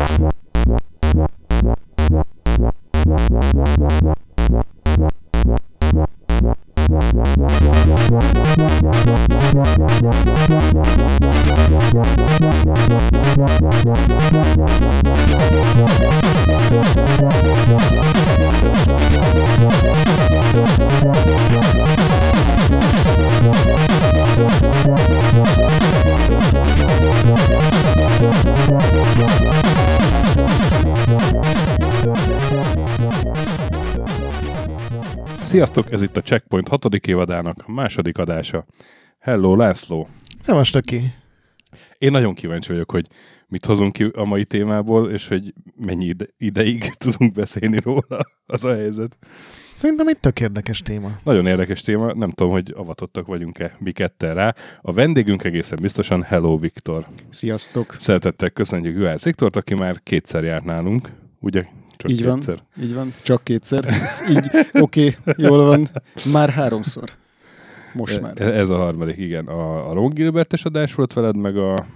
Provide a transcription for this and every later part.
What? Sziasztok, ez itt a Checkpoint hatodik évadának második adása. Hello, László! Szevastok ki! Én nagyon kíváncsi vagyok, hogy mit hozunk ki a mai témából, és hogy mennyi ide- ideig tudunk beszélni róla, az a helyzet. Szerintem egy tök érdekes téma. Nagyon érdekes téma, nem tudom, hogy avatottak vagyunk-e mi ketten rá. A vendégünk egészen biztosan Hello Viktor. Sziasztok! Szeretettel köszönjük Juhász Viktort, aki már kétszer járt nálunk, ugye? Csak így van, kétszer. így van, csak kétszer. Ez így, oké, okay, jól van. Már háromszor. Most már. E- Ez a harmadik, igen. A, a Ron Gilbertes adás volt veled, meg a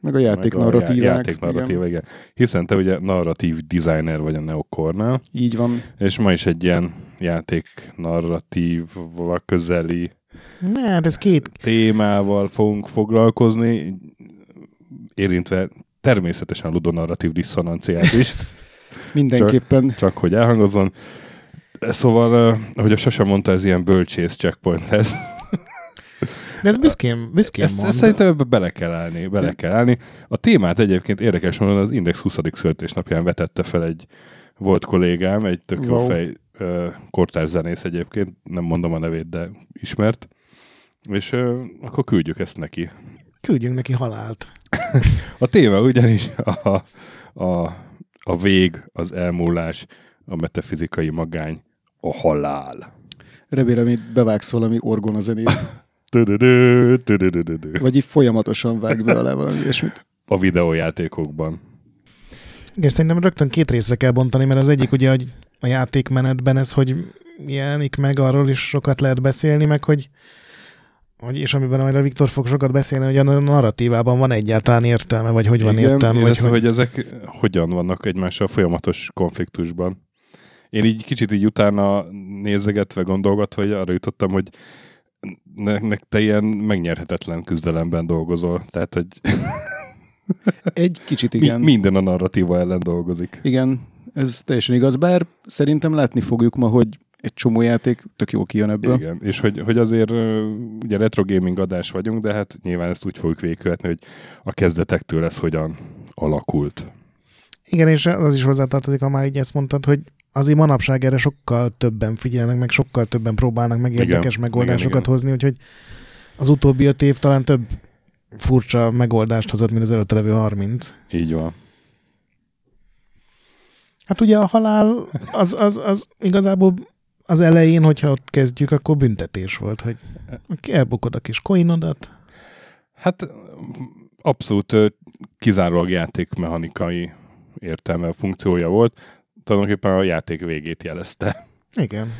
Meg a játék meg a játék narratíva, igen. Hiszen te ugye narratív designer vagy a Neocornál, Igen. Így van. és ma is egy ilyen játék narratív közeli Ne, hát ez két... témával fogunk foglalkozni, érintve természetesen a ludonarratív diszonanciát is, Mindenképpen. csak hogy elhangozzon. Szóval, ahogy a Sasa mondta, ez ilyen bölcsész checkpoint lesz. De ez büszkén, büszkén Ezt, mond. ezt szerintem ebbe bele kell állni, bele kell állni. A témát egyébként érdekes módon az Index 20. születésnapján vetette fel egy volt kollégám, egy tök jó Wow. fej ö, kortárs zenész egyébként, nem mondom a nevét, de ismert. És akkor küldjük ezt neki. Küldjünk neki halált. A téma ugyanis a, a, a vég, az elmúlás, a metafizikai magány, a halál. Remélem, hogy bevágsz valami orgona zenét. Vagy így folyamatosan vág be alá valami ilyesmit. A videójátékokban. Igen, szerintem rögtön két részre kell bontani, mert az egyik ugye, hogy a játékmenetben ez, hogy jelenik meg, arról is sokat lehet beszélni, meg hogy, hogy és amiben majd a Viktor fog sokat beszélni, hogy a narratívában van egyáltalán értelme, vagy hogy van Igen, értelme, vagy hogy... hogy ezek hogyan vannak egymással folyamatos konfliktusban. Én így kicsit így utána nézegetve, gondolgatva, hogy arra jutottam, hogy ne, ne, te ilyen megnyerhetetlen küzdelemben dolgozol. Tehát, hogy Egy kicsit mi, igen. minden a narratíva ellen dolgozik. Igen, ez teljesen igaz, bár szerintem látni fogjuk ma, hogy egy csomó játék tök jól kijön ebből. Igen, és hogy, hogy azért ugye retro gaming adás vagyunk, de hát nyilván ezt úgy fogjuk végigkövetni, hogy a kezdetektől ez hogyan alakult. Igen, és az is hozzátartozik, ha már így ezt mondtad, hogy azért manapság erre sokkal többen figyelnek, meg sokkal többen próbálnak meg Igen, érdekes megoldásokat igen, igen. hozni, úgyhogy az utóbbi öt év talán több furcsa megoldást hozott, mint az előtte levő 30. Így van. Hát ugye a halál az, az, az igazából az elején, hogyha ott kezdjük, akkor büntetés volt, hogy elbukod a kis coinodat. Hát abszolút kizárólag játékmechanikai értelme, funkciója volt. Tulajdonképpen a játék végét jelezte. Igen.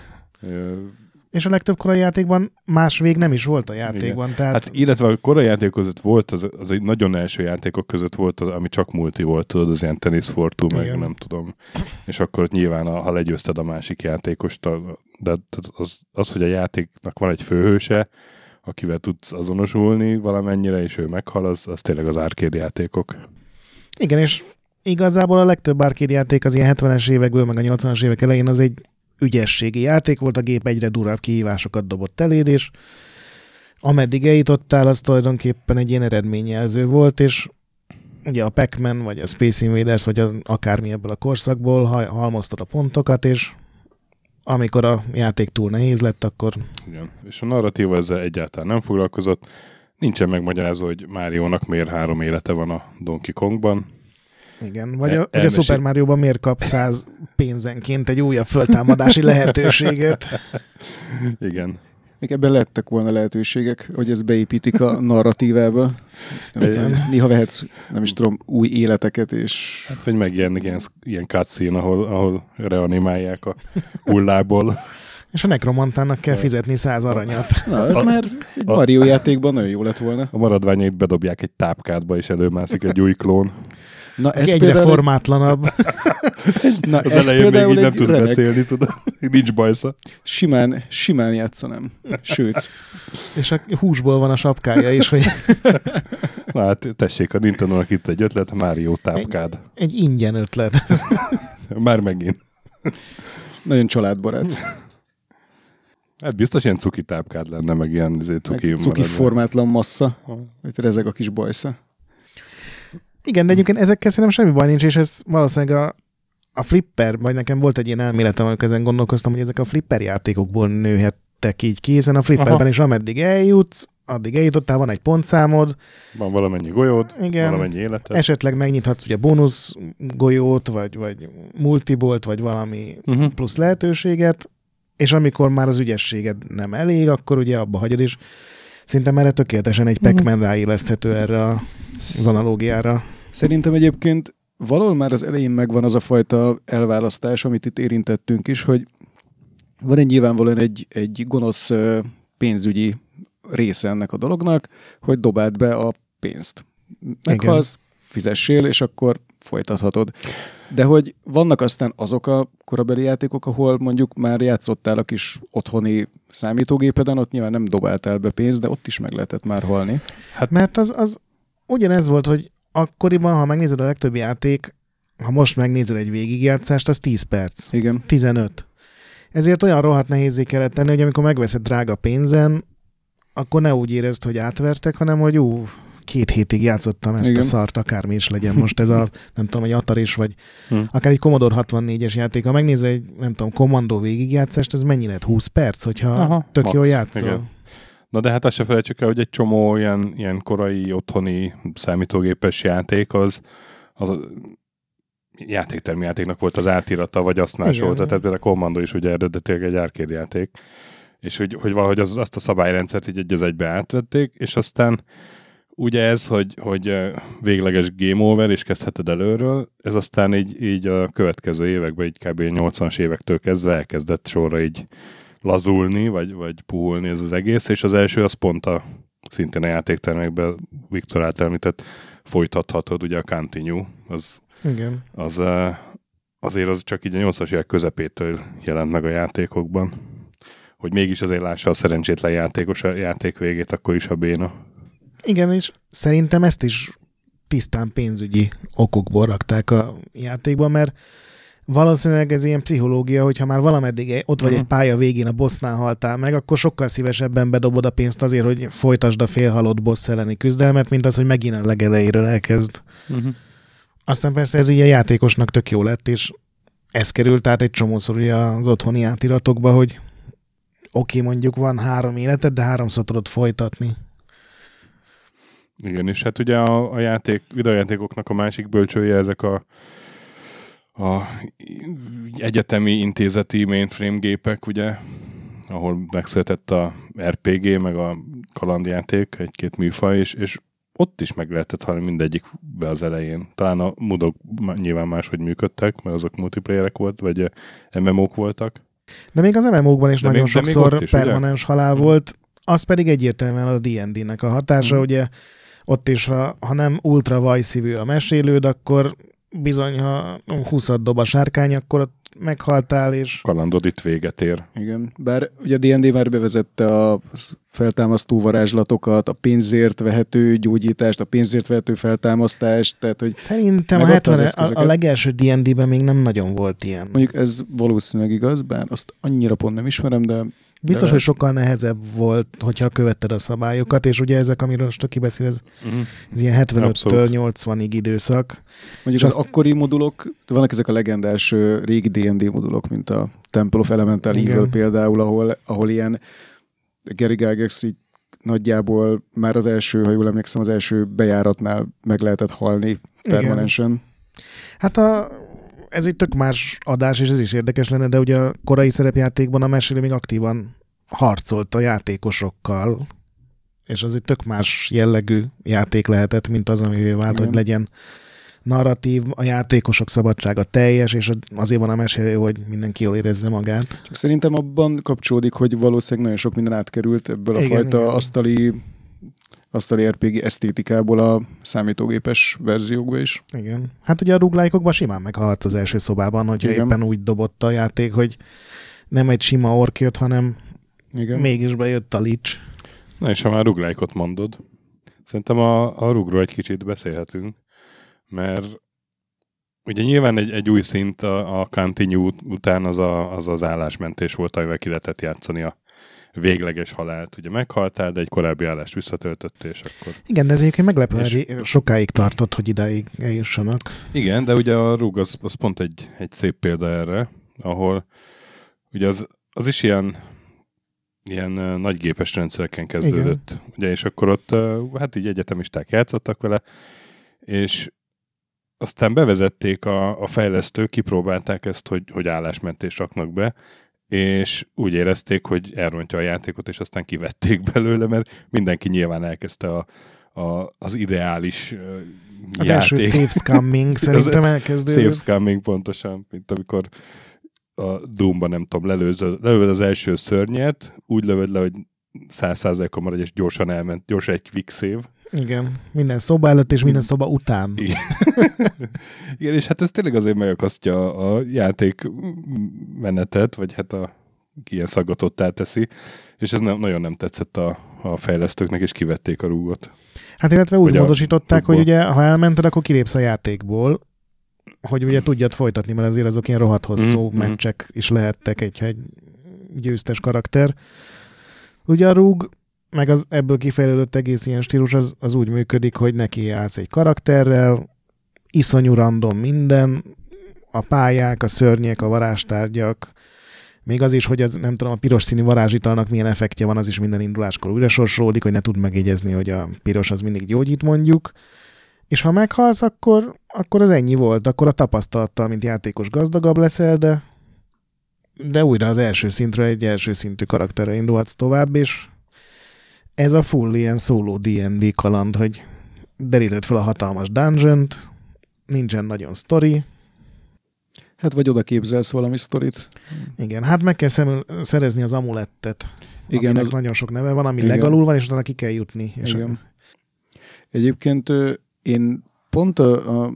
És a legtöbb korai játékban más vég nem is volt a játékban. Tehát Hát illetve a korai játék között volt, az, az egy nagyon első játékok között volt, az, ami csak multi volt, tudod, az ilyen Tennis for Two, meg Igen. nem tudom. És akkor ott nyilván, ha legyőzted a másik játékost, a- de az, az, hogy a játéknak van egy főhőse, akivel tudsz azonosulni valamennyire, és ő meghal, az, az tényleg az arcade játékok. Igen, és igazából a legtöbb arcade játék az ilyen 70-es évekből, meg a 80-as évek elején az egy ügyességi játék volt, a gép egyre durvább kihívásokat dobott eléd, és ameddig eljutottál, az tulajdonképpen egy ilyen eredményjelző volt, és ugye a Pac-Man, vagy a Space Invaders, vagy a, akármi ebből a korszakból ha- halmoztad a pontokat, és amikor a játék túl nehéz lett, akkor Igen. És a narratíva ezzel egyáltalán nem foglalkozott. Nincsen megmagyarázva, hogy Máriónak miért három élete van a Donkey Kongban. Igen. Vagy a, ugye a Super Mario-ban miért kap 100 pénzenként egy újabb föltámadási lehetőséget? Igen. Még ebben lettek volna lehetőségek, hogy ezt beépítik a narratívába. Igen. Néha vehetsz, nem is tudom, új életeket, és Hát, vagy megjelennek ilyen, ilyen cutscene, ahol, ahol reanimálják a hullából. És a nekromantának kell fizetni 100 aranyat. na, ez A- már egy a- Mario játékban nagyon jó lett volna. A maradványait bedobják egy tápkádba, és előmászik egy új klón. Na, Ez egyre például egy- formátlanabb. Na, Az ez elején még így nem egy tud remek, beszélni, tudod. Nincs bajsza. simán, simán játszanám. Sőt, és a húsból van a sapkája is, hogy Na hát tessék, a Nintendo-nak itt egy ötlet, Mario tápkád. egy ingyen ötlet. Már megint. nagyon családbarát. Hát biztos ilyen cuki tápkád lenne, meg ilyen izé, cuki, Meg cuki formátlan massza, hogy rezeg a kis bajsza. Igen, de egyébként ezekkel szerintem semmi baj nincs, és ez valószínűleg a, a flipper, vagy nekem volt egy ilyen elméletem, amikor ezen gondolkoztam, hogy ezek a flipper játékokból nőhettek így ki, hiszen a flipperben Aha. is ameddig eljutsz, addig eljutottál, van egy pontszámod, Van valamennyi golyód, Igen. valamennyi életed. esetleg megnyithatsz ugye bónusz golyót, vagy, vagy multibolt, vagy valami Uh-huh. plusz lehetőséget, és amikor már az ügyességed nem elég, akkor ugye abba hagyod, és szerintem erre tökéletesen egy Mhm. Pac-Man ráilleszthető erre az analógiára. Szerintem egyébként valahol már az elején megvan az a fajta elválasztás, amit itt érintettünk is, hogy van egy nyilvánvalóan egy, egy gonosz pénzügyi része ennek a dolognak, hogy dobáld be a pénzt. Meghalsz, fizessél, és akkor folytathatod. De hogy vannak aztán azok a korabeli játékok, ahol mondjuk már játszottál a kis otthoni számítógépeden, ott nyilván nem dobáltál be pénzt, de ott is meg lehetett már halni. Mert az, az ugyanez volt, hogy akkoriban, ha megnézed a legtöbb játék, ha most megnézed egy végigjátszást, az 10 perc, Igen. 15. Ezért olyan rohadt nehézé kellett tenni, hogy amikor megveszed drága pénzen, akkor ne úgy érezd, hogy átvertek, hanem hogy ú, két hétig játszottam ezt Igen. a szart, akármi is legyen most ez a, nem tudom, egy Ataris, vagy Hm. akár egy Commodore 64-es játék. Ha megnézel egy, nem tudom, kommandó végigjátszást, ez mennyi lehet? 20 perc, hogyha Aha, tök max, jól játszol. igen. Na de hát azt se felejtsük el, hogy egy csomó ilyen, ilyen korai otthoni számítógépes játék az, az játéktermi játéknak volt az átirata, vagy azt másolta. Tehát például a Commando is ugye eredetileg egy arcade játék. És hogy, hogy valahogy az, azt a szabályrendszert így egy az egybe átvették, és aztán ugye ez, hogy, hogy végleges game over, és kezdheted előről, ez aztán így, így a következő években, így kb. 80-as évektől kezdve elkezdett sorra így lazulni, vagy, vagy puhulni ez az egész, és az első az pont a szintén a játéktermekben Viktor által említett folytathatod, ugye a Continue, az, Igen. az azért az csak így a 80-as évek közepétől jelent meg a játékokban. Hogy mégis azért lássa a szerencsétlen játékos a játék végét, akkor is a béna. Igen, és szerintem ezt is tisztán pénzügyi okokból rakták a játékba, mert valószínűleg ez ilyen pszichológia, hogyha már valameddig ott vagy Mhm. egy pálya végén a bossnál haltál meg, akkor sokkal szívesebben bedobod a pénzt azért, hogy folytasd a félhalott boss elleni küzdelmet, mint az, hogy megint a legelejéről elkezd. Uh-huh. Aztán persze ez így a játékosnak tök jó lett, és ez került át egy csomószor ugye az otthoni átiratokba, hogy oké, okay, mondjuk van három életed, de háromszor tudod folytatni. Igen, és hát ugye a, a játék, videojátékoknak a másik bölcsője ezek a, a egyetemi intézeti mainframe gépek, ugye, ahol megszületett a RPG, meg a kalandjáték, egy-két műfaj, és, és ott is meg lehetett halni mindegyikbe az elején. Talán a mudok nyilván máshogy működtek, mert azok multiplayerek volt, vagy eh, MMO-k voltak. De még az MMO-kban is De nagyon még- sokszor is, ugye? permanens halál volt, az pedig egyértelműen a D&D-nek a hatása, Mhm. ugye ott is, ha, ha nem ultra vajszívű a mesélőd, akkor bizony, ha 20 dob a sárkány, akkor ott meghaltál, és Kalandod itt véget ér. Igen, bár ugye a D&D már bevezette a feltámasztó varázslatokat, a pénzért vehető gyógyítást, a pénzért vehető feltámasztást, tehát hogy szerintem 70 a, a legelső D&D-ben még nem nagyon volt ilyen. mondjuk ez valószínűleg igaz, bár azt annyira pont nem ismerem, de Biztos, de- hogy sokkal nehezebb volt, hogyha követted a szabályokat, és ugye ezek, amiről most Töki beszél, ez, Uh-huh. ez ilyen 75-től Abszolút. 80-ig időszak. mondjuk És az akkori modulok, vannak ezek a legendás régi D&D modulok, mint a Temple of Elemental Igen. Evil például, ahol, ahol ilyen Gary Gygax így nagyjából már az első, ha jól emlékszem, az első bejáratnál meg lehetett halni permanensen. Hát a, ez egy tök más adás, és ez is érdekes lenne, de ugye a korai szerepjátékban a mesélő még aktívan harcolt a játékosokkal, és az egy tök más jellegű játék lehetett, mint az, ami vált, Igen. hogy legyen narratív, a játékosok szabadsága teljes, és azért van a mesélő, hogy mindenki jól érezze magát. Csak szerintem abban kapcsolódik, hogy valószínűleg nagyon sok minden átkerült ebből a Igen, fajta igen. asztali asztali RPG esztétikából a számítógépes verziókba is. Igen. Hát ugye a ruglájkokban simán meghalhatsz az első szobában, hogyha Igen. éppen úgy dobott a játék, hogy nem egy sima ork jött, hanem Igen. mégis bejött a lics. Na és ha már ruglájkot mondod, szerintem a, a rugról egy kicsit beszélhetünk, mert ugye nyilván egy, egy új szint a, a Continue ut- után az, a, az az állásmentés volt, amivel ki lehetett játszani a végleges halált. Ugye meghaltál, de egy korábbi állást visszatöltöttél, és akkor... Igen, de ez egyébként meglepően És- sokáig tartott, hogy idáig eljussanak. Igen, de ugye a rug az, az pont egy, egy szép példa erre, ahol ugye az, az is ilyen ilyen nagygépes rendszereken kezdődött. Igen. Ugye, és akkor ott hát így egyetemisták játszottak vele, és aztán bevezették a, a fejlesztők, kipróbálták ezt, hogy, hogy állásmentést raknak be, és úgy érezték, hogy elrontja a játékot, és aztán kivették belőle, mert mindenki nyilván elkezdte a, a, az ideális ö, Az játék. első safe scumming szerintem elkezdődött. Safe scumming pontosan, mint amikor a Doomba nem tudom, lelőzöd, lelőd az első szörnyet, úgy lövöd le, hogy száz százalékon maradj, és gyorsan elment, gyorsan egy quick save. Igen, minden szoba előtt és minden szoba után. Igen. Igen, és hát ez tényleg azért megakasztja a játék menetet, vagy hát a ilyen szagatottá teszi, és ez nem, nagyon nem tetszett a, a fejlesztőknek, és kivették a rúgot. Hát illetve úgy Hogy módosították, hogy ugye, ha elmented, akkor kilépsz a játékból, hogy ugye tudjad folytatni, mert azért azok ilyen rohadt hosszú Mhm, mhm. meccsek is lehettek, egy, egy győztes karakter. Ugye a rúg, meg az ebből kifejlődött egész ilyen stílus, az, az úgy működik, hogy neki állsz egy karakterrel, iszonyú random minden, a pályák, a szörnyek, a varázstárgyak, még az is, hogy az, nem tudom, a piros színű varázsitalnak milyen effektje van, az is minden induláskor újra sorsolódik, hogy ne tud megjegyezni, hogy a piros az mindig gyógyít mondjuk. És ha meghalsz, akkor, akkor az ennyi volt. Akkor a tapasztalattal, mint játékos gazdagabb leszel, de, de újra az első szintről egy első szintű karakterre indulhatsz tovább, és ez a full ilyen szóló D&D kaland, hogy deríted fel a hatalmas dungeon nincsen nagyon sztori, Hát vagy oda képzelsz valami sztorit. Igen, hát meg kell szemül, szerezni az amulettet. Igen, aminek az- nagyon sok neve van, ami Igen. legalul van, és utána ki kell jutni. És Igen. Egyébként ö, én pont a, a,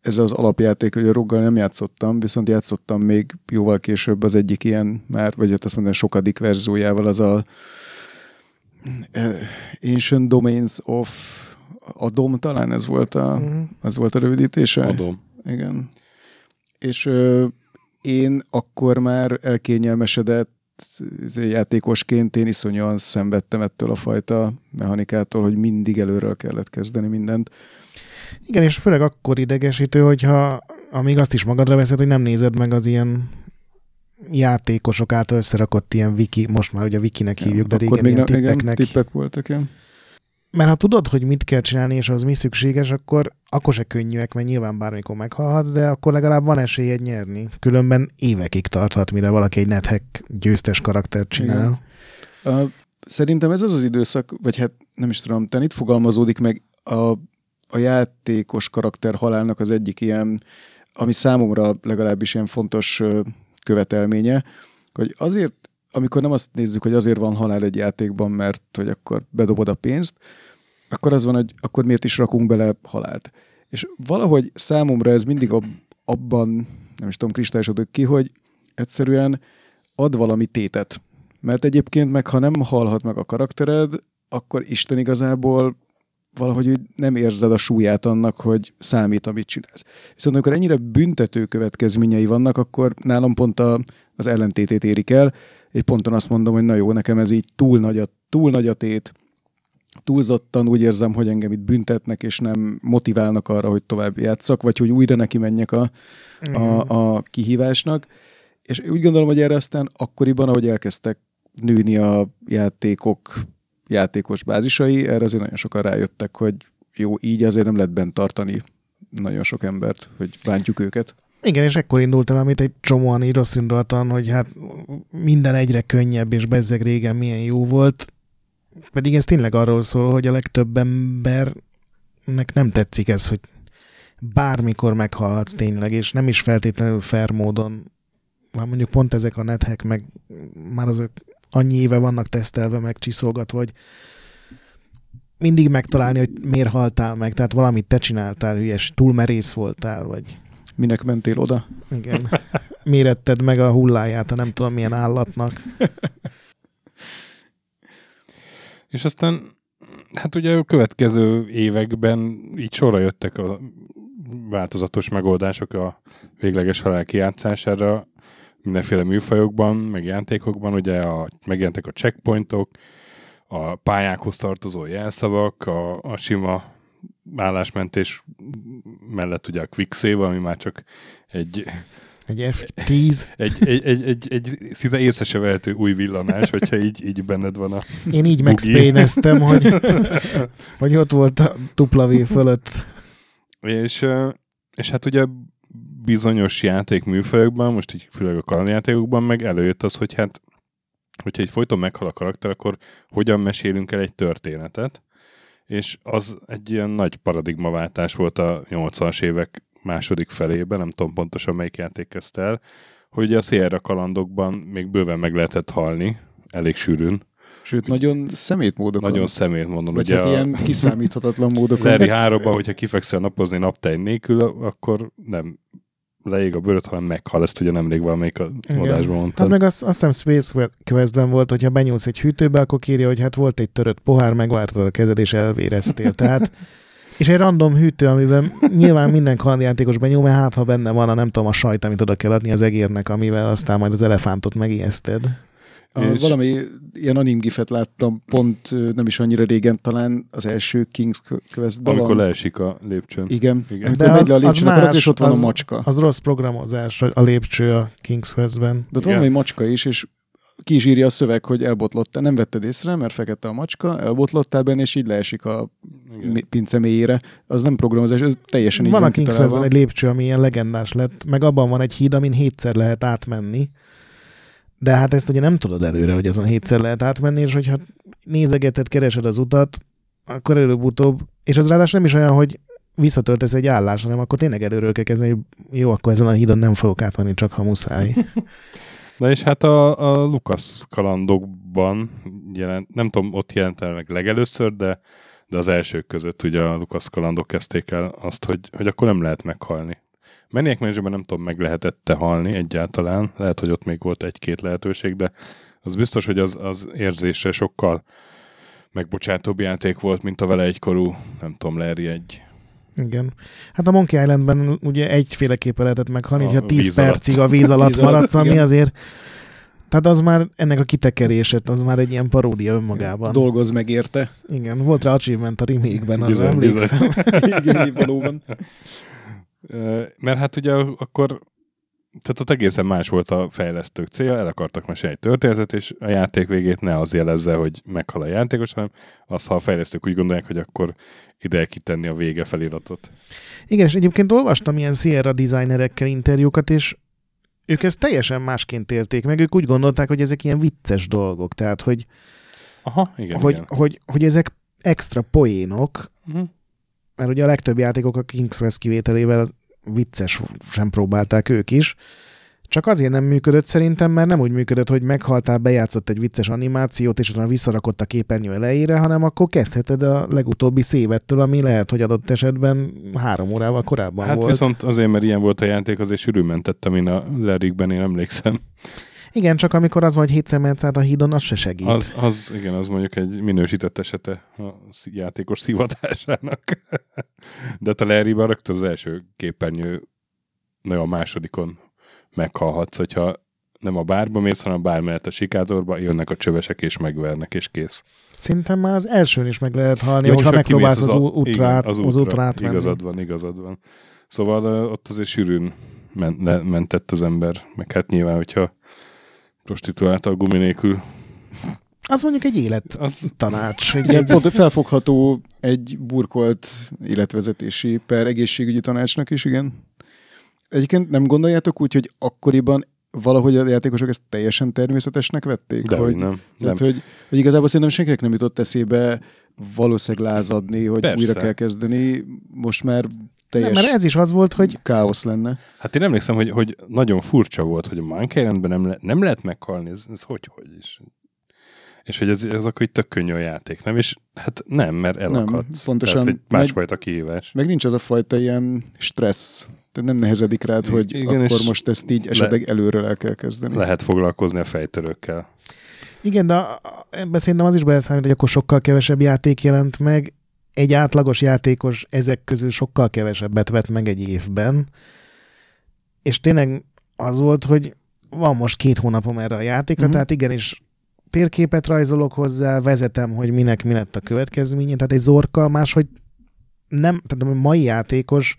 ezzel az alapjáték, hogy a ruggal nem játszottam, viszont játszottam még jóval később az egyik ilyen már, vagy azt mondom, sokadik verziójával, az a Ancient Domains of a DOM talán ez volt a, Mhm. ez volt a rövidítése. Adom. Igen. És ö, én akkor már elkényelmesedett izé, játékosként én iszonyúan szenvedtem ettől a fajta mechanikától, hogy mindig előről kellett kezdeni mindent. Igen, és főleg akkor idegesítő, hogyha amíg azt is magadra veszed, hogy nem nézed meg az ilyen játékosok által összerakott ilyen wiki, most már ugye wikinek hívjuk, de régen ilyen ne- tippeknek. Igen, tippek voltak, igen. Mert ha tudod, hogy mit kell csinálni, és az mi szükséges, akkor, akkor se könnyűek, mert nyilván bármikor meghalhatsz, de akkor legalább van esélyed nyerni. Különben évekig tarthat, mire valaki egy nethack győztes karaktert csinál. A, szerintem ez az az időszak, vagy hát nem is tudom, te itt fogalmazódik meg a, a játékos karakter halálnak az egyik ilyen, ami számomra legalábbis ilyen fontos követelménye, hogy azért, amikor nem azt nézzük, hogy azért van halál egy játékban, mert hogy akkor bedobod a pénzt, akkor az van, hogy akkor miért is rakunk bele halált. És valahogy számomra ez mindig ab, abban, nem is tudom, kristályosodok ki, hogy egyszerűen ad valami tétet. Mert egyébként meg, ha nem halhat meg a karaktered, akkor Isten igazából valahogy úgy nem érzed a súlyát annak, hogy számít, amit csinálsz. Viszont amikor ennyire büntető következményei vannak, akkor nálam pont a, az ellentétét érik el, és ponton azt mondom, hogy na jó, nekem ez így túl nagy a, túl nagy a tét, túlzottan úgy érzem, hogy engem itt büntetnek, és nem motiválnak arra, hogy tovább játszak, vagy hogy újra neki menjek a, a, a kihívásnak. És úgy gondolom, hogy erre aztán akkoriban, ahogy elkezdtek nőni a játékok, játékos bázisai, erre azért nagyon sokan rájöttek, hogy jó, így azért nem lehet bent tartani nagyon sok embert, hogy bántjuk őket. Igen, és ekkor indult el, amit egy csomóan így rossz hogy hát minden egyre könnyebb, és bezzeg régen milyen jó volt. Pedig ez tényleg arról szól, hogy a legtöbb embernek nem tetszik ez, hogy bármikor meghalhatsz tényleg, és nem is feltétlenül fair módon. Már mondjuk pont ezek a nethack, meg már azok annyi éve vannak tesztelve, meg csiszolgatva, hogy mindig megtalálni, hogy miért haltál meg, tehát valamit te csináltál, hülyes, túl merész voltál, vagy Minek mentél oda? igen, méretted meg a hulláját a nem tudom milyen állatnak. És aztán, hát ugye a következő években így sorra jöttek a változatos megoldások a végleges halál kijátszására, mindenféle műfajokban, meg játékokban, ugye a, megjelentek a checkpointok, a pályákhoz tartozó jelszavak, a, a sima állásmentés mellett ugye a quick save, ami már csak egy, Egy F10. egy, egy, egy, egy, egy szinte észre se vehető új villanás, hogyha így, így benned van a... Én így megspéneztem, hogy, hogy ott volt a V fölött. És, és hát ugye bizonyos játékműfajokban, most így főleg a kalandjátékokban meg előjött az, hogy hát hogyha egy folyton meghal a karakter, akkor hogyan mesélünk el egy történetet, és az egy ilyen nagy paradigmaváltás volt a 80-as évek második felében, nem tudom pontosan melyik játék kezdte el, hogy a Sierra kalandokban még bőven meg lehetett halni, elég sűrűn. Sőt, nagyon szemét módokon. Nagyon szemét mondom. Vagy ugye hát a ilyen kiszámíthatatlan módokon. De- 3 hogyha kifekszel napozni naptej nélkül, akkor nem leég a bőröd, hanem meghal. Ezt ugye nemrég valamelyik a Igen. adásban Hát mondtad. meg azt, azt hiszem Space Questben volt, hogyha benyúlsz egy hűtőbe, akkor kírja, hogy hát volt egy törött pohár, megvártad a kezed és elvéreztél. Tehát, és egy random hűtő, amiben nyilván minden kalandjátékos benyúl, mert hát ha benne van a nem tudom a sajt, amit oda kell adni az egérnek, amivel aztán majd az elefántot megijeszted. És- valami ilyen anim gifet láttam pont nem is annyira régen, talán az első King's Quest-ben. Amikor van. leesik a lépcsőn. Igen, Igen. amikor De megy az- le a az lépcsőn a más, és ott van az- a macska. Az rossz programozás, a lépcső a King's Quest-ben. De ott van valami macska is, és ki is írja a szöveg, hogy elbotlottál, nem vetted észre, mert fekete a macska, elbotlottál benne, és így leesik a Igen. pince mélyére. Az nem programozás, ez teljesen így Van van, a King's egy lépcső, ami ilyen legendás lett, meg abban van egy híd, amin hétszer lehet átmenni. De hát ezt ugye nem tudod előre, hogy azon hétszer lehet átmenni, és hogyha nézegeted, keresed az utat, akkor előbb-utóbb, és az ráadásul nem is olyan, hogy visszatöltesz egy állást, hanem akkor tényleg előről kell kezdeni, hogy jó, akkor ezen a hídon nem fogok átmenni, csak ha muszáj. Na és hát a, a Lucas kalandokban jelent, nem tudom, ott jelent el meg legelőször, de, de az elsők között ugye a Lucas kalandok kezdték el azt, hogy, hogy akkor nem lehet meghalni. Maniac Managerben nem tudom, meg lehetette halni egyáltalán, lehet, hogy ott még volt egy-két lehetőség, de az biztos, hogy az, az érzésre sokkal megbocsátóbb játék volt, mint a vele egykorú, nem tudom, Larry egy Igen. Hát a Monkey Islandben ugye egyféleképpen lehetett meghalni, A hogyha 10 víz alatt. percig a víz alatt Víz alatt, maradsz, ami igen. azért tehát az már ennek a kitekerését, az már egy ilyen paródia önmagában. Dolgoz meg érte. Igen, volt rá achievement a remake-ben, Bizony, emlékszem. Igen, valóban. Mert hát ugye akkor tehát ott egészen más volt a fejlesztők célja, el akartak mesélni egy történetet, és a játék végét ne az jelezze, hogy meghal a játékos, hanem az, ha a fejlesztők úgy gondolják, hogy akkor ide kitenni a vége feliratot. Igen, és egyébként olvastam ilyen Sierra designerekkel interjúkat, és ők ezt teljesen másként élték meg, ők úgy gondolták, hogy ezek ilyen vicces dolgok, tehát hogy, Aha, igen, hogy, igen. hogy, hogy ezek extra poénok, Uh-huh. Mert ugye a legtöbb játékok a King's Quest kivételével az vicces sem próbálták ők is, csak azért nem működött szerintem, mert nem úgy működött, hogy meghaltál, bejátszott egy vicces animációt, és utána visszarakott a képernyő elejére, hanem akkor kezdheted a legutóbbi szévettől, ami lehet, hogy adott esetben három órával korábban Hát volt. viszont azért, mert ilyen volt a játék, azért sűrűn mentettem én a Lerikben, én emlékszem. Igen, csak amikor az vagy hétszer mehetsz át a hídon, az se segít. Az, az, igen, az mondjuk egy minősített esete a játékos szivatásának. De a Larryben rögtön az első képernyő, meg a másodikon meghalhatsz, hogyha nem a bárba mész, hanem a bár mellett a sikátorba, jönnek a csövesek és megvernek, és kész. Szerintem már az elsőn is meg lehet halni, Ja, hogyha megpróbálsz az, a- ú- útra, igen, át, az, útra átmenni. Igazad van, igazad van. Szóval ott azért sűrűn mentett az ember, meg hát nyilván, hogyha prostituált a gumi nélkül, Az mondjuk egy élet az tanács. Egy, egy, pont felfogható egy burkolt életvezetési per egészségügyi tanácsnak is, igen. Egyébként nem gondoljátok úgy, hogy akkoriban valahogy a játékosok ezt teljesen természetesnek vették? de hogy, nem. nem. Tehát, hogy, hogy igazából szerintem senkinek nem jutott eszébe valószínűleg lázadni, hogy Persze. újra kell kezdeni. Most már nem, teljes mert ez is az volt, hogy káosz lenne. Hát én emlékszem, hogy, hogy nagyon furcsa volt, hogy a Monkey nem, le, nem lehet meghalni, ez, ez hogy, hogy is. és hogy ez, ez akkor így tök könnyű a játék, nem? És hát nem, mert elakadsz. pontosan. Tehát, hogy másfajta kihívás. Meg nincs az a fajta ilyen stressz, tehát nem nehezedik rád, hogy Igen, akkor most ezt így esetleg előről el kell kezdeni. Lehet foglalkozni a fejtörőkkel. Igen, de ebben szerintem az is beleszámít, hogy akkor sokkal kevesebb játék jelent meg. Egy átlagos játékos ezek közül sokkal kevesebbet vett meg egy évben. És tényleg az volt, hogy van most két hónapom erre a játékra, Mhm. tehát igenis térképet rajzolok hozzá, vezetem, hogy minek mi lett a következménye, tehát egy zorkkal máshogy nem, tehát a mai játékos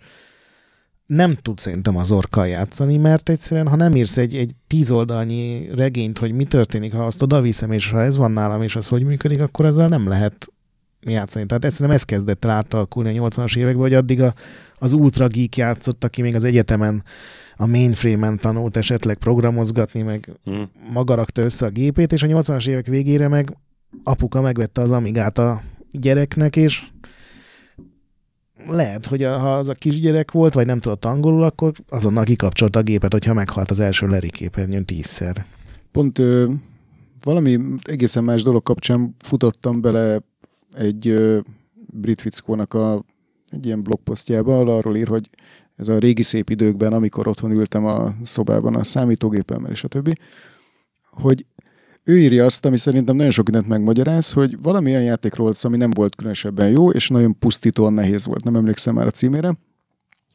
nem tud szerintem az orkkal játszani, mert egyszerűen, ha nem írsz egy, egy tíz oldalnyi regényt, hogy mi történik, ha azt oda viszem, és ha ez van nálam, és az hogy működik, akkor ezzel nem lehet játszani. Tehát ezt szerintem ez kezdett el átalakulni a 80-as években, hogy addig a, az ultra geek játszott, aki még az egyetemen a mainframe-en tanult esetleg programozgatni, meg Hm. maga rakta össze a gépét, és a 80-as évek végére meg apuka megvette az Amigát a gyereknek, és lehet, hogy a, ha az a kisgyerek volt, vagy nem tudott angolul, akkor azonnal kikapcsolta a gépet, hogyha meghalt az első Larry képernyőn tízszer. Pont ö, valami egészen más dolog kapcsán futottam bele egy ö, brit fickónak a, egy ilyen blogposztjába, ahol arról ír, hogy ez a régi szép időkben, amikor otthon ültem a szobában a számítógépemmel és a többi, hogy ő írja azt, ami szerintem nagyon sok mindent megmagyaráz, hogy valami olyan játékról volt ami nem volt különösebben jó, és nagyon pusztítóan nehéz volt. Nem emlékszem már a címére.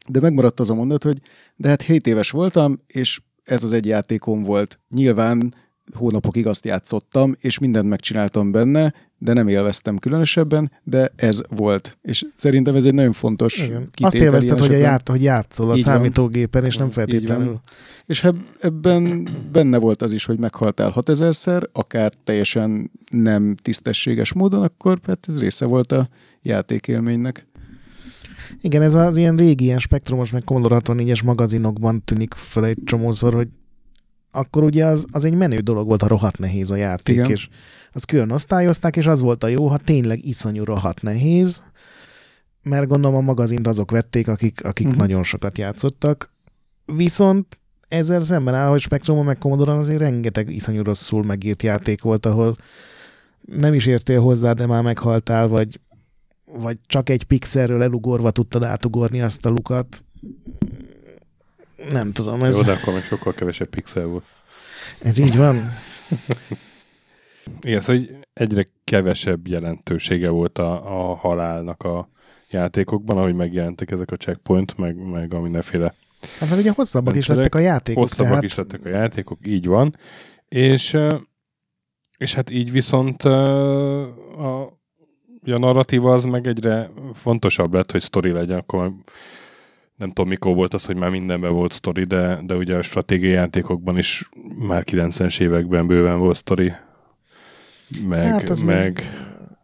De megmaradt az a mondat, hogy de hát 7 éves voltam, és ez az egy játékom volt. Nyilván hónapokig azt játszottam, és mindent megcsináltam benne, de nem élveztem különösebben, de ez volt. És szerintem ez egy nagyon fontos Igen. Azt élvezted, hogy, a ját, hogy játszol a Így van. számítógépen, és nem van. feltétlenül. És ebben benne volt az is, hogy meghaltál 6000-szer, akár teljesen nem tisztességes módon, akkor hát ez része volt a játékélménynek. Igen, ez az ilyen régi, ilyen spektrumos, meg Commodore 64-es magazinokban tűnik fel egy csomószor, hogy akkor ugye az, az egy menő dolog volt, a rohadt nehéz a játék, Igen. és azt külön osztályozták, és az volt a jó, ha tényleg iszonyú rohadt nehéz, mert gondolom a magazint azok vették, akik, akik uh-huh. nagyon sokat játszottak. Viszont ezzel szemben áll, hogy Spectrumon meg commodore azért rengeteg iszonyú rosszul megírt játék volt, ahol nem is értél hozzá, de már meghaltál, vagy, vagy csak egy pixelről elugorva tudtad átugorni azt a lukat. Nem tudom, ez, Jó, de akkor még sokkal kevesebb pixel volt. ez így van. Igen, szóval egyre kevesebb jelentősége volt a, a halálnak a játékokban, ahogy megjelentek ezek a checkpoint, meg, meg a mindenféle Hát meg ugye hosszabbak is lettek a játékok. hosszabbak tehát... is lettek a játékok, így van. És, és hát így viszont a, a narratíva az meg egyre fontosabb lett, hogy sztori legyen, akkor nem tudom mikor volt az, hogy már mindenben volt sztori, de, de ugye a stratégiai játékokban is már 90-es években bőven volt sztori. Meg, Hát az meg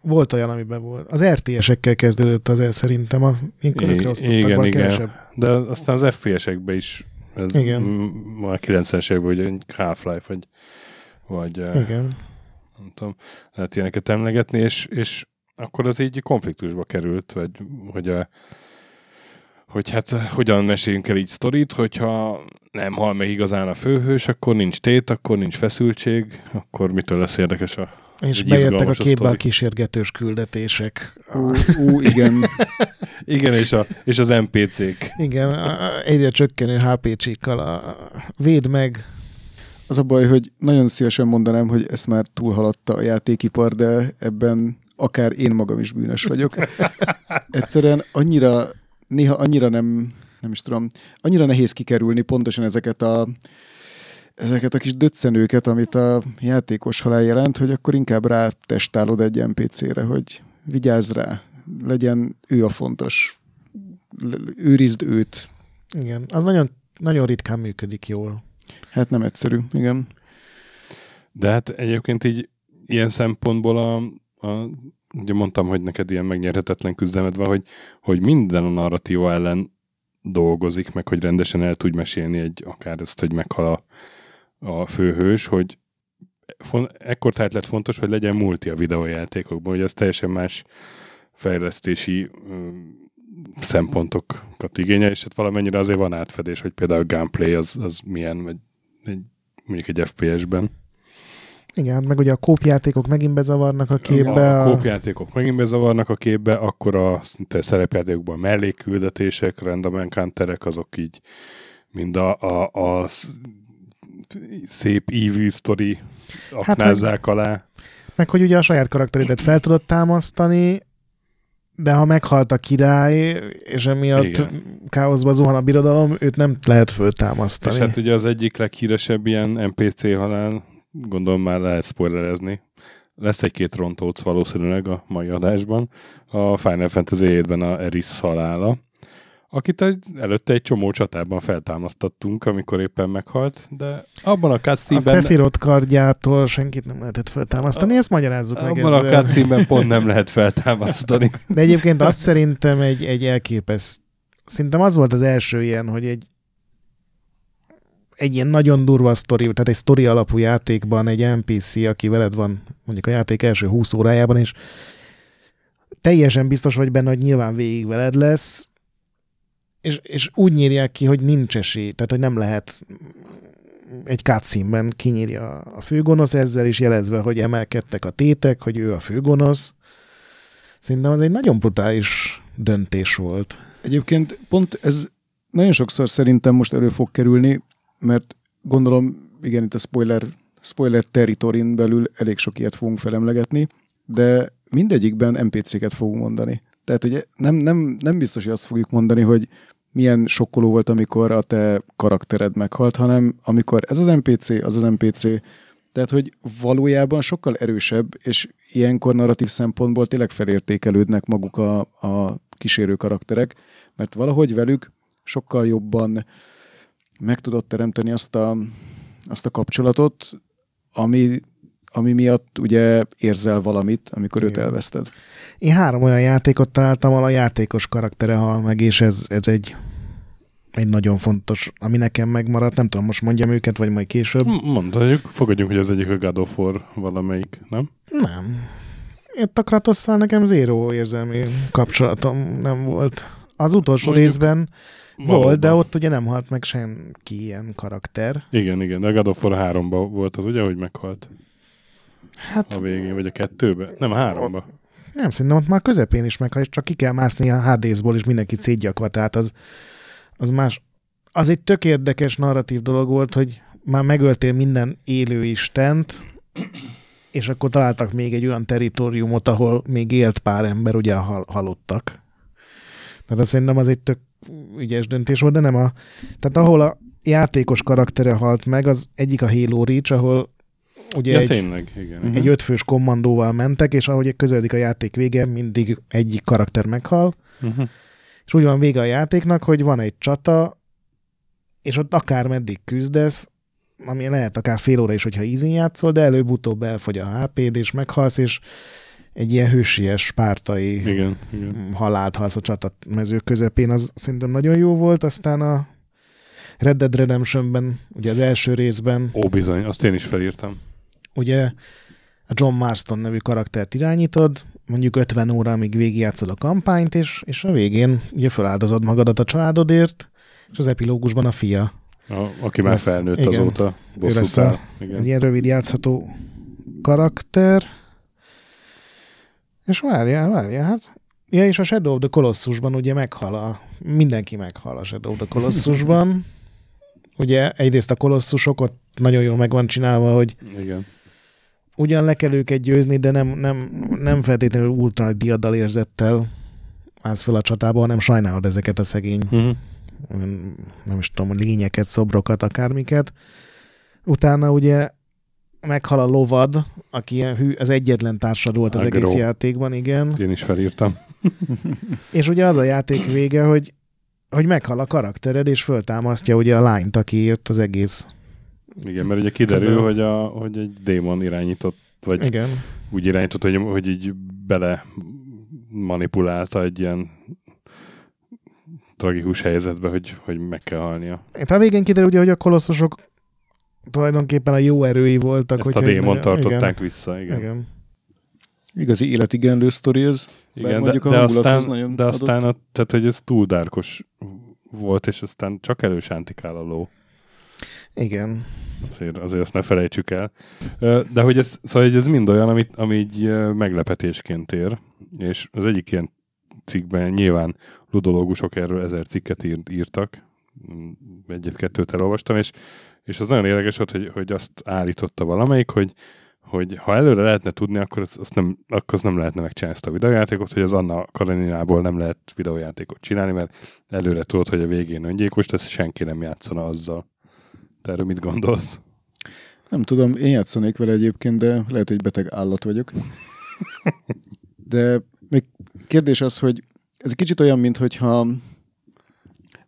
Volt olyan, amiben volt. Az RTS-ekkel kezdődött az el szerintem, a I- körökre osztottak igen, igen. kevesebb. De aztán az FPS-ekben is ez Igen. már 90-es években, hogy egy Half-Life, vagy, vagy eh, Igen. nem tudom, lehet ilyeneket emlegetni, és, és akkor az így konfliktusba került, vagy hogy, a, hogy hát hogyan meséljünk el így sztorit, hogyha nem hal meg igazán a főhős, akkor nincs tét, akkor nincs feszültség, akkor mitől lesz érdekes a... És Egy bejöttek a képbe a kísérgetős küldetések. Ú, ú igen. Igen, és, a, és az NPC-k. Igen, a- a- egyre csökkenő HP csíkkal. A... Véd meg. Az a baj, hogy nagyon szívesen mondanám, hogy ezt már túlhaladta a játékipar, de ebben akár én magam is bűnös vagyok. Egyszerűen annyira, néha annyira nem, nem is tudom, annyira nehéz kikerülni pontosan ezeket a ezeket a kis döccenőket, amit a játékos halál jelent, hogy akkor inkább rá testálod egy NPC-re, hogy vigyázz rá, legyen ő a fontos, őrizd őt. Igen, az nagyon, nagyon ritkán működik jól. Hát nem egyszerű, igen. De hát egyébként így ilyen szempontból a, a ugye mondtam, hogy neked ilyen megnyerhetetlen küzdelmed van, hogy, hogy minden a narratíva ellen dolgozik, meg hogy rendesen el tudj mesélni egy, akár ezt, hogy meghal a, a főhős, hogy ekkor tehát lett fontos, hogy legyen multi a videójátékokban, hogy ez teljesen más fejlesztési mm, szempontokat igényel, és hát valamennyire azért van átfedés, hogy például a gameplay az, az milyen, vagy egy, mondjuk egy FPS-ben. Igen, meg ugye a kópjátékok megint bezavarnak a képbe. A kópjátékok megint bezavarnak a képbe, akkor a te szerepjátékokban mellékküldetések, random encounterek, azok így mind a, a, a sz- szép evil story Hát aknázzák alá. Meg hogy ugye a saját karakteredet fel tudod támasztani, de ha meghalt a király, és emiatt Igen. káoszba zuhan a birodalom, őt nem lehet És föltámasztani. hát ugye az egyik leghíresebb ilyen NPC halál, gondolom már lehet spoilerezni, lesz egy-két rontóc valószínűleg a mai adásban, a Final Fantasy 7-ben a Eris halála, akit egy, előtte egy csomó csatában feltámasztattunk, amikor éppen meghalt, de abban a a cutscene-ben Sephiroth kardjától senkit nem lehetett feltámasztani, ezt magyarázzuk meg abban a cutscene pont nem lehet feltámasztani. De egyébként azt szerintem egy, egy elképeszt. Szerintem az volt az első ilyen, hogy egy egy ilyen nagyon durva sztori, tehát egy sztori alapú játékban egy NPC, aki veled van mondjuk a játék első 20 órájában, és teljesen biztos vagy benne, hogy nyilván végig veled lesz, és, és úgy nyírják ki, hogy nincs esély, tehát hogy nem lehet egy cutscene-ben kinyírja a főgonosz ezzel is jelezve, hogy emelkedtek a tétek, hogy ő a főgonosz. Szerintem az egy nagyon brutális döntés volt. Egyébként pont ez nagyon sokszor szerintem most elő fog kerülni, mert gondolom, igen, itt a spoiler, spoiler territorin belül elég sok ilyet fogunk felemlegetni, de mindegyikben NPC-ket fogunk mondani. Tehát ugye nem, nem, nem biztos, hogy azt fogjuk mondani, hogy milyen sokkoló volt, amikor a te karaktered meghalt, hanem amikor ez az NPC, az az NPC, tehát, hogy valójában sokkal erősebb, és ilyenkor narratív szempontból tényleg felértékelődnek maguk a, a kísérő karakterek, mert valahogy velük sokkal jobban meg tudod teremteni azt a, azt a kapcsolatot, ami, ami miatt ugye érzel valamit, amikor őt Igen. elveszted. Én három olyan játékot találtam, ahol a játékos karaktere hal meg, és ez, ez egy, egy nagyon fontos, ami nekem megmaradt. Nem tudom, most mondjam őket, vagy majd később. Mondhatjuk, fogadjunk, hogy az egyik a God of War valamelyik, nem? Nem. Itt a Kratosszal nekem zéró érzelmi kapcsolatom nem volt. Az utolsó Mondjuk részben Valóban. volt, de ott ugye nem halt meg senki ilyen karakter. Igen, igen, de a God of War 3-ban volt az, ugye, hogy meghalt Hát a végén, vagy a kettőben? Nem, a háromba. nem, szerintem ott már közepén is meghalt, és csak ki kell mászni a Hades-ból, és mindenki szétgyakva, tehát az, az más. Az egy tök érdekes narratív dolog volt, hogy már megöltél minden élő istent, és akkor találtak még egy olyan teritoriumot, ahol még élt pár ember, ugye hal- halottak. Tehát azt szerintem az egy tök ügyes döntés volt, de nem a... Tehát ahol a játékos karaktere halt meg, az egyik a Halo Reach, ahol ugye Ja, egy, tényleg, igen. Mhm. egy ötfős kommandóval mentek, és ahogy közeledik a játék vége, mindig egyik karakter meghal, Uh-huh. és úgy van vége a játéknak, hogy van egy csata, és ott akár meddig küzdesz, ami lehet akár fél óra is, hogyha easy játszol, de előbb-utóbb elfogy a HP-d, és meghalsz, és egy ilyen hősies, spártai Igen, igen. halált halsz a csatamező közepén, az szerintem nagyon jó volt, aztán a Red Dead Redemptionben, ugye az első részben, Ó, bizony, azt én is felírtam. Ugye a John Marston nevű karaktert irányítod, mondjuk 50 óra, amíg végigjátszod a kampányt, és, és a végén ugye feláldozod magadat a családodért, és az epilógusban a fia. A, aki már Lesz- felnőtt igen. azóta, bosszút áll. Igen. ilyen rövid játszható karakter. És várjál, várjál, hát Ja, és a Shadow of the Colossusban ugye meghal a... Mindenki meghal a Shadow of the Colossusban. ugye egyrészt a kolosszusok ott nagyon jól meg van csinálva, hogy igen. Ugyan le kell őket győzni, de nem, nem, nem feltétlenül ultra nagy diaddal érzettel állsz fel a csatába, hanem sajnálod ezeket a szegény, Uh-huh. nem is tudom, lényeket, szobrokat, akármiket. Utána ugye meghal a lovad, aki ilyen hű, az egyetlen társad volt az Agro. egész játékban, igen. Én is felírtam. És ugye az a játék vége, hogy, hogy meghal a karaktered, és föltámasztja ugye a lányt, aki jött az egész. Igen, mert ugye kiderül, hogy, a, hogy egy démon irányított, vagy Igen. úgy irányított, hogy, hogy így bele manipulálta egy ilyen tragikus helyzetbe, hogy, hogy meg kell halnia. Hát a végén kiderül ugye, hogy a kolosszusok tulajdonképpen a jó erői voltak. Ezt a hogyha- démon igen, tartották vissza, igen. Igen. igen. Igazi életigenlő sztori ez. Igen, de, mondjuk a de, aztán, nagyon de aztán adott. a, tehát, hogy ez túl dárkos volt, és aztán csak elősántikál a ló. Igen. Azért, azért azt ne felejtsük el. De hogy ez, szóval hogy ez mind olyan, amit, ami így meglepetésként ér, és az egyik ilyen cikkben nyilván ludológusok erről ezer cikket ír, írtak, egyet-kettőt elolvastam, és, és az nagyon érdekes volt, hogy, hogy azt állította valamelyik, hogy, hogy ha előre lehetne tudni, akkor az, azt nem, akkor az nem lehetne megcsinálni ezt a videójátékot, hogy az Anna Kareninából nem lehet videójátékot csinálni, mert előre tudod, hogy a végén öngyilkos lesz, senki nem játszana azzal. Te erről mit gondolsz? Nem tudom, én játszanék vele egyébként, de lehet, hogy beteg állat vagyok. De még kérdés az, hogy ez egy kicsit olyan, mintha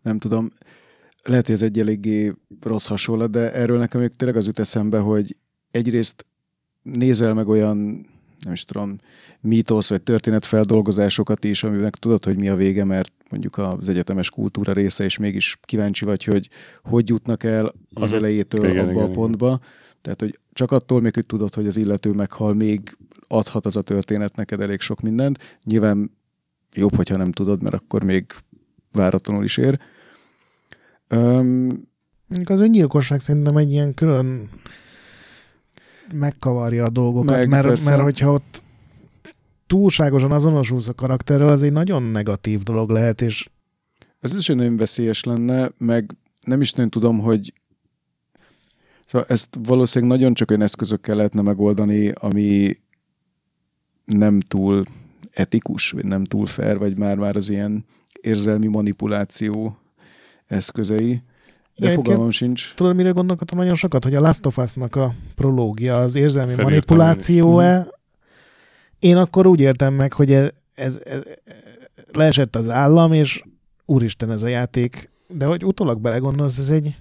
nem tudom, lehet, hogy ez egy eléggé rossz hasonlat, de erről nekem még tényleg az jut eszembe, hogy egyrészt nézel meg olyan, nem is tudom, mítosz vagy történetfeldolgozásokat is, amiben tudod, hogy mi a vége, mert mondjuk az egyetemes kultúra része, és mégis kíváncsi vagy, hogy hogy jutnak el az Mhm. elejétől Igen, abba igen, a igen. pontba. Tehát, hogy csak attól még, hogy tudod, hogy az illető meghal, még adhat az a történet neked elég sok mindent. Nyilván jobb, hogyha nem tudod, mert akkor még váratlanul is ér. Mondjuk az öngyilkosság szerintem egy ilyen külön megkavarja a dolgokat, Meg, mert, persze. mert hogyha ott túlságosan azonosulsz a karakterrel, az egy nagyon negatív dolog lehet, és Ez is nagyon veszélyes lenne, meg nem is nagyon tudom, hogy Szóval ezt valószínűleg nagyon csak olyan eszközökkel lehetne megoldani, ami nem túl etikus, vagy nem túl fair, vagy már-már az ilyen érzelmi manipuláció eszközei. De fogalmam sincs. tudod, mire gondolkodtam nagyon sokat, hogy a Last of Us-nak a prológia, az érzelmi Felírtam manipuláció-e, én akkor úgy éltem meg, hogy ez, ez, ez, leesett az állam, és úristen ez a játék, de hogy utólag belegondolsz, ez egy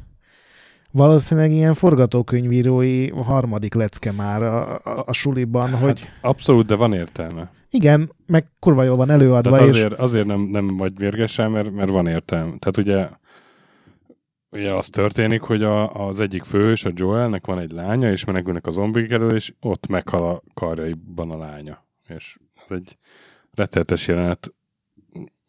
valószínűleg ilyen forgatókönyvírói harmadik lecke már a, a, a suliban, hát, hogy Abszolút, de van értelme. igen, meg kurva jól van De előadva, és azért, azért nem, nem vagy mérges rá, mert, mert van értelme. Tehát ugye, ugye az történik, hogy a, az egyik főhős, a Joelnek van egy lánya, és menekülnek a zombik elől, és ott meghal a karjaiban a lánya. És ez egy rettenetes jelenet,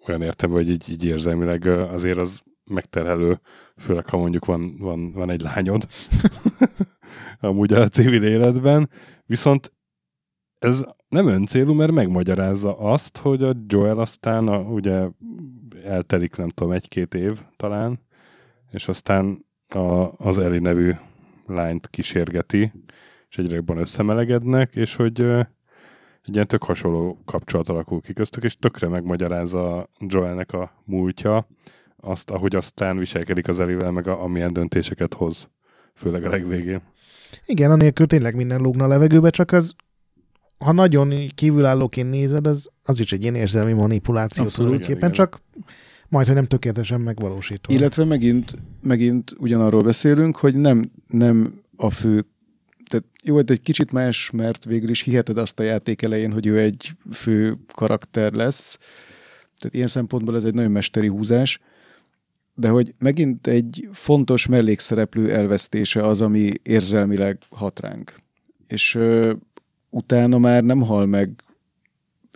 olyan értem, hogy így, így érzelmileg azért az megterhelő, főleg ha mondjuk van, van, van egy lányod amúgy a civil életben, viszont ez nem öncélú, mert megmagyarázza azt, hogy a Joel aztán a, ugye eltelik, nem tudom, egy-két év talán, és aztán a, az Eli nevű lányt kísérgeti, és egyre jobban összemelegednek, és hogy egy ilyen tök hasonló kapcsolat alakul ki köztük, és tökre megmagyarázza Joelnek a múltja, azt, ahogy aztán viselkedik az Elivel, meg a, amilyen döntéseket hoz, főleg a legvégén. igen, anélkül tényleg minden lógna a levegőbe, csak az ha nagyon kívülállóként nézed, az, az is egy ilyen érzelmi manipuláció Abszolút, tulajdonképpen, igen, csak majd, hogy nem tökéletesen megvalósítva. Illetve megint, megint ugyanarról beszélünk, hogy nem, nem a fő tehát jó, hogy egy kicsit más, mert végül is hiheted azt a játék elején, hogy ő egy fő karakter lesz. Tehát ilyen szempontból ez egy nagyon mesteri húzás. De hogy megint egy fontos mellékszereplő elvesztése az, ami érzelmileg hat ránk. És ö, utána már nem hal meg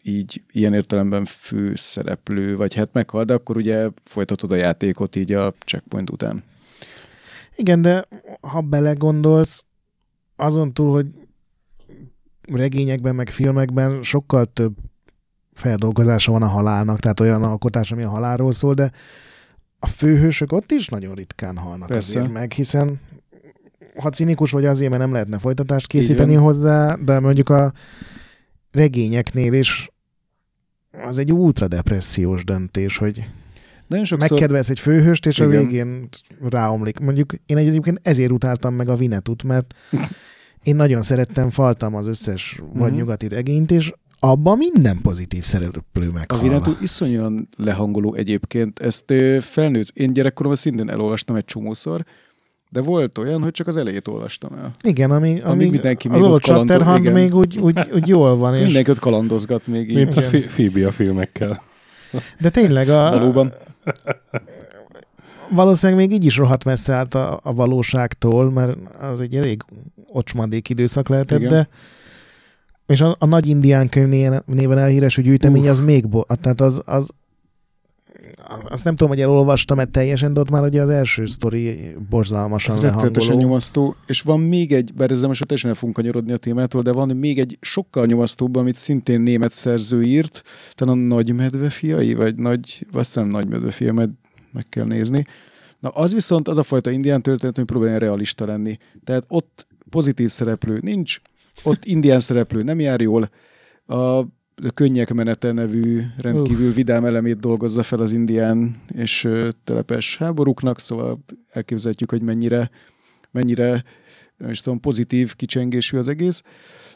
így ilyen értelemben főszereplő, vagy hát meghal, de akkor ugye folytatod a játékot így a checkpoint után. Igen, de ha belegondolsz, azon túl, hogy regényekben, meg filmekben sokkal több feldolgozása van a halálnak, tehát olyan alkotás, ami a halálról szól, de a főhősök ott is nagyon ritkán halnak Persze. azért meg, hiszen ha cinikus vagy azért, mert nem lehetne folytatást készíteni hozzá, de mondjuk a regényeknél is az egy ultra depressziós döntés, hogy Nagyon sokszor... megkedvelsz egy főhőst, és Igen. a végén ráomlik. Mondjuk én egyébként ezért utáltam meg a Vinetut, mert én nagyon szerettem, faltam az összes vagy Mhm. nyugati regényt, és abban minden pozitív szereplő A meghal. Vinetú iszonyan lehangoló egyébként. Ezt felnőtt, én gyerekkoromban szintén elolvastam egy csomószor, de volt olyan, hogy csak az elejét olvastam el. Igen, ami, ami mindenki az még ott igen. még úgy, úgy, úgy jól van. És, Mindenki ott kalandozgat még így. Mint a Phoebe a filmekkel. de tényleg a, Valóban. valószínűleg még így is rohadt messze állt a, a valóságtól, mert az egy elég ocsmadék időszak lehetett, Igen. de és a, a nagy indián könyv néven, néven elhíresű gyűjtemény az még, bo- tehát az, az azt nem tudom, hogy elolvastam-e teljesen, de ott már ugye az első sztori borzalmasan Ez lehangoló. nyomasztó, és van még egy, bár ezzel most teljesen el fogunk kanyarodni a témától, de van még egy sokkal nyomasztóbb, amit szintén német szerző írt, talán a Nagy Medve fiai, vagy Nagy, azt nem Nagy Medve fia, majd meg kell nézni. Na az viszont az a fajta indián történet, ami próbálja realista lenni. Tehát ott pozitív szereplő nincs, ott indián szereplő nem jár jól, a Könnyek menete nevű rendkívül vidám elemét dolgozza fel az indián és telepes háborúknak, szóval elképzelhetjük, hogy mennyire, mennyire nem is tudom, pozitív kicsengésű az egész,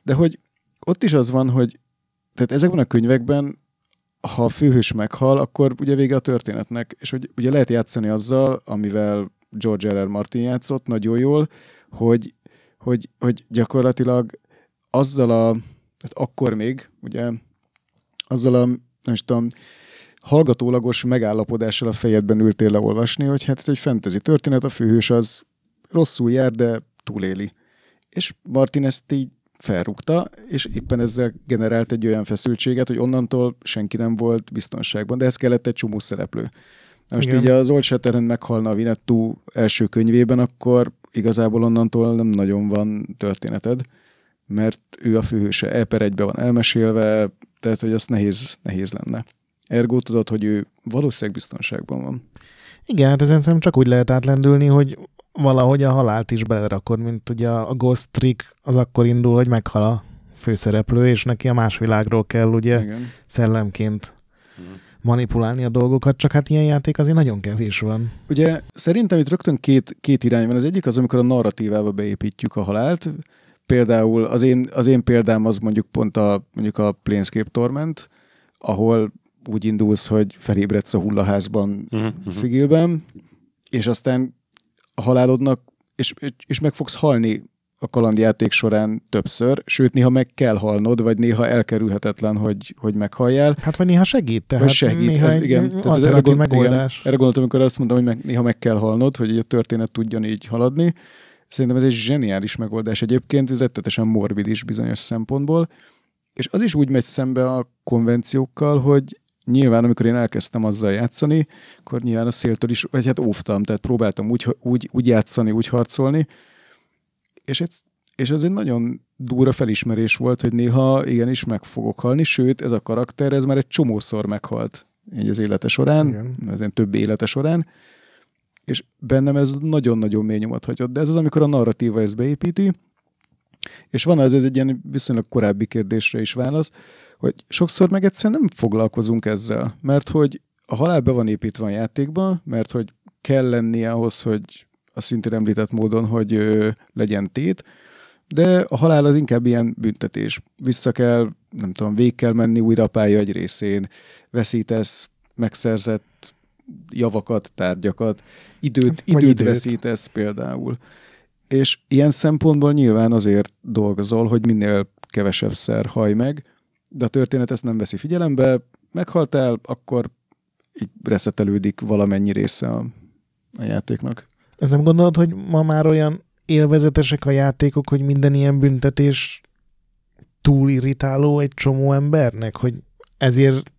de hogy ott is az van, hogy tehát ezekben a könyvekben ha a főhős meghal, akkor ugye vége a történetnek, és hogy ugye lehet játszani azzal, amivel George R. R. Martin játszott nagyon jól, hogy, hogy, hogy gyakorlatilag azzal a, tehát akkor még, ugye azzal a, nem is tudom, hallgatólagos megállapodással a fejedben ültél leolvasni, hogy hát ez egy fantasy történet, a főhős az rosszul jár, de túléli. És Martin ezt így felrúgta, és éppen ezzel generált egy olyan feszültséget, hogy onnantól senki nem volt biztonságban, de ez kellett egy csomó szereplő. Most Igen. így az Old Shatterhand meghalna a Vinettu első könyvében, akkor igazából onnantól nem nagyon van történeted, mert ő a főhőse, E per egybe van elmesélve, tehát hogy az nehéz, nehéz lenne. Ergo tudod, hogy ő valószínűleg biztonságban van. Igen, hát ezen szerintem csak úgy lehet átlendülni, hogy valahogy a halált is belerakod, mint ugye a Ghost Trick az akkor indul, hogy meghal a főszereplő, és neki a más világról kell ugye Igen. szellemként manipulálni a dolgokat, csak hát ilyen játék azért nagyon kevés van. Ugye szerintem itt rögtön két, két irány van. Az egyik az, amikor a narratívába beépítjük a halált. Például az én, az én példám az mondjuk pont a, mondjuk a Planescape Torment, ahol úgy indulsz, hogy felébredsz a hullaházban Uh-huh. Szigilben, és aztán a halálodnak, és, és meg fogsz halni a kalandjáték során többször, sőt, néha meg kell halnod, vagy néha elkerülhetetlen, hogy, hogy meghalljál. Hát vagy néha segít, tehát Vagy segít, néha ez, igen. Tehát ez erre, gond, megoldás. igen, erre gondoltam, amikor azt mondtam, hogy meg, néha meg kell halnod, hogy a történet tudjon így haladni. Szerintem ez egy zseniális megoldás. Egyébként, ez rettetesen morbid is bizonyos szempontból, és az is úgy megy szembe a konvenciókkal, hogy nyilván, amikor én elkezdtem azzal játszani, akkor nyilván a széltől is, vagy hát óvtam, tehát próbáltam úgy, úgy, úgy játszani, úgy harcolni, és, egy, és ez egy nagyon durva felismerés volt, hogy néha igenis meg fogok halni, sőt, ez a karakter, ez már egy csomószor meghalt így az élete során, Igen. az ilyen több élete során, és bennem ez nagyon-nagyon mély nyomat hagyott. De ez az, amikor a narratíva ezt beépíti, és van az, ez egy ilyen viszonylag korábbi kérdésre is válasz, hogy sokszor meg egyszerűen nem foglalkozunk ezzel, mert hogy a halál be van építve a játékba, mert hogy kell lennie ahhoz, hogy a szintén említett módon, hogy ö, legyen tét, de a halál az inkább ilyen büntetés. Vissza kell, nem tudom, végig kell menni újra a pálya egy részén, veszítesz megszerzett javakat, tárgyakat, időt, időt. időt veszítesz például. És ilyen szempontból nyilván azért dolgozol, hogy minél kevesebb szer haj meg, de a történet ezt nem veszi figyelembe, meghaltál, akkor így reszetelődik valamennyi része a, a játéknak. Ez nem gondolod, hogy ma már olyan élvezetesek a játékok, hogy minden ilyen büntetés túl irritáló egy csomó embernek, hogy ezért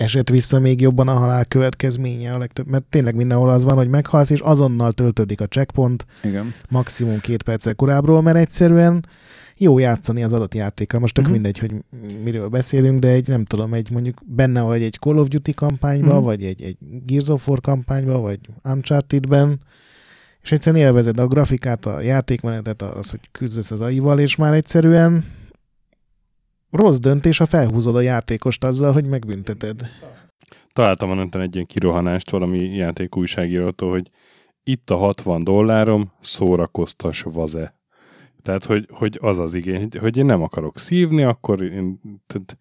esett vissza még jobban a halál következménye a legtöbb, mert tényleg mindenhol az van, hogy meghalsz, és azonnal töltődik a checkpoint, Igen. maximum két perccel korábbról, mert egyszerűen jó játszani az adott játékkal. Most tök Mhm. mindegy, hogy miről beszélünk, de egy, nem tudom, egy mondjuk benne vagy egy Call of Duty kampányba, Mhm. vagy egy, egy Gears of War kampányba, vagy Uncharted-ben, és egyszerűen élvezed a grafikát, a játékmenetet, az, hogy küzdesz az AI-val, és már egyszerűen rossz döntés, ha felhúzod a játékost azzal, hogy megbünteted. Találtam a egy ilyen kirohanást valami játék újságírótól, hogy itt a 60 dollárom, szórakoztas vaze. Tehát, hogy, hogy az az igény, hogy én nem akarok szívni, akkor én, tehát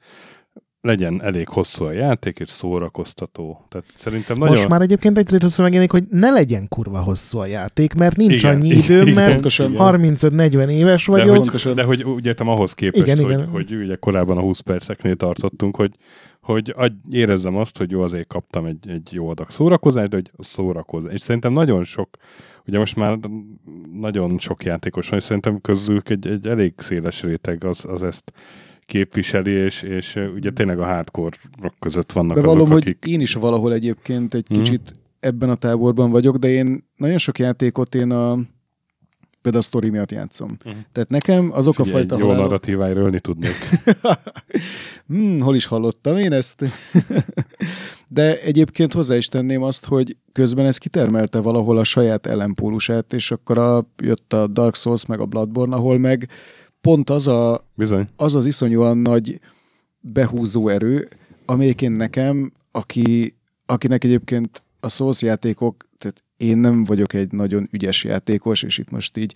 legyen elég hosszú a játék, és szórakoztató. Tehát szerintem nagyon... Most már egyébként egy többször megjelenik, hogy ne legyen kurva hosszú a játék, mert nincs Igen, annyi igen, mert pontosan. igen. 35-40 éves de, vagyok. hogy, Pontosan. de hogy úgy értem ahhoz képest, Igen, hogy, igen. hogy ugye korábban a 20 perceknél tartottunk, hogy, hogy érezzem azt, hogy jó, azért kaptam egy, egy jó adag szórakozást, de hogy szórakozás. És szerintem nagyon sok, ugye most már nagyon sok játékos van, és szerintem közülük egy, egy elég széles réteg az, az ezt képviseli, és, és ugye tényleg a hardcore között vannak De azok, valóm, akik... hogy én is valahol egyébként egy Mhm. kicsit ebben a táborban vagyok, de én nagyon sok játékot én a például a sztori miatt játszom. Mhm. Tehát nekem azok Figyelj, a fajta jó halálok- narratíváiról ölni tudnék. hmm, hol is hallottam én ezt? De egyébként hozzá is tenném azt, hogy közben ez kitermelte valahol a saját ellenpólusát, és akkor a, jött a Dark Souls meg a Bloodborne, ahol meg pont az a, Bizony. az az iszonyúan nagy behúzó erő, amelyiként nekem, aki, akinek egyébként a Souls játékok, tehát én nem vagyok egy nagyon ügyes játékos, és itt most így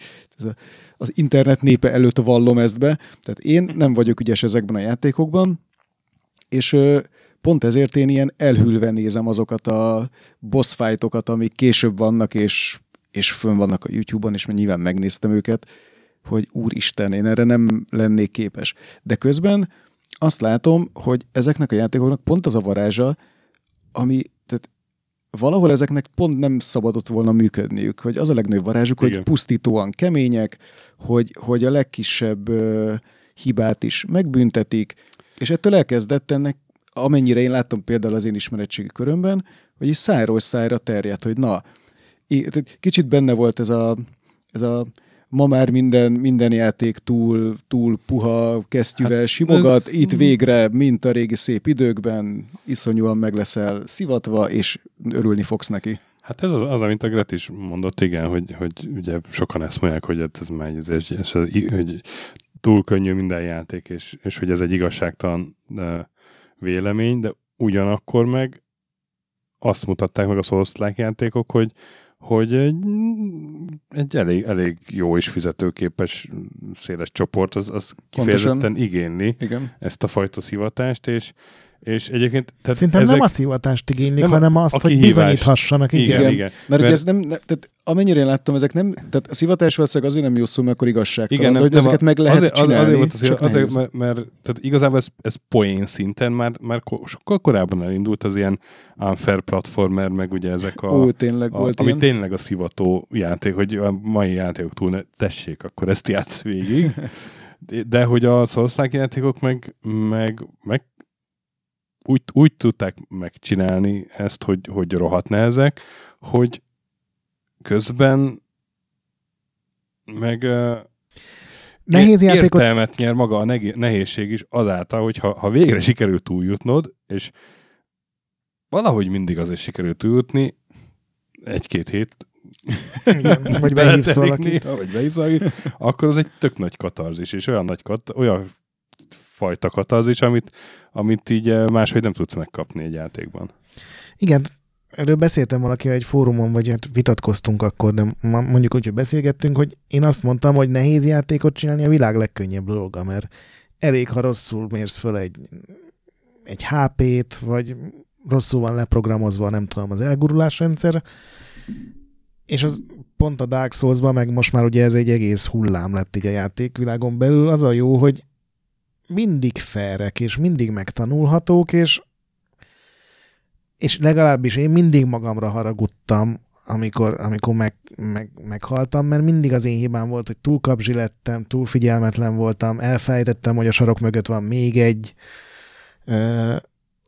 az internet népe előtt vallom ezt be, tehát én nem vagyok ügyes ezekben a játékokban, és pont ezért én ilyen elhűlve nézem azokat a boss fightokat, amik később vannak, és, és fönn vannak a YouTube-on, és nyilván megnéztem őket, hogy úristen, én erre nem lennék képes. De közben azt látom, hogy ezeknek a játékoknak pont az a varázsa, ami, tehát valahol ezeknek pont nem szabadott volna működniük, hogy az a legnagyobb varázsuk, Igen. hogy pusztítóan kemények, hogy, hogy a legkisebb ö, hibát is megbüntetik, és ettől elkezdett ennek, amennyire én láttam például az én ismeretségi körömben, hogy is szájról szájra terjedt, hogy na, kicsit benne volt ez a, ez a ma már minden, minden játék túl, túl puha kesztyűvel hát simogat, ez- itt végre, mint a régi szép időkben, iszonyúan meg leszel szivatva, és örülni fogsz neki. Hát ez az, az amit a Gret is mondott, igen, hogy, hogy ugye sokan ezt mondják, hogy hát ez már ez, ez, ez, hogy túl könnyű minden játék, és, és hogy ez egy igazságtalan vélemény, de ugyanakkor meg azt mutatták meg a souls játékok, hogy, hogy egy, egy elég, elég jó és fizetőképes széles csoport, az, az kifejezetten igényli Igen. ezt a fajta szivatást, és, és egyébként... Tehát Szerintem ezek, nem a szivatást igénylik, Nem hanem azt, hogy bizonyíthassanak. Igen. Igen, Igen. igen. Mert, mert Mert- ez nem, ne, tehát amennyire én láttam, ezek nem, tehát a szivatás valószínűleg azért nem jó szó, mert akkor igazságtalan, Igen, de nem, hogy ezeket a- meg lehet azért, csinálni, Azért, volt az, csak azért, nehéz. mert, mert tehát igazából ez, ez poén szinten már, már sokkal korábban elindult az ilyen unfair platformer, meg ugye ezek a, Ó, tényleg a volt ami ilyen. tényleg a szivató játék, hogy a mai játékok túl ne tessék, akkor ezt játsz végig. De, de hogy a souls játékok meg, meg, meg úgy, úgy tudták megcsinálni ezt, hogy, hogy rohadt nehezek, hogy közben meg Nehéz játékot Értelmet nyer maga a nehézség is azáltal, hogy ha, ha végre sikerül túljutnod, és valahogy mindig azért sikerül túljutni, egy-két hét Igen, vagy behívsz valakit. néha, vagy behívsz valakit, akkor az egy tök nagy katarzis, és olyan nagy kat, olyan fajta katarzis, amit, amit így eh, máshogy nem tudsz megkapni egy játékban. Igen, erről beszéltem valaki egy fórumon, vagy hát vitatkoztunk akkor, de mondjuk úgy, hogy beszélgettünk, hogy én azt mondtam, hogy nehéz játékot csinálni a világ legkönnyebb dolga, mert elég, ha rosszul mérsz föl egy, egy HP-t, vagy rosszul van leprogramozva, nem tudom, az elgurulásrendszer, és az pont a Dark souls meg most már ugye ez egy egész hullám lett így a játékvilágon belül, az a jó, hogy mindig ferek, és mindig megtanulhatók, és és legalábbis én mindig magamra haragudtam, amikor, amikor meg, meg, meghaltam, mert mindig az én hibám volt, hogy túl kapzsi lettem, túl figyelmetlen voltam, elfelejtettem, hogy a sarok mögött van még egy, ö,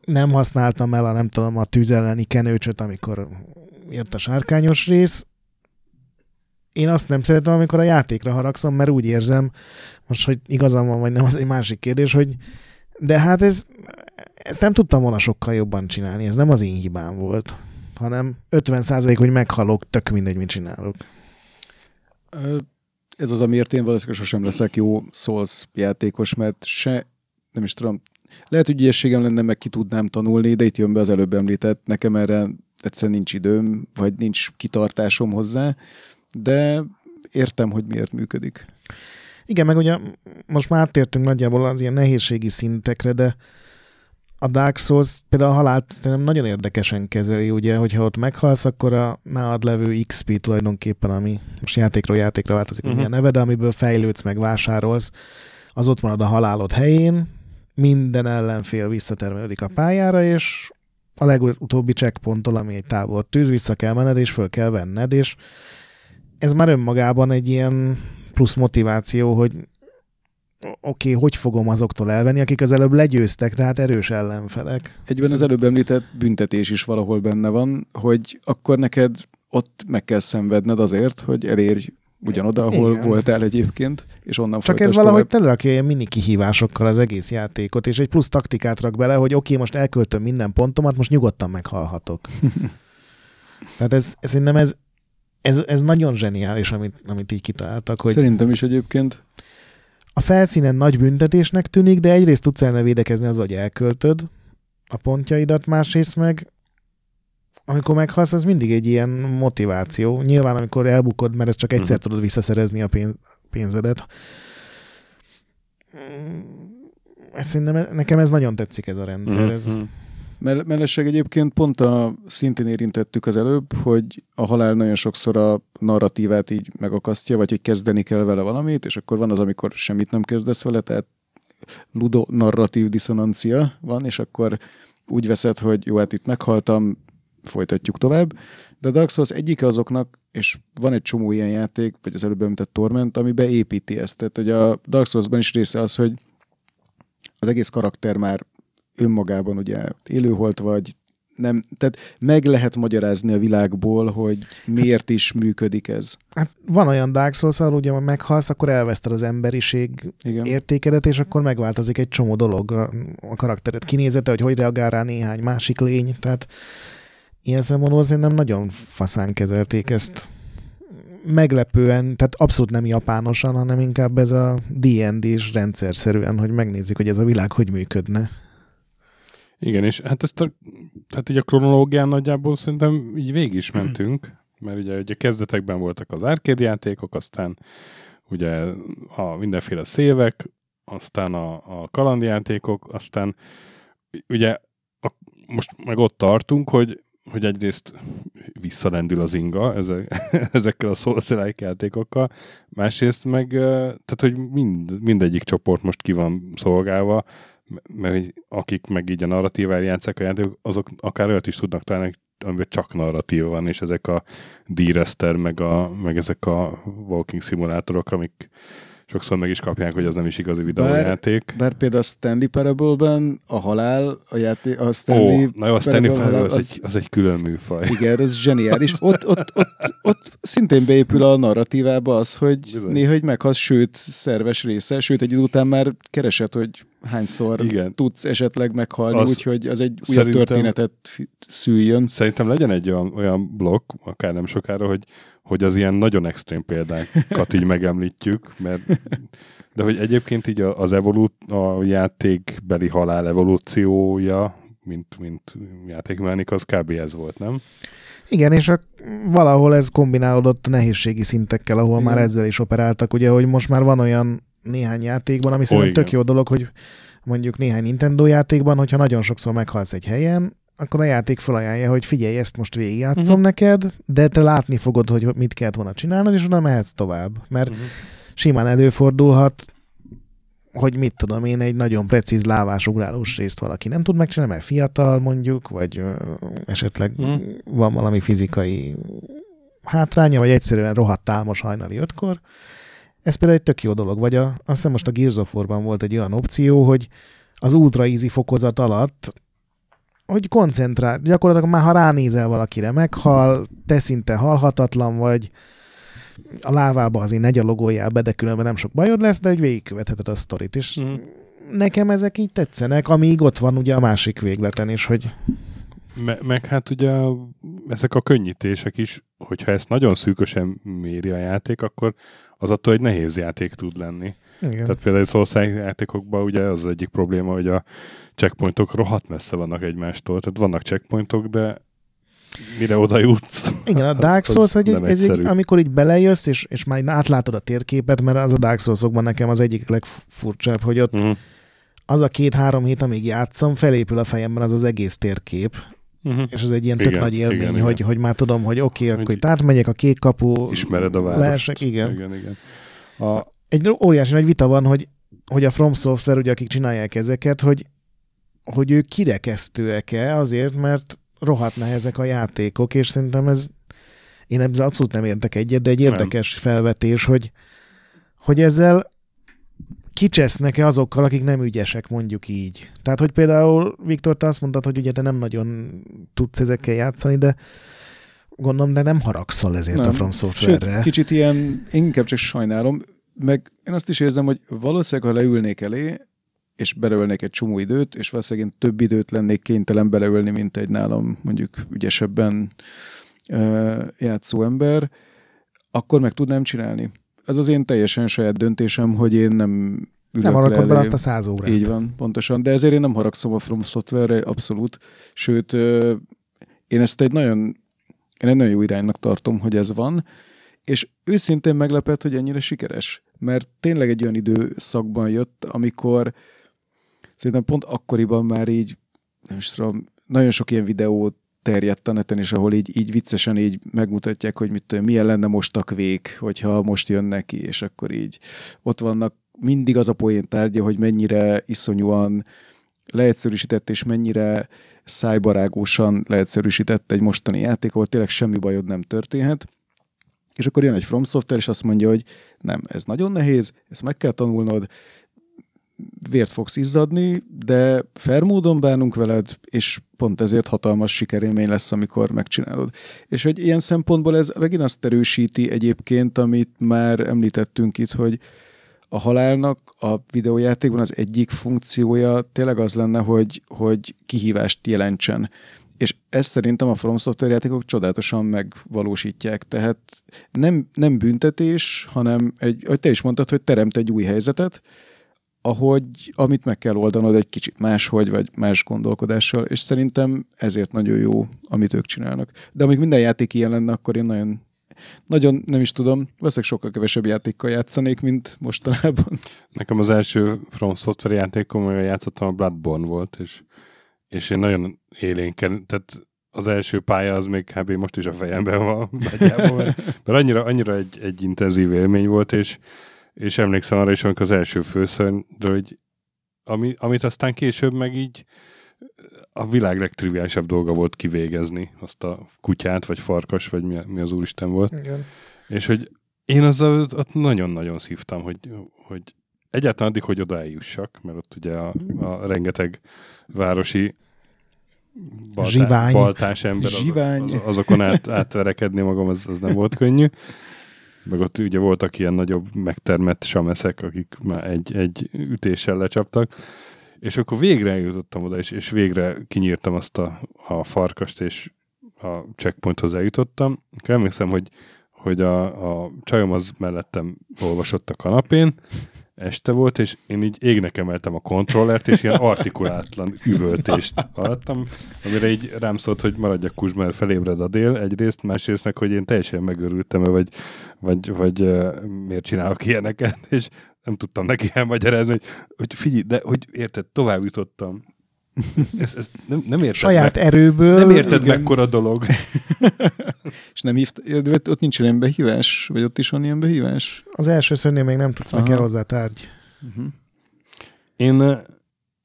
nem használtam el a nem tudom, a tűz elleni kenőcsöt, amikor jött a sárkányos rész. Én azt nem szeretem, amikor a játékra haragszom, mert úgy érzem, most, hogy igazam van, vagy nem, az egy másik kérdés, hogy de hát ez, ezt nem tudtam volna sokkal jobban csinálni, ez nem az én hibám volt, hanem 50 hogy meghalok, tök mindegy, mit csinálok. Ez az, amiért én valószínűleg sosem leszek jó Souls játékos, mert se, nem is tudom, lehet, hogy ügyességem lenne, meg ki tudnám tanulni, de itt jön be az előbb említett, nekem erre egyszerűen nincs időm, vagy nincs kitartásom hozzá, de értem, hogy miért működik. Igen, meg ugye most már áttértünk nagyjából az ilyen nehézségi szintekre, de a Dark Souls például a halált szerintem nagyon érdekesen kezeli, ugye, hogyha ott meghalsz, akkor a nálad levő XP tulajdonképpen, ami most játékról játékra változik, uh-huh. Mhm. mi a neve, de amiből fejlődsz, meg vásárolsz, az ott marad a halálod helyén, minden ellenfél visszatermelődik a pályára, és a legutóbbi checkpontól, ami egy tábor tűz, vissza kell menned, és föl kell venned, és ez már önmagában egy ilyen plusz motiváció, hogy oké, okay, hogy fogom azoktól elvenni, akik az előbb legyőztek, tehát erős ellenfelek. Egyben az előbb említett büntetés is valahol benne van, hogy akkor neked ott meg kell szenvedned azért, hogy elérj ugyanoda, ahol Igen. voltál egyébként, és onnan Csak ez valahogy telerakja ilyen mini kihívásokkal az egész játékot, és egy plusz taktikát rak bele, hogy oké, okay, most elköltöm minden pontomat, most nyugodtan meghalhatok. Tehát ez, ez szerintem ez, ez, ez nagyon zseniális, amit, amit így kitaláltak. Hogy Szerintem is egyébként. A felszínen nagy büntetésnek tűnik, de egyrészt tudsz elne védekezni az, hogy elköltöd a pontjaidat, másrészt meg amikor meghalsz, az mindig egy ilyen motiváció. Nyilván, amikor elbukod, mert ez csak egyszer uh-huh. tudod visszaszerezni a pénz, pénzedet. Ez szerintem, nekem ez nagyon tetszik ez a rendszer. Uh-huh. Mellesleg egyébként pont a szintén érintettük az előbb, hogy a halál nagyon sokszor a narratívát így megakasztja, vagy hogy kezdeni kell vele valamit, és akkor van az, amikor semmit nem kezdesz vele, tehát ludo narratív diszonancia van, és akkor úgy veszed, hogy jó, hát itt meghaltam, folytatjuk tovább. De a Dark Souls egyik azoknak, és van egy csomó ilyen játék, vagy az előbb említett Torment, ami beépíti ezt. Tehát, hogy a Dark Souls-ban is része az, hogy az egész karakter már önmagában ugye élőholt vagy, nem, tehát meg lehet magyarázni a világból, hogy miért is működik ez. Hát van olyan Dark Souls, ahol ugye, ha meghalsz, akkor elveszted az emberiség Igen. értékedet, és akkor megváltozik egy csomó dolog a, a karaktered kinézete, hogy hogy reagál rá néhány másik lény, tehát ilyen szempontból nem nagyon faszán kezelték ezt meglepően, tehát abszolút nem japánosan, hanem inkább ez a D&D-s rendszerszerűen, hogy megnézzük, hogy ez a világ hogy működne. Igen, és hát ezt a, tehát így a kronológián nagyjából szerintem így végig is mentünk, mert ugye, ugye kezdetekben voltak az arcade játékok, aztán ugye a mindenféle szévek, aztán a, a kalandjátékok, aztán ugye a, most meg ott tartunk, hogy hogy egyrészt visszalendül az inga ezek, ezekkel a souls játékokkal, másrészt meg, tehát hogy mind, mindegyik csoport most ki van szolgálva, mert hogy akik meg így a narratívára játszák a játékok, azok akár olyat is tudnak találni, amiben csak narratíva van, és ezek a D-Rester, meg, a, meg ezek a walking szimulátorok, amik sokszor meg is kapják, hogy az nem is igazi videójáték. Bár, bár például a Stanley Parable-ben a halál, a játék, a Stanley oh, na jó, a Stanley Parable az, az, egy, az egy külön műfaj. Igen, ez zseniális. Ott, ott, ott, ott szintén beépül a narratívába az, hogy Bizony. néha hogy meghalsz, sőt, szerves része, sőt, egy idő után már keresed, hogy hányszor Igen. tudsz esetleg meghalni, az úgyhogy az egy újabb történetet szüljön. Szerintem legyen egy olyan, olyan blokk, akár nem sokára, hogy hogy az ilyen nagyon extrém példákat így megemlítjük, mert de hogy egyébként így az evolút, a játékbeli halál evolúciója, mint, mint játékmechanika, az kb. ez volt, nem? Igen, és a, valahol ez kombinálódott nehézségi szintekkel, ahol igen. már ezzel is operáltak, ugye, hogy most már van olyan néhány játékban, ami szerintem tök jó dolog, hogy mondjuk néhány Nintendo játékban, hogyha nagyon sokszor meghalsz egy helyen, akkor a játék felajánlja, hogy figyelj, ezt most végigjátszom uh-huh. neked, de te látni fogod, hogy mit kellett volna csinálnod, és utána mehetsz tovább. Mert uh-huh. simán előfordulhat, hogy mit tudom én, egy nagyon precíz lávásugrálós részt valaki nem tud megcsinálni, mert fiatal mondjuk, vagy ö, esetleg uh-huh. van valami fizikai hátránya, vagy egyszerűen rohadt álmos hajnali ötkor. Ez például egy tök jó dolog. Vagy a, azt hiszem most a Gears of War-ban volt egy olyan opció, hogy az ultra easy fokozat alatt hogy koncentrál. Gyakorlatilag már ha ránézel valakire, meghal, te szinte halhatatlan vagy, a lávába azért ne gyalogoljál be, de különben nem sok bajod lesz, de hogy végigkövetheted a sztorit. És mm. nekem ezek így tetszenek, amíg ott van ugye a másik végleten is, hogy... Me- meg hát ugye ezek a könnyítések is, hogyha ezt nagyon szűkösen méri a játék, akkor az attól egy nehéz játék tud lenni. Igen. Tehát például szország játékokban ugye az, az egyik probléma, hogy a checkpointok rohadt messze vannak egymástól. Tehát vannak checkpointok, de mire oda jutsz. Igen, a Dark Souls, hogy egy, ez egy, amikor így belejössz, és, és már átlátod a térképet, mert az a Dark souls nekem az egyik legfurcsább, hogy ott uh-huh. az a két-három hét, amíg játszom, felépül a fejemben az az egész térkép, Uh-huh. És ez egy ilyen igen, tök nagy élmény, igen, hogy, igen. hogy már tudom, hogy oké, okay, akkor itt átmegyek a kék kapu. Ismered a várost. Leesek, igen. igen, igen. A... Egy óriási nagy vita van, hogy, hogy a From Software, ugye akik csinálják ezeket, hogy hogy ők kirekesztőek-e azért, mert rohadt nehezek a játékok, és szerintem ez én ezzel abszolút nem értek egyet, de egy érdekes nem. felvetés, hogy, hogy ezzel kicsesznek-e azokkal, akik nem ügyesek, mondjuk így. Tehát, hogy például, Viktor, te azt mondtad, hogy ugye te nem nagyon tudsz ezekkel játszani, de gondolom, de nem haragszol ezért Nem. a From Software-re. Sőt, kicsit ilyen, én inkább csak sajnálom, meg én azt is érzem, hogy valószínűleg, ha leülnék elé, és beleölnék egy csomó időt, és valószínűleg én több időt lennék kénytelen beleölni, mint egy nálam mondjuk ügyesebben uh, játszó ember, akkor meg tudnám csinálni. Ez az én teljesen saját döntésem, hogy én nem ülök nem haragod bele azt a száz órát. Így van, pontosan. De ezért én nem haragszom a From Software-re, abszolút. Sőt, én ezt egy nagyon, én egy nagyon jó iránynak tartom, hogy ez van, és őszintén meglepett, hogy ennyire sikeres. Mert tényleg egy olyan időszakban jött, amikor szerintem pont akkoriban már így, nem is tudom, nagyon sok ilyen videó terjedt a neten, és ahol így, így viccesen így megmutatják, hogy mit tudom, milyen lenne most a kvék, hogyha most jön neki, és akkor így ott vannak mindig az a poén tárgya, hogy mennyire iszonyúan leegyszerűsített, és mennyire szájbarágósan leegyszerűsített egy mostani játék, ahol tényleg semmi bajod nem történhet. És akkor jön egy From Software, és azt mondja, hogy nem, ez nagyon nehéz, ezt meg kell tanulnod, vért fogsz izzadni, de fair módon bánunk veled, és pont ezért hatalmas sikerélmény lesz, amikor megcsinálod. És hogy ilyen szempontból ez megint azt erősíti egyébként, amit már említettünk itt, hogy a halálnak a videójátékban az egyik funkciója tényleg az lenne, hogy, hogy kihívást jelentsen. És ezt szerintem a From Software játékok csodálatosan megvalósítják. Tehát nem, nem büntetés, hanem egy, ahogy te is mondtad, hogy teremt egy új helyzetet, ahogy, amit meg kell oldanod egy kicsit máshogy, vagy más gondolkodással, és szerintem ezért nagyon jó, amit ők csinálnak. De amíg minden játék ilyen lenne, akkor én nagyon nagyon nem is tudom, valószínűleg sokkal kevesebb játékkal játszanék, mint mostanában. Nekem az első From Software játékom, amivel játszottam, a Bloodborne volt, és, és én nagyon élénken, tehát az első pálya az még kb. most is a fejemben van, nagyjából, mert, mert annyira, annyira egy, egy intenzív élmény volt, és, és emlékszem arra is, amikor az első főszörnyről, hogy ami, amit aztán később meg így a világ legtriviálisabb dolga volt kivégezni azt a kutyát, vagy farkas, vagy mi, mi az úristen volt. Igen. És hogy én azzal ott nagyon-nagyon szívtam, hogy, hogy egyáltalán addig, hogy oda eljussak, mert ott ugye a, a rengeteg városi baltá, Zsivány. baltás ember az, az, azokon át, átverekedni magam, az, az nem volt könnyű. Meg ott ugye voltak ilyen nagyobb megtermett sameszek, akik már egy, egy ütéssel lecsaptak. És akkor végre eljutottam oda, és, és végre kinyírtam azt a, a farkast, és a checkpointhoz eljutottam. Emlékszem, hogy, hogy a, a csajom az mellettem olvasott a kanapén, este volt, és én így égnek emeltem a kontrollert, és ilyen artikulátlan üvöltést hallottam, amire így rám szólt, hogy maradjak kus, mert felébred a dél egyrészt, másrészt meg, hogy én teljesen megörültem, vagy, vagy, vagy uh, miért csinálok ilyeneket, és nem tudtam neki elmagyarázni, hogy, hogy figyelj, de hogy érted, tovább jutottam. Ezt, ezt nem, nem érted Saját meg, erőből. nem érted igen. mekkora dolog. És nem hívt, ott nincs ilyen behívás? Vagy ott is van ilyen behívás? Az első szörnél még nem tudsz, meg Aha. kell hozzá tárgy. Uh-huh. Én,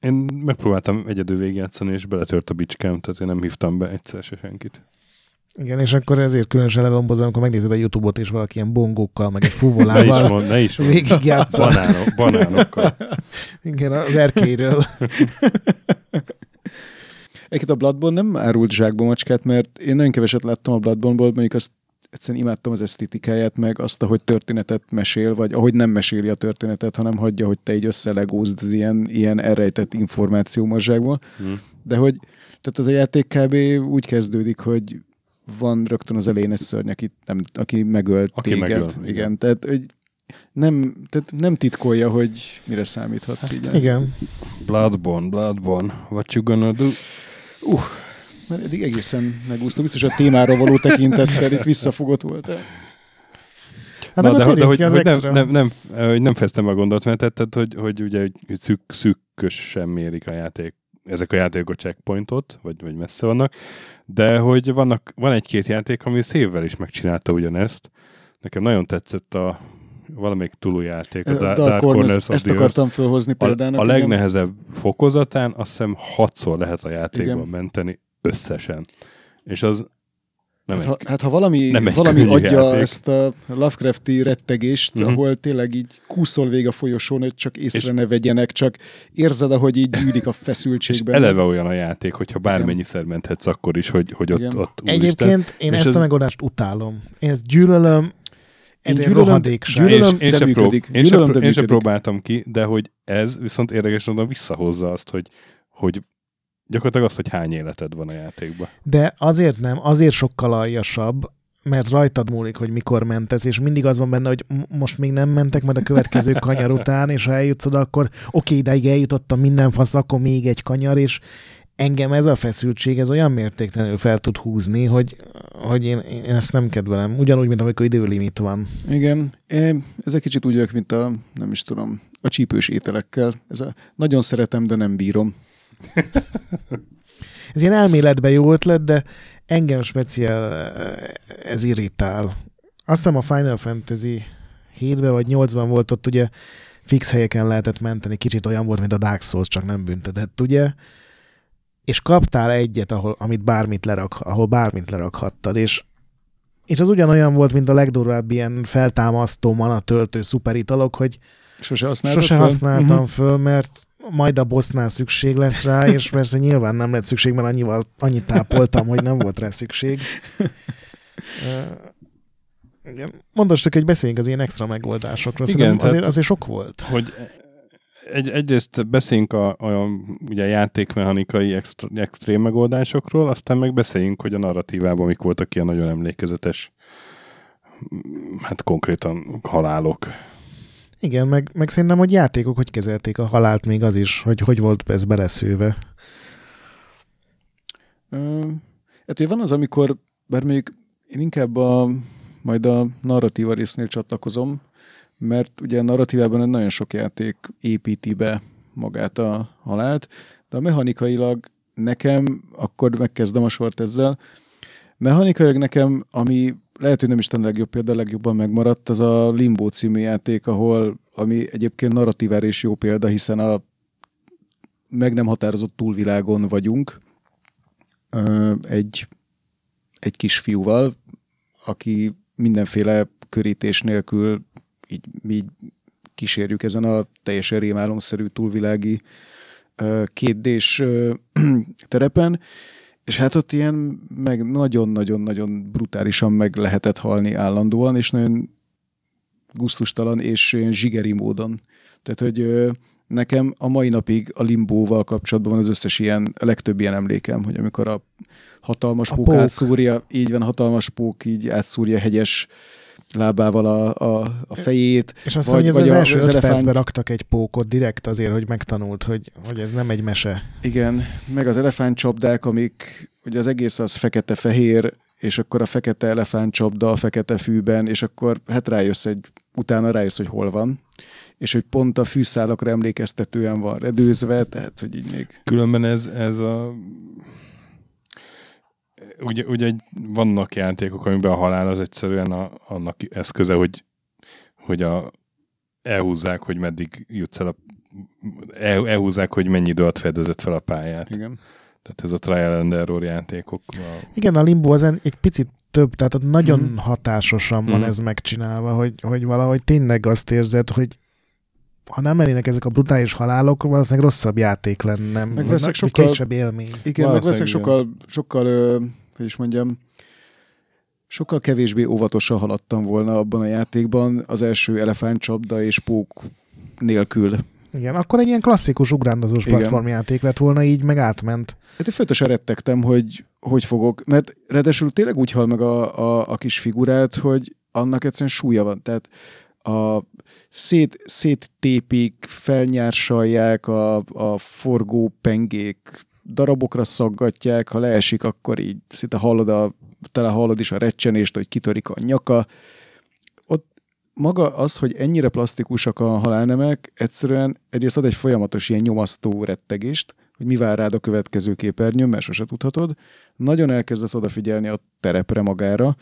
én megpróbáltam egyedül végigjátszani, és beletört a bicskám, tehát én nem hívtam be egyszer se senkit. Igen, és akkor ezért különösen lelombozom, amikor megnézed a Youtube-ot, és valaki ilyen bongókkal, meg egy Ne is fuvolával mond, ne is mond. végigjátszol. Banánok, banánokkal. Igen, az erkélyről. Egyébként a Bloodborne nem árult zsákba macskát, mert én nagyon keveset láttam a Bloodborne-ból, mondjuk azt egyszerűen imádtam az esztétikáját, meg azt, ahogy történetet mesél, vagy ahogy nem meséli a történetet, hanem hagyja, hogy te így összelegózd az ilyen, ilyen elrejtett információ mazsákból. Hm. De hogy, tehát az a játék kb. úgy kezdődik, hogy van rögtön az elején egy szörny, aki, nem, aki megölt Aki téged. megöl, igen. igen. Tehát, hogy nem, tehát nem titkolja, hogy mire számíthatsz így. Igen. Bloodborne, Bloodborne, what you gonna do? Uh, mert eddig egészen megúsztam. Biztos a témára való tekintettel itt visszafogott volt. Hát Na, de, de, térjünk hogy, hogy nem, nem, nem, hogy nem fejeztem meg a gondolatot, mert tehát, hogy, hogy ugye szűk, szűkösen mérik a játék, ezek a játékok a checkpointot, vagy, vagy messze vannak, de hogy vannak, van egy-két játék, ami szévvel is megcsinálta ugyanezt. Nekem nagyon tetszett a valamelyik túljáték, a A Dark, Dark Corners, Corners ezt akartam fölhozni A, példának. a igen. legnehezebb fokozatán azt hiszem hatszor lehet a játékban Igen. menteni összesen. És az Nem Hát egy, ha, hát ha valami, nem valami adja játék. ezt a Lovecrafti rettegést, uh-huh. ahol tényleg így kúszol végig a folyosón, hogy csak észre És- ne vegyenek, csak érzed, ahogy így gyűlik a és feszültségben. eleve olyan a játék, hogyha bármennyiszer menthetsz akkor is, hogy, hogy ott, Igen. ott. Egyébként én És ezt ez- a megoldást utálom. Én ezt gyűlölöm. Én gyűlölöm- gyűlölöm, én, én, prób- Gyűlölöm, működik. próbáltam ki, de hogy ez viszont érdekes módon visszahozza azt, hogy, hogy gyakorlatilag azt, hogy hány életed van a játékban. De azért nem, azért sokkal aljasabb, mert rajtad múlik, hogy mikor mentesz, és mindig az van benne, hogy most még nem mentek, majd a következő kanyar után, és ha eljutsz oda, akkor oké, ideig eljutottam minden fasz, akkor még egy kanyar, és engem ez a feszültség, ez olyan mértéktelenül fel tud húzni, hogy, hogy én, én ezt nem kedvelem. Ugyanúgy, mint amikor időlimit van. Igen, ez egy kicsit úgy vagyok, mint a, nem is tudom, a csípős ételekkel. Ez a, nagyon szeretem, de nem bírom. Ez ilyen elméletben jó ötlet, de engem speciál eh, ez irritál. Azt hiszem a Final Fantasy 7-ben vagy 8-ban volt ott ugye fix helyeken lehetett menteni, kicsit olyan volt, mint a Dark Souls, csak nem büntetett, ugye? És kaptál egyet, ahol, amit bármit lerak, ahol bármit lerakhattad, és és az ugyanolyan volt, mint a legdurvább ilyen feltámasztó mana töltő szuperitalok, hogy Sose használtad Sose fel? használtam Mhm. föl, mert majd a bossnál szükség lesz rá, és persze nyilván nem lett szükség, mert annyival, annyit tápoltam, hogy nem volt rá szükség. Igen. Mondostok, hogy beszéljünk az ilyen extra megoldásokról. Igen, Igen, azért, tehát- azért sok volt. Hogy egy, egyrészt beszéljünk a, a ugye, játékmechanikai extra, extrém megoldásokról, aztán meg beszéljünk, hogy a narratívában mik voltak ilyen nagyon emlékezetes hát konkrétan halálok. Igen, meg, meg szerintem, hogy játékok hogy kezelték a halált még az is, hogy hogy volt ez beleszőve. Ö, Hát van az, amikor, bár mondjuk én inkább a, majd a narratíva résznél csatlakozom, mert ugye a narratívában nagyon sok játék építi be magát a halált, de a mechanikailag nekem, akkor megkezdem a sort ezzel, mechanikailag nekem, ami lehet, hogy nem Isten legjobb példa, legjobban megmaradt, az a Limbo című játék, ahol, ami egyébként narratívára is jó példa, hiszen a meg nem határozott túlvilágon vagyunk, egy, egy kisfiúval, aki mindenféle körítés nélkül így, így kísérjük ezen a teljesen rémálomszerű túlvilági kétdés terepen, és hát ott ilyen meg nagyon-nagyon-nagyon brutálisan meg lehetett halni állandóan, és nagyon gusztustalan és zsigeri módon. Tehát, hogy nekem a mai napig a limbóval kapcsolatban van az összes ilyen, a legtöbb ilyen emlékem, hogy amikor a hatalmas A pók, pók. átszúrja, így van, hatalmas pók így átszúrja hegyes lábával a, a, a fejét. És azt Vagy- mondja, hogy ez vagy az a- első az öt elefánt- percben raktak egy pókot direkt azért, hogy megtanult, hogy, hogy ez nem egy mese. Igen, meg az elefántcsapdák, amik, ugye az egész az fekete-fehér, és akkor a fekete elefántcsapda a fekete fűben, és akkor hát rájössz egy, utána rájössz, hogy hol van, és hogy pont a fűszálakra emlékeztetően van redőzve, tehát hogy így még... Különben ez, ez a ugye, ugye egy- vannak játékok, amiben a halál az egyszerűen a, annak eszköze, hogy, hogy a, elhúzzák, hogy meddig jutsz el a el, elhúzzák, hogy mennyi idő alatt fedezett fel a pályát. Igen. Tehát ez a trial and error játékok. A, Igen, a limbo az egy picit több, tehát ott nagyon Mhm. hatásosan van Mhm. ez megcsinálva, hogy, hogy valahogy tényleg azt érzed, hogy ha nem lennének ezek a brutális halálok, valószínűleg rosszabb játék lenne. Meg vagy veszek vagy sokkal- kevesebb élmény. Igen, meg Valószínűleg veszek igen. sokkal, sokkal, ö, hogy is mondjam, sokkal kevésbé óvatosan haladtam volna abban a játékban az első elefántcsapda és pók nélkül. Igen, akkor egy ilyen klasszikus ugrándozós Igen. platformjáték lett volna, így meg átment. Hát én folytosan rettegtem, hogy hogy fogok, mert ráadásul tényleg úgy hal meg a, a, a kis figurát, hogy annak egyszerűen súlya van. Tehát a szét, széttépik, felnyársalják a, a forgó pengék, darabokra szaggatják, ha leesik, akkor így szinte hallod, a, tele hallod is a recsenést, hogy kitörik a nyaka. Ott maga az, hogy ennyire plastikusak a halálnemek, egyszerűen egyrészt ad egy folyamatos ilyen nyomasztó rettegést, hogy mi vár rád a következő képernyőn, mert sose tudhatod. Nagyon elkezdesz odafigyelni a terepre magára,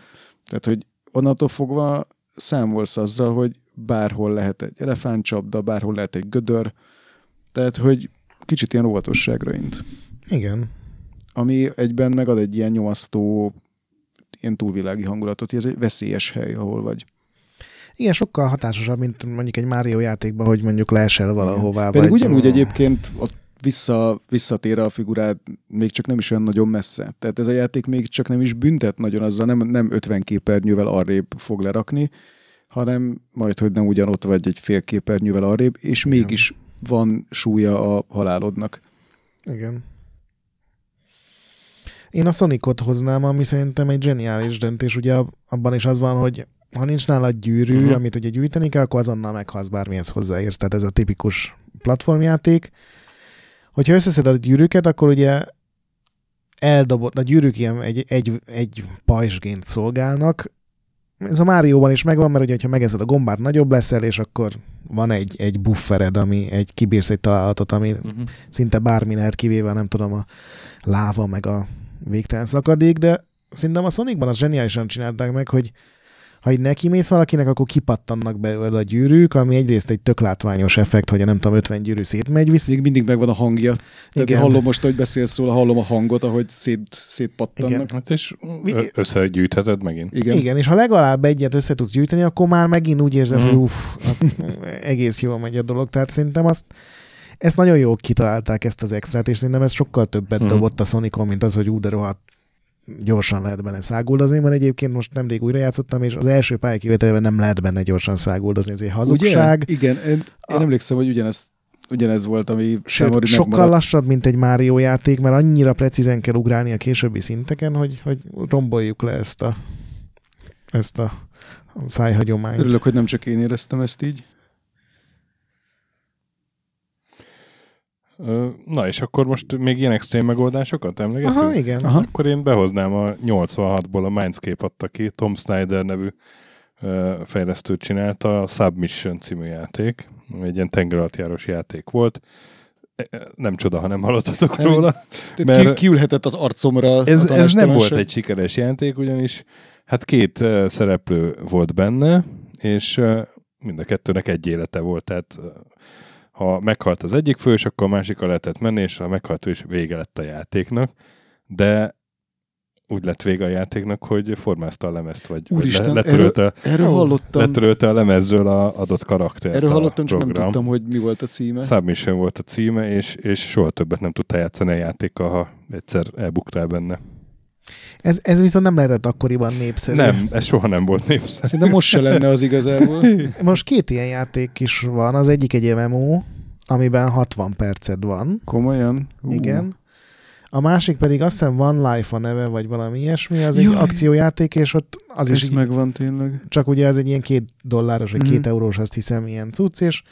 tehát, hogy onnantól fogva számolsz azzal, hogy bárhol lehet egy elefántcsapda, bárhol lehet egy gödör, tehát, hogy kicsit ilyen óvatosságra int. Igen. Ami egyben megad egy ilyen nyomasztó ilyen túlvilági hangulatot, hogy ez egy veszélyes hely, ahol vagy. Igen, sokkal hatásosabb, mint mondjuk egy Mario játékban, hogy mondjuk leesel valahová. Pedig vagy... ugyanúgy egyébként ott vissza, visszatér a figurát, még csak nem is olyan nagyon messze. Tehát ez a játék még csak nem is büntet nagyon azzal, nem, nem 50 képernyővel arrébb fog lerakni, hanem majd, hogy nem ugyanott vagy egy fél képernyővel arrébb, és Igen. mégis van súlya a halálodnak. Igen. Én a Sonicot hoznám, ami szerintem egy zseniális döntés. Ugye abban is az van, hogy ha nincs nála gyűrű, uh-huh. amit ugye gyűjteni kell, akkor azonnal meghalsz bármihez hozzáérsz. Tehát ez a tipikus platformjáték. Hogyha összeszeded a gyűrűket, akkor ugye eldobott, a gyűrűk ilyen egy, egy, egy pajzsgént szolgálnak. Ez a Márióban is megvan, mert ugye, ha megeszed a gombát, nagyobb leszel, és akkor van egy, egy buffered, ami egy kibírsz egy találatot, ami uh-huh. szinte bármi lehet kivéve, nem tudom, a láva, meg a végtelen szakadék, de szerintem a Sonicban az zseniálisan csinálták meg, hogy ha így neki mész valakinek, akkor kipattannak belőle a gyűrűk, ami egyrészt egy tök látványos effekt, hogy a nem tudom, 50 gyűrű szétmegy vissza. Még mindig megvan a hangja. Tehát Igen. hallom most, hogy beszélsz róla, hallom a hangot, ahogy szét, szétpattannak. Igen. Hát és összegyűjtheted megint. Igen. Igen, és ha legalább egyet össze tudsz gyűjteni, akkor már megint úgy érzed, hogy uff, egész jól megy a dolog. Tehát szerintem azt ezt nagyon jól kitalálták ezt az extrát, és szerintem ez sokkal többet mm. dobott a Sonicon, mint az, hogy ú, de rohadt gyorsan lehet benne száguldozni, mert egyébként most nemrég újra játszottam, és az első pályakivételben nem lehet benne gyorsan száguldozni, ez egy hazugság. Ugye? Igen, én, én a... emlékszem, hogy ugyanezt ugyanez volt, ami Sőt, sokkal lassabb, mint egy Mario játék, mert annyira precízen kell ugrálni a későbbi szinteken, hogy, hogy romboljuk le ezt a, ezt a szájhagyományt. Örülök, hogy nem csak én éreztem ezt így. Na, és akkor most még ilyen extrém megoldásokat emlegetünk? Aha, igen. Aha. Akkor én behoznám a 86-ból a Mindscape adta ki, Tom Snyder nevű fejlesztőt csinálta, a Submission című játék, egy ilyen tengeralattjáros játék volt. E, e, nem csoda, ha nem hallottatok nem, róla. Mert kiülhetett az arcomra. Ez, ez nem volt egy sikeres játék, ugyanis hát két szereplő volt benne, és mind a kettőnek egy élete volt, tehát ha meghalt az egyik fős, akkor a másikra lehetett menni, és ha meghalt ő is vége lett a játéknak, de úgy lett vége a játéknak, hogy formázta a lemezt, vagy, Úristen, vagy letörölte, erről, erről hallottam. letörölte a lemezről a adott karaktert Erről hallottam, csak nem tudtam, hogy mi volt a címe. Submission volt a címe, és, és soha többet nem tudta játszani a játékkal, ha egyszer elbuktál benne. Ez, ez viszont nem lehetett akkoriban népszerű. Nem, ez soha nem volt népszerű. Szerintem most se lenne az igazából. Most két ilyen játék is van. Az egyik egy MMO, amiben 60 perced van. Komolyan? Uh. Igen. A másik pedig azt hiszem One Life a neve, vagy valami ilyesmi, az Jaj. egy akciójáték, és ott az Ez is megvan tényleg. Csak ugye ez egy ilyen két dolláros, vagy mm. két eurós, azt hiszem, ilyen cucc, és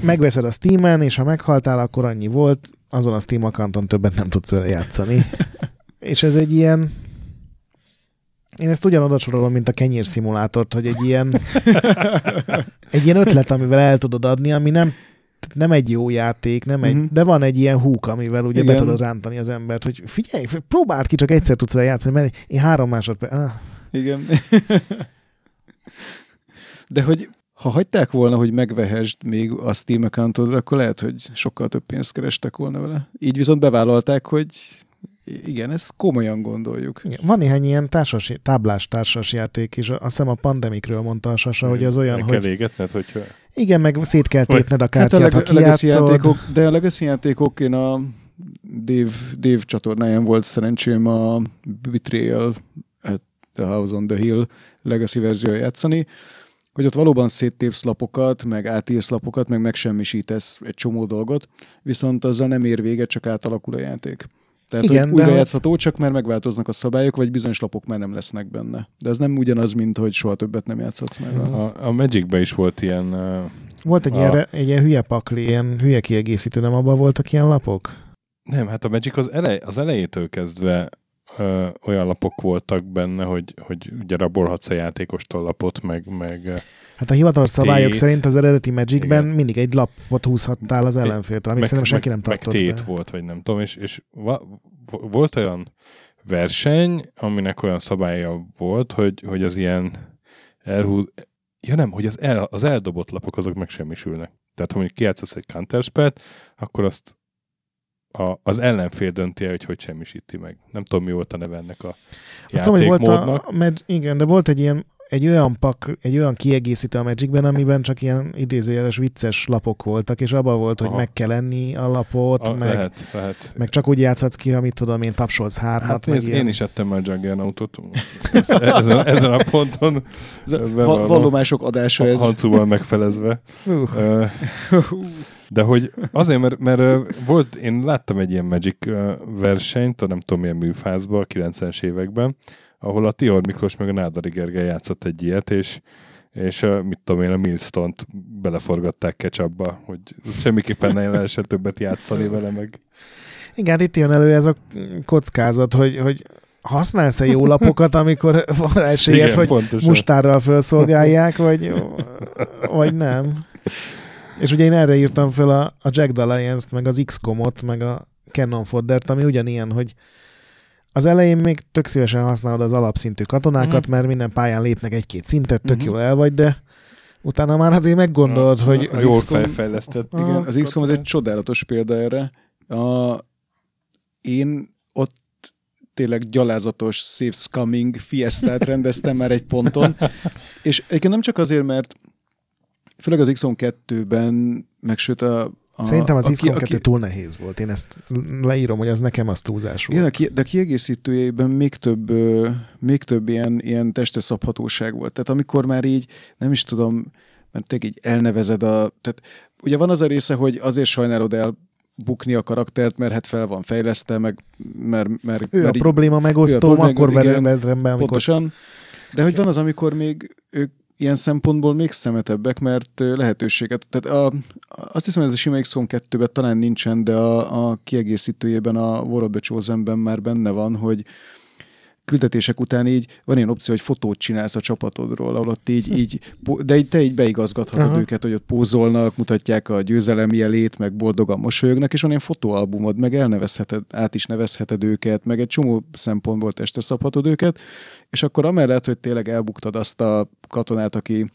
megveszed a Steam-en, és ha meghaltál, akkor annyi volt, azon a Steam accounton többet nem tudsz vele játszani. és ez egy ilyen én ezt ugyanoda sorolom, mint a kenyérszimulátort, hogy egy ilyen, egy ilyen ötlet, amivel el tudod adni, ami nem, nem egy jó játék, nem egy, uh-huh. de van egy ilyen húk, amivel ugye Igen. be tudod rántani az embert, hogy figyelj, próbáld ki, csak egyszer tudsz vele játszani, mert én három másodperc... Ah. Igen. de hogy ha hagyták volna, hogy megvehesd még a Steam accountod, akkor lehet, hogy sokkal több pénzt kerestek volna vele. Így viszont bevállalták, hogy igen, ezt komolyan gondoljuk. Igen. Van néhány ilyen társas, táblás társas játék is. Azt hiszem a pandemikről mondta a Sasa, hogy az olyan, meg hogy... kell égetned, hogyha... Igen, meg szét kell tépned a kártyát, hát a leg- ha legacy játékok, De a Legacy játékok, én a Dave, Dave csatornáján volt szerencsém a Betrayal at the House on the Hill Legacy verzió játszani, hogy ott valóban széttépsz lapokat, meg átírsz lapokat, meg megsemmisítesz egy csomó dolgot, viszont azzal nem ér véget, csak átalakul a játék. Tehát, Igen, hogy újra játszható, csak mert megváltoznak a szabályok, vagy bizonyos lapok már nem lesznek benne. De ez nem ugyanaz, mint hogy soha többet nem játszhatsz meg. A, a Magicbe is volt ilyen... Volt egy, a... ilyen, egy ilyen hülye pakli, ilyen hülye kiegészítő, nem abban voltak ilyen lapok? Nem, hát a Magic az, elej, az elejétől kezdve ö, olyan lapok voltak benne, hogy, hogy ugye rabolhatsz a játékostól lapot, meg, meg Hát a hivatalos szabályok tét. szerint az eredeti Magicben Igen. mindig egy lapot húzhattál az ellenféltől, amit meg, szerintem senki nem tartott Meg tét be. volt, vagy nem tudom, és, és va, volt olyan verseny, aminek olyan szabálya volt, hogy, hogy az ilyen elhúz... Ja nem, hogy az, el, az eldobott lapok azok megsemmisülnek. Tehát ha mondjuk kijátszasz egy counterspell akkor azt a, az ellenfél dönti el, hogy hogy semmisíti meg. Nem tudom, mi volt a neve ennek a Azt tudom, hogy volt a, Mag- igen, de volt egy ilyen egy olyan pak, egy olyan kiegészítő a Magicben, amiben csak ilyen idézőjeles vicces lapok voltak, és abban volt, hogy Aha. meg kell enni a lapot, a, meg, lehet, lehet. meg csak úgy játszhatsz ki, amit tudom én, tapsolsz hármat, Hát meg nézd, ilyen. én is ettem már Juggernautot. ezen, ezen a ponton Bevallom. va- vallomások adása ez. Hancúval megfelezve. Uh, Ö, De hogy azért, mert, mert volt, én láttam egy ilyen Magic versenyt, a nem tudom milyen műfázban, a 90-es években, ahol a Tior Miklós meg a Nádari Gergely játszott egy ilyet, és és a, mit tudom én, a Millstone-t beleforgatták ketchupba, hogy semmiképpen ne lehessen többet játszani vele meg. igen, itt jön elő ez a kockázat, hogy, hogy használsz-e jó lapokat, amikor van rá esélyed, hogy pontosan. mustárral felszolgálják, vagy, vagy nem. És ugye én erre írtam fel a, a Jack Alliance-t, meg az XCOM-ot, meg a Cannon Foddert, ami ugyanilyen, hogy az elején még tök szívesen használod az alapszintű katonákat, Mhm. mert minden pályán lépnek egy-két szintet, tök Mhm. jól el vagy, de utána már azért meggondolod, A- hogy az jól XCOM fejlesztett. Ah, Igen, az XCOM az egy csodálatos példa erre. A, én ott tényleg gyalázatos, szép scumming fiestát rendeztem már egy ponton, és egyébként nem csak azért, mert főleg az XCOM 2-ben, meg sőt a, a Szerintem az XCOM 2 aki- túl nehéz volt. Én ezt leírom, hogy az nekem az túlzás volt. Igen, a de a kiegészítőjében még több, még több ilyen, ilyen testes szabhatóság volt. Tehát amikor már így, nem is tudom, mert te így elnevezed a... Tehát ugye van az a része, hogy azért sajnálod el bukni a karaktert, mert hát fel van fejlesztve, meg mert, mert, Ő a mert így- probléma a probléma- akkor vezem be, amikor Pontosan. De hogy van az, amikor még ők ilyen szempontból még szemetebbek, mert lehetőséget, tehát a, azt hiszem, ez a sima XCOM 2-ben talán nincsen, de a, a kiegészítőjében, a War of the Chosen-ben már benne van, hogy küldetések után így van ilyen opció, hogy fotót csinálsz a csapatodról, ahol ott így, így de így, te így beigazgathatod Aha. őket, hogy ott pózolnak, mutatják a győzelem jelét, meg boldogan mosolyognak, és van ilyen fotóalbumod, meg elnevezheted, át is nevezheted őket, meg egy csomó szempontból testre szabhatod őket, és akkor amellett, hogy tényleg elbuktad azt a katonát, aki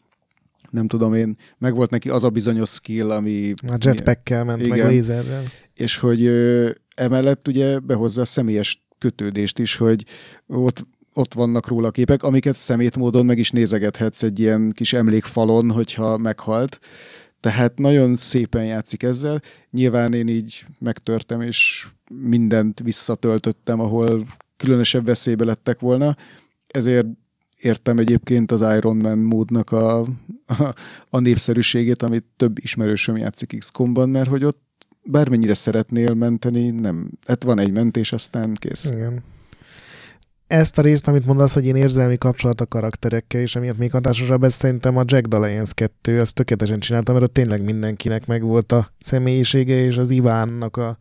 nem tudom én, meg volt neki az a bizonyos skill, ami... a jetpackkel ment, meg Igen. lézerrel. És hogy ö, emellett ugye behozza a személyes kötődést is, hogy ott, ott vannak róla képek, amiket szemétmódon meg is nézegethetsz egy ilyen kis emlékfalon, hogyha meghalt. Tehát nagyon szépen játszik ezzel. Nyilván én így megtörtem, és mindent visszatöltöttem, ahol különösebb veszélybe lettek volna. Ezért értem egyébként az Iron Man módnak a, a, a népszerűségét, amit több ismerősöm játszik XCOM-ban, mert hogy ott bármennyire szeretnél menteni, nem. Hát van egy mentés, aztán kész. Igen. Ezt a részt, amit mondasz, hogy én érzelmi kapcsolat a karakterekkel, és emiatt még hatásosabb, ez szerintem a Jack Alliance 2, azt tökéletesen csináltam, mert ott tényleg mindenkinek megvolt a személyisége, és az Ivánnak a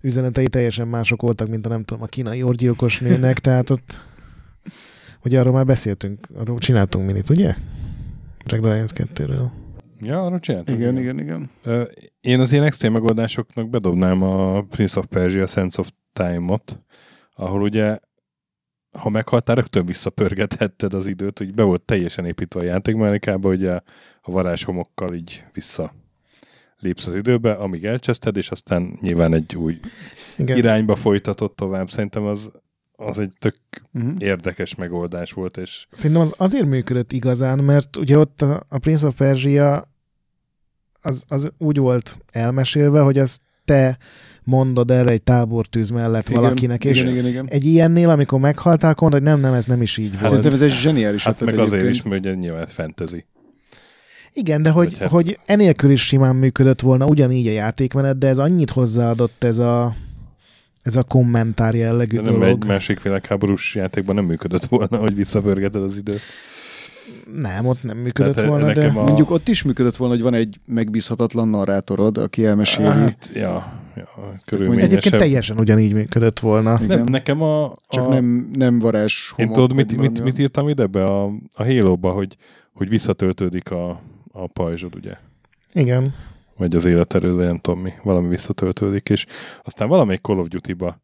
üzenetei teljesen mások voltak, mint a nem tudom, a kínai orgyilkos nőnek, tehát ott ugye arról már beszéltünk, arról csináltunk minit, ugye? Jack Alliance 2-ről. Ja, arra csináltam. Igen, igen, igen. Én az ilyen extrém megoldásoknak bedobnám a Prince of Persia Sense of Time-ot, ahol ugye ha meghaltál, rögtön visszapörgethetted az időt, hogy be volt teljesen építve a játékmechanikába, hogy a, a varázshomokkal így vissza lépsz az időbe, amíg elcseszted, és aztán nyilván egy új Igen. irányba folytatod tovább. Szerintem az, az egy tök Uh-huh. érdekes megoldás volt, és Szerintem az azért működött igazán, mert ugye ott a, a Prince of Persia az, az úgy volt elmesélve, hogy azt te mondod el egy tábortűz mellett Igen, valakinek, és igen, igen, igen. egy ilyennél, amikor meghaltál, akkor mondod, hogy nem, nem, ez nem is így volt. Szerintem ez egy zseniális hát meg azért is, mert nyilván fantasy. Igen, de hogy, hát- hogy enélkül is simán működött volna ugyanígy a játékmenet, de ez annyit hozzáadott ez a, ez a kommentár jellegű De nem dolog. egy másik világháborús játékban nem működött volna, hogy visszapörgeted az időt. Nem, ott nem működött Tehát, volna, de... a- Mondjuk ott is működött volna, hogy van egy megbízhatatlan narrátorod, aki elmeséli. Hát, ja, ja körülményesebb. Egyébként teljesen ugyanígy működött volna. Igen. Nem, nekem a... Csak a, nem, nem varázs Én tudod, mit, mit, valami mit írtam ide be a, a Halo-ba, hogy, hogy visszatöltődik a, a pajzsod, ugye? Igen. Vagy az életerőd, vagy nem tudom mi, valami visszatöltődik, és aztán valamelyik Call of Duty-ba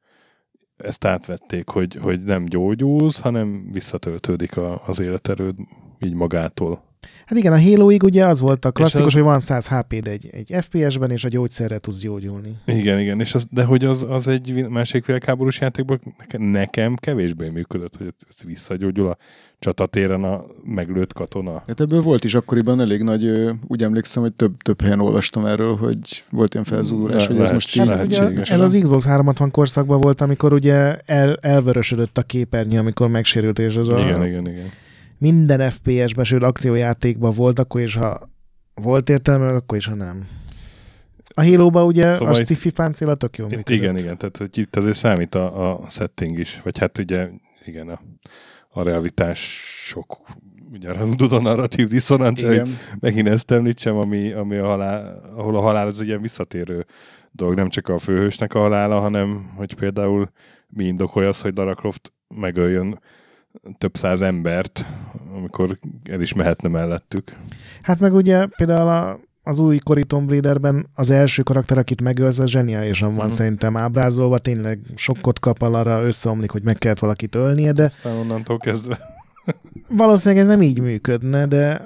ezt átvették, hogy, hogy nem gyógyulsz, hanem visszatöltődik a, az életerőd így magától. Hát igen, a Halo-ig ugye az volt a klasszikus, az- hogy van 100 HP-d egy, egy FPS-ben, és a gyógyszerre tudsz gyógyulni. Igen, igen, és az, de hogy az, az egy másik világháborús játékban nekem, nekem kevésbé működött, hogy ez visszagyógyul a csatatéren a meglőtt katona. Hát ebből volt is akkoriban elég nagy, úgy emlékszem, hogy több, több helyen olvastam erről, hogy volt ilyen felzúdulás, Le- hogy ez lehet- most Hát így... ez, ugye, lehetséges. ez az Xbox 360 korszakban volt, amikor ugye el, elvörösödött a képernyő, amikor megsérült, és az a, Igen, igen, igen. Minden FPS-ben, sőt akciójátékban volt, akkor is, ha volt értelme, akkor is, ha nem. A Halo-ba ugye Szóval a sci-fi páncéla tök jó Itt, működött. igen, igen, tehát hogy itt azért számít a, a setting is, vagy hát ugye, igen, a, a realitás sok, ugye a narratív diszonancia, hogy megint ezt említsem, ami, ami a halál, ahol a halál az ugye visszatérő dolog, nem csak a főhősnek a halála, hanem hogy például mi indokolja az, hogy Lara Croft megöljön több száz embert, amikor el is mehetne mellettük. Hát meg ugye például a, az új kori Tomb Raiderben az első karakter, akit megölsz, az zseniálisan van Mhm. szerintem ábrázolva, tényleg sokkot kap arra összeomlik, hogy meg kellett valakit ölnie, de Aztán onnantól kezdve. valószínűleg ez nem így működne, de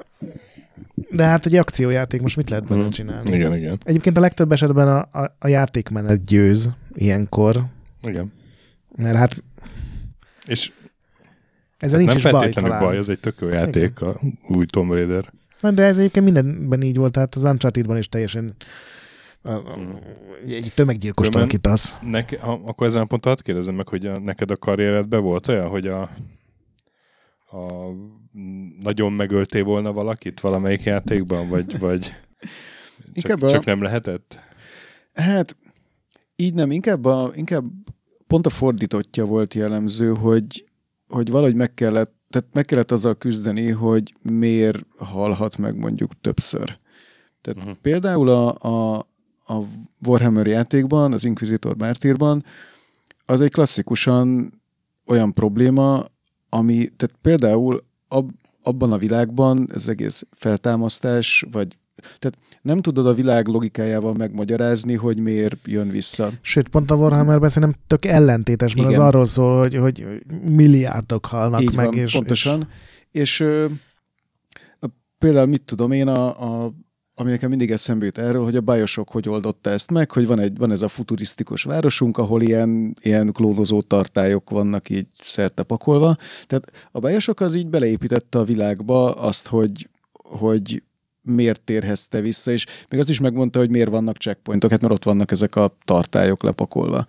de hát egy akciójáték, most mit lehet bele Mhm. csinálni? Igen, igen. Egyébként a legtöbb esetben a, a, a játékmenet győz ilyenkor, igen. mert hát És ezzel hát nincs nem is feltétlenül baj, ez egy tök jó játék, a új Tomb Raider. Na, De ez egyébként mindenben így volt, tehát az Uncharted-ban is teljesen a, a, Mhm. egy tömeggyilkos Különben- alakítasz. Nek, ha, akkor ezen a ponton hadd kérdezem meg, hogy a, neked a karrieredben volt olyan, hogy a, a nagyon megöltél volna valakit valamelyik játékban, vagy, vagy csak, a- csak nem lehetett? Hát így nem, inkább, a, inkább pont a fordítottja volt jellemző, hogy, hogy valahogy meg kellett, tehát meg kellett azzal küzdeni, hogy miért halhat meg mondjuk többször. Tehát uh-huh. például a, a, a Warhammer játékban, az Inquisitor Mártírban, az egy klasszikusan olyan probléma, ami, tehát például ab, abban a világban ez egész feltámasztás, vagy tehát nem tudod a világ logikájával megmagyarázni, hogy miért jön vissza. Sőt, pont a Warhammerben szerintem tök ellentétes, mert Igen. az arról szól, hogy, hogy milliárdok halnak Így meg. van, és, pontosan. És, és ö, például mit tudom én, a, a, ami nekem mindig eszembe jut erről, hogy a Bioshock hogy oldotta ezt meg, hogy van, egy, van ez a futurisztikus városunk, ahol ilyen, ilyen klónozó tartályok vannak így szerte pakolva. Tehát a Bioshock az így beleépítette a világba azt, hogy, hogy miért térhezte vissza, és még azt is megmondta, hogy miért vannak checkpointok, hát mert ott vannak ezek a tartályok lepakolva.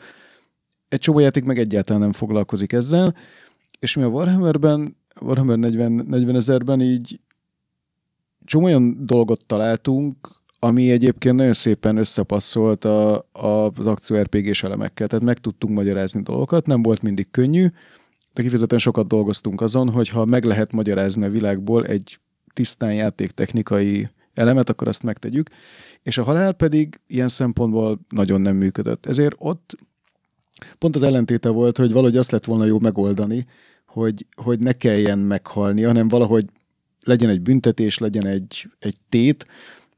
Egy csomó játék meg egyáltalán nem foglalkozik ezzel, és mi a Warhammerben, Warhammer 40, 40 ezerben így csomó olyan dolgot találtunk, ami egyébként nagyon szépen összepasszolt a, a, az akció RPG-s elemekkel, tehát meg tudtunk magyarázni dolgokat, nem volt mindig könnyű, de kifejezetten sokat dolgoztunk azon, hogy ha meg lehet magyarázni a világból egy tisztán játéktechnikai elemet, akkor azt megtegyük, és a halál pedig ilyen szempontból nagyon nem működött. Ezért ott pont az ellentéte volt, hogy valahogy azt lett volna jó megoldani, hogy, hogy ne kelljen meghalni, hanem valahogy legyen egy büntetés, legyen egy, egy tét,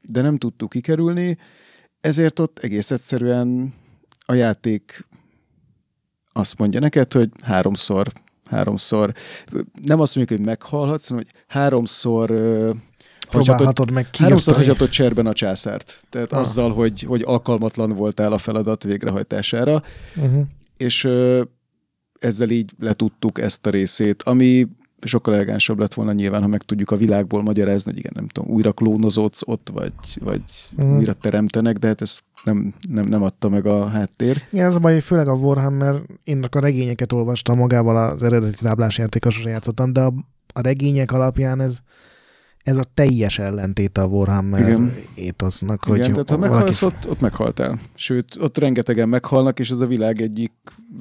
de nem tudtuk kikerülni, ezért ott egész egyszerűen a játék azt mondja neked, hogy háromszor, háromszor, nem azt mondjuk, hogy meghalhatsz, hanem hogy háromszor hagyhatod, meg háromszor kiirtani. hagyhatod cserben a császárt. Tehát Ah. azzal, hogy, hogy alkalmatlan voltál a feladat végrehajtására, Uh-huh. és ezzel így letudtuk ezt a részét, ami sokkal elegánsabb lett volna nyilván, ha meg tudjuk a világból magyarázni, hogy igen, nem tudom, újra klónozódsz ott, vagy, vagy Mhm. újra teremtenek, de hát ezt nem, nem, nem adta meg a háttér. Igen, az a baj, főleg a Warhammer, én a regényeket olvastam magával az eredeti táblásjátékosra játszottam, de a, a regények alapján ez, ez a teljes ellentét a Warhammer Igen. étosznak. Hogy hogy igen, tehát ha valaki- meghalsz, ott, ott meghaltál. Sőt, ott rengetegen meghalnak, és ez a világ egyik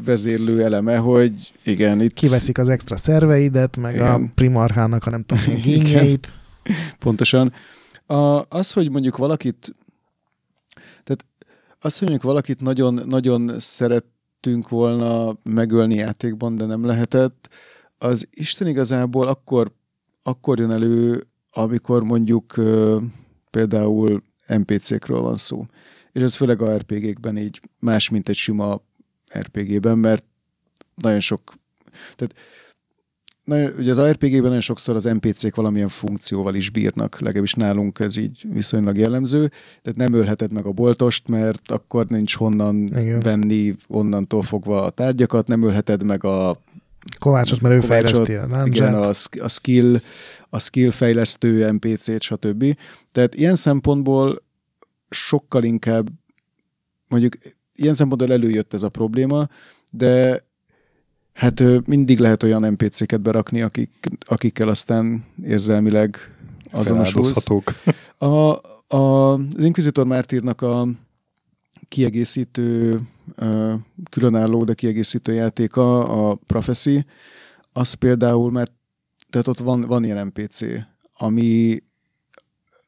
vezérlő eleme, hogy igen, itt kiveszik az extra szerveidet, meg Igen. a primarhának, ha nem tudom, Igen. gényeit. Pontosan. A, az, hogy mondjuk valakit, tehát az, hogy mondjuk valakit nagyon, nagyon szerettünk volna megölni játékban, de nem lehetett, az Isten igazából akkor, akkor jön elő, amikor mondjuk például NPC-kről van szó. És ez főleg a RPG-kben így más, mint egy sima RPG-ben, mert nagyon sok, tehát Na, ugye az RPG-ben nagyon sokszor az NPC-k valamilyen funkcióval is bírnak, legalábbis nálunk ez így viszonylag jellemző, tehát nem ölheted meg a boltost, mert akkor nincs honnan Igen. venni onnantól fogva a tárgyakat, nem ölheted meg a Kovácsot, mert ő Kovácsot, fejleszti a igen, a, a skill, a skill fejlesztő NPC-t, stb. Tehát ilyen szempontból sokkal inkább, mondjuk ilyen szempontból előjött ez a probléma, de hát mindig lehet olyan NPC-ket berakni, akik, akikkel aztán érzelmileg azonosulsz. A, a, az Inquisitor Mártírnak a kiegészítő, különálló, de kiegészítő játéka, a Prophecy, az például, mert tehát ott van, van ilyen NPC, ami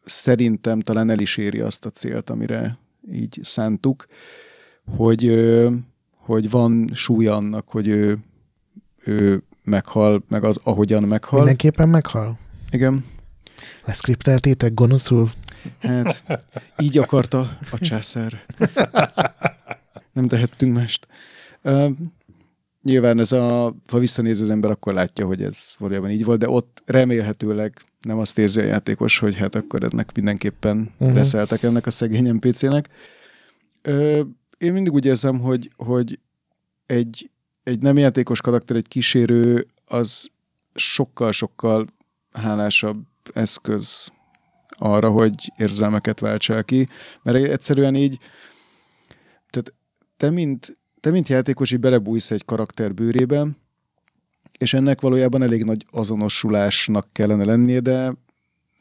szerintem talán el is éri azt a célt, amire így szántuk, hogy, hogy van súlya annak, hogy ő, ő meghal, meg az, ahogyan meghal. Mindenképpen meghal. Igen. Leszkripteltétek gonoszul? Hát, így akarta a császár. Nem tehettünk mást. Nyilván ez a, ha visszanéz az ember, akkor látja, hogy ez valójában így volt, de ott remélhetőleg nem azt érzi a játékos, hogy hát akkor ennek mindenképpen uh-huh. reszeltek ennek a szegény NPC-nek. Uh, én mindig úgy érzem, hogy, hogy egy, egy nem játékos karakter, egy kísérő, az sokkal-sokkal hálásabb eszköz arra, hogy érzelmeket váltsál ki, mert egyszerűen így, tehát te mint, te mint játékos így belebújsz egy karakter bőrébe, és ennek valójában elég nagy azonosulásnak kellene lennie, de,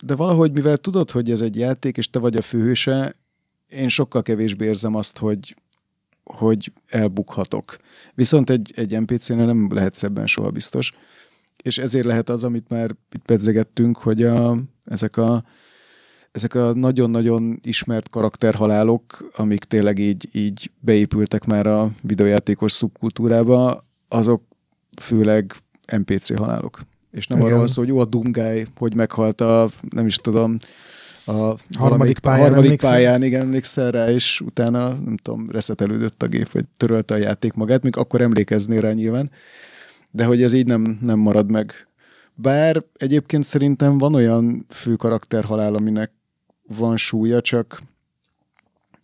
de valahogy, mivel tudod, hogy ez egy játék, és te vagy a főhőse, én sokkal kevésbé érzem azt, hogy, hogy elbukhatok. Viszont egy, egy NPC-nél nem lehet ebben soha biztos. És ezért lehet az, amit már itt pedzegettünk, hogy a, ezek a ezek a nagyon-nagyon ismert karakterhalálok, amik tényleg így, így beépültek már a videojátékos szubkultúrába, azok főleg NPC halálok. És nem Igen. arról szó, hogy jó, a Dungály, hogy meghalt a, nem is tudom, a valamelyik- pályán harmadik emlékszel? pályán, igen, emlékszel rá, és utána, nem tudom, reszetelődött a gép, vagy törölte a játék magát, még akkor emlékeznél rá nyilván, de hogy ez így nem, nem marad meg. Bár egyébként szerintem van olyan fő karakterhalál, aminek van súlya, csak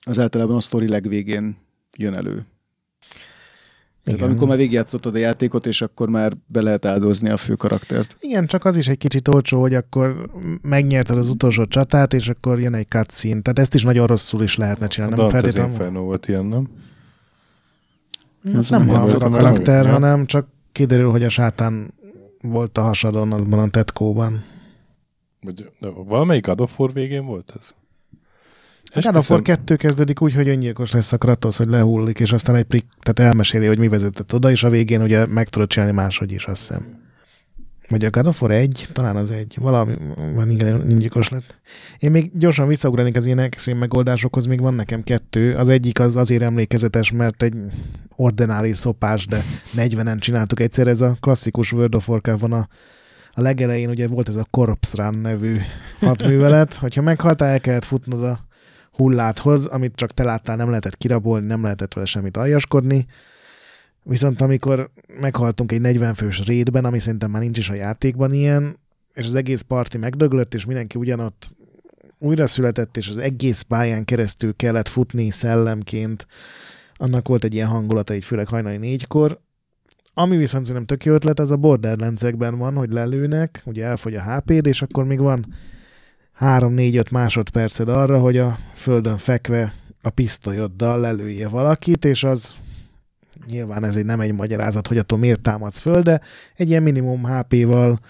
az általában a sztori legvégén jön elő. Tehát Igen. amikor már végigjátszottad a játékot, és akkor már be lehet áldozni a fő karaktert. Igen, csak az is egy kicsit olcsó, hogy akkor megnyerted az utolsó csatát, és akkor jön egy cutscene. Tehát ezt is nagyon rosszul is lehetne A csinálni. Nem Dante's feltétlenül. Inferno volt ilyen, nem? Ez nem nem harcol a karakter, hanem csak kiderül, hogy a sátán volt a hasadon abban a tetkóban. Vagy, de valamelyik God of War végén volt ez? A God of War 2 kezdődik úgy, hogy öngyilkos lesz a Kratos, hogy lehullik, és aztán egy prik, tehát elmeséli, hogy mi vezetett oda, és a végén ugye meg tudod csinálni máshogy is, azt hiszem. Vagy a God of War 1, talán az egy, valami, van igen, öngyilkos lett. Én még gyorsan visszaugranék az ilyen extrém megoldásokhoz, még van nekem kettő. Az egyik az azért emlékezetes, mert egy ordinári szopás, de 40-en csináltuk egyszer. Ez a klasszikus World of Warcraft van a, a legelején, ugye volt ez a Corpse Run nevű hadművelet, hogyha meghaltál, el kellett futnod a hulláthoz, amit csak te láttál, nem lehetett kirabolni, nem lehetett vele semmit aljaskodni. Viszont amikor meghaltunk egy 40 fős rédben, ami szerintem már nincs is a játékban ilyen, és az egész parti megdöglött, és mindenki ugyanott újra született, és az egész pályán keresztül kellett futni szellemként. Annak volt egy ilyen hangulata, így főleg hajnali négykor. Ami viszont szerintem tök jó ötlet, az a borderlands van, hogy lelőnek, ugye elfogy a HP-d, és akkor még van 3-4-5 másodperced arra, hogy a földön fekve a pisztolyoddal lelője valakit, és az nyilván ez egy nem egy magyarázat, hogy attól miért támadsz föl, de egy ilyen minimum HP-val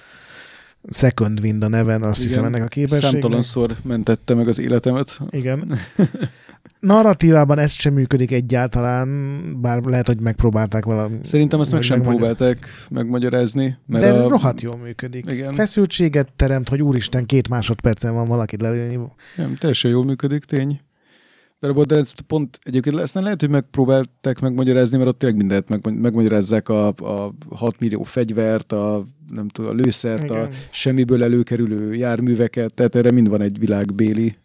Second Wind a neven, azt Igen. hiszem ennek a képességnek. Számtalanszor mentette meg az életemet. Igen. Narratívában ez sem működik egyáltalán, bár lehet, hogy megpróbálták valami. Szerintem ezt meg sem megmagyar- próbálták megmagyarázni. Mert De a... rohadt jól működik. Igen. Feszültséget teremt, hogy úristen, két másodpercen van valakit lelőni. Nem, teljesen jól működik, tény. De a Borderlands pont egyébként aztán lehet, hogy megpróbálták megmagyarázni, mert ott tényleg mindent meg, megmagyarázzák a, a 6 millió fegyvert, a, nem tudom, a lőszert, a Igen. semmiből előkerülő járműveket, tehát erre mind van egy világbéli.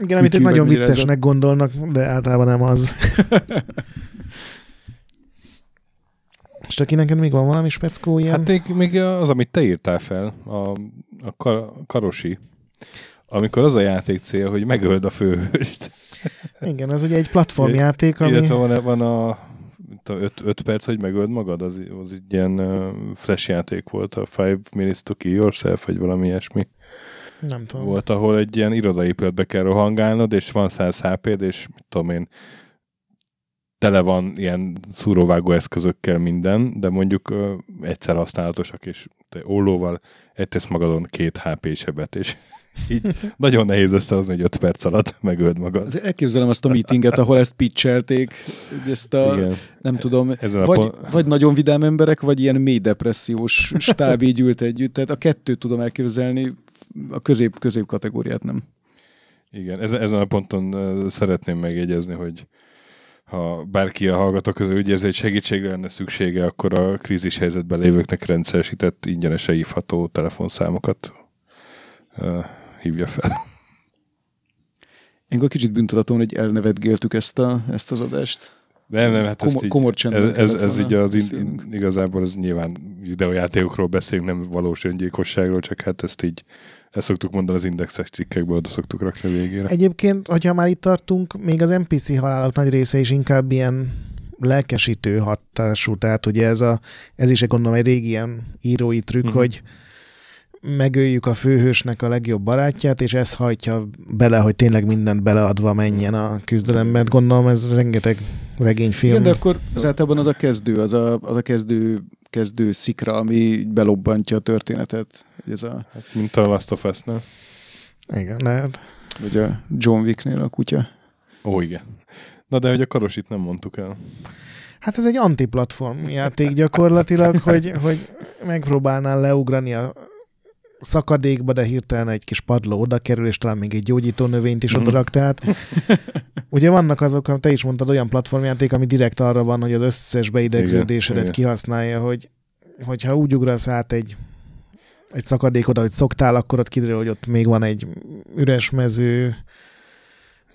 Igen, amit ők nagyon viccesnek gondolnak, de általában nem az. És Csaki, neked még van valami speckó ilyen? Hát még, még az, amit te írtál fel, a, a kar, karosi, amikor az a játék cél, hogy megöld a főhőst. Igen, az ugye egy platformjáték, ami... Illetve van, van a 5 perc, hogy megöld magad, az, az egy ilyen uh, flash játék volt, a Five Minutes to Kill Yourself, vagy valami ilyesmi. Nem tudom. Volt, ahol egy ilyen irodaépületbe kell rohangálnod, és van 100 hp és mit tudom én, tele van ilyen szúróvágó eszközökkel minden, de mondjuk uh, egyszer használatosak, és te ollóval egytesz magadon két HP sebet, és így nagyon nehéz összehozni, hogy 5 perc alatt megöld magad. Az elképzelem azt a meetinget, ahol ezt pitchelték, ezt a, Igen. nem tudom, Ezen vagy, a vagy nagyon vidám emberek, vagy ilyen mély depressziós stáb így ült együtt, tehát a kettőt tudom elképzelni, a közép, közép kategóriát nem. Igen, ezen a ponton szeretném megjegyezni, hogy ha bárki a hallgatók közül úgy érzi, hogy segítségre lenne szüksége, akkor a krízis helyzetben lévőknek rendszeresített ingyenesen hívható telefonszámokat hívja fel. Én akkor kicsit bűntudatom, hogy elnevetgéltük ezt, a, ezt az adást. Nem, nem, hát ezt így, komor ez, ez, ez így az in, igazából az nyilván videójátékokról beszélünk, nem valós öngyilkosságról, csak hát ezt így ezt szoktuk mondani az indexes cikkekből, oda szoktuk rakni a végére. Egyébként, hogyha már itt tartunk, még az NPC halálok nagy része is inkább ilyen lelkesítő hatású, tehát ugye ez, a, ez is egy gondolom egy régi ilyen írói trükk, uh-huh. hogy megöljük a főhősnek a legjobb barátját, és ez hajtja bele, hogy tényleg mindent beleadva menjen a küzdelemben. Gondolom ez rengeteg regényfilm. Igen, de akkor az általában az a kezdő, az a, az a kezdő, kezdő szikra, ami belobbantja a történetet. Ez a... Hát, mint a Last of Us-nál. Igen, lehet. Vagy a John Wicknél a kutya. Ó, igen. Na de hogy a karosit nem mondtuk el. Hát ez egy antiplatform játék gyakorlatilag, hogy, hogy megpróbálnál leugrani a szakadékba, de hirtelen egy kis padló oda kerül, és talán még egy gyógyító növényt is odarak. Tehát ugye vannak azok, te is mondtad, olyan platformjáték, ami direkt arra van, hogy az összes beidegződésedet igen, kihasználja, hogy hogyha úgy ugrasz át egy egy szakadék oda, hogy szoktál, akkor ott kiderül, hogy ott még van egy üres mező.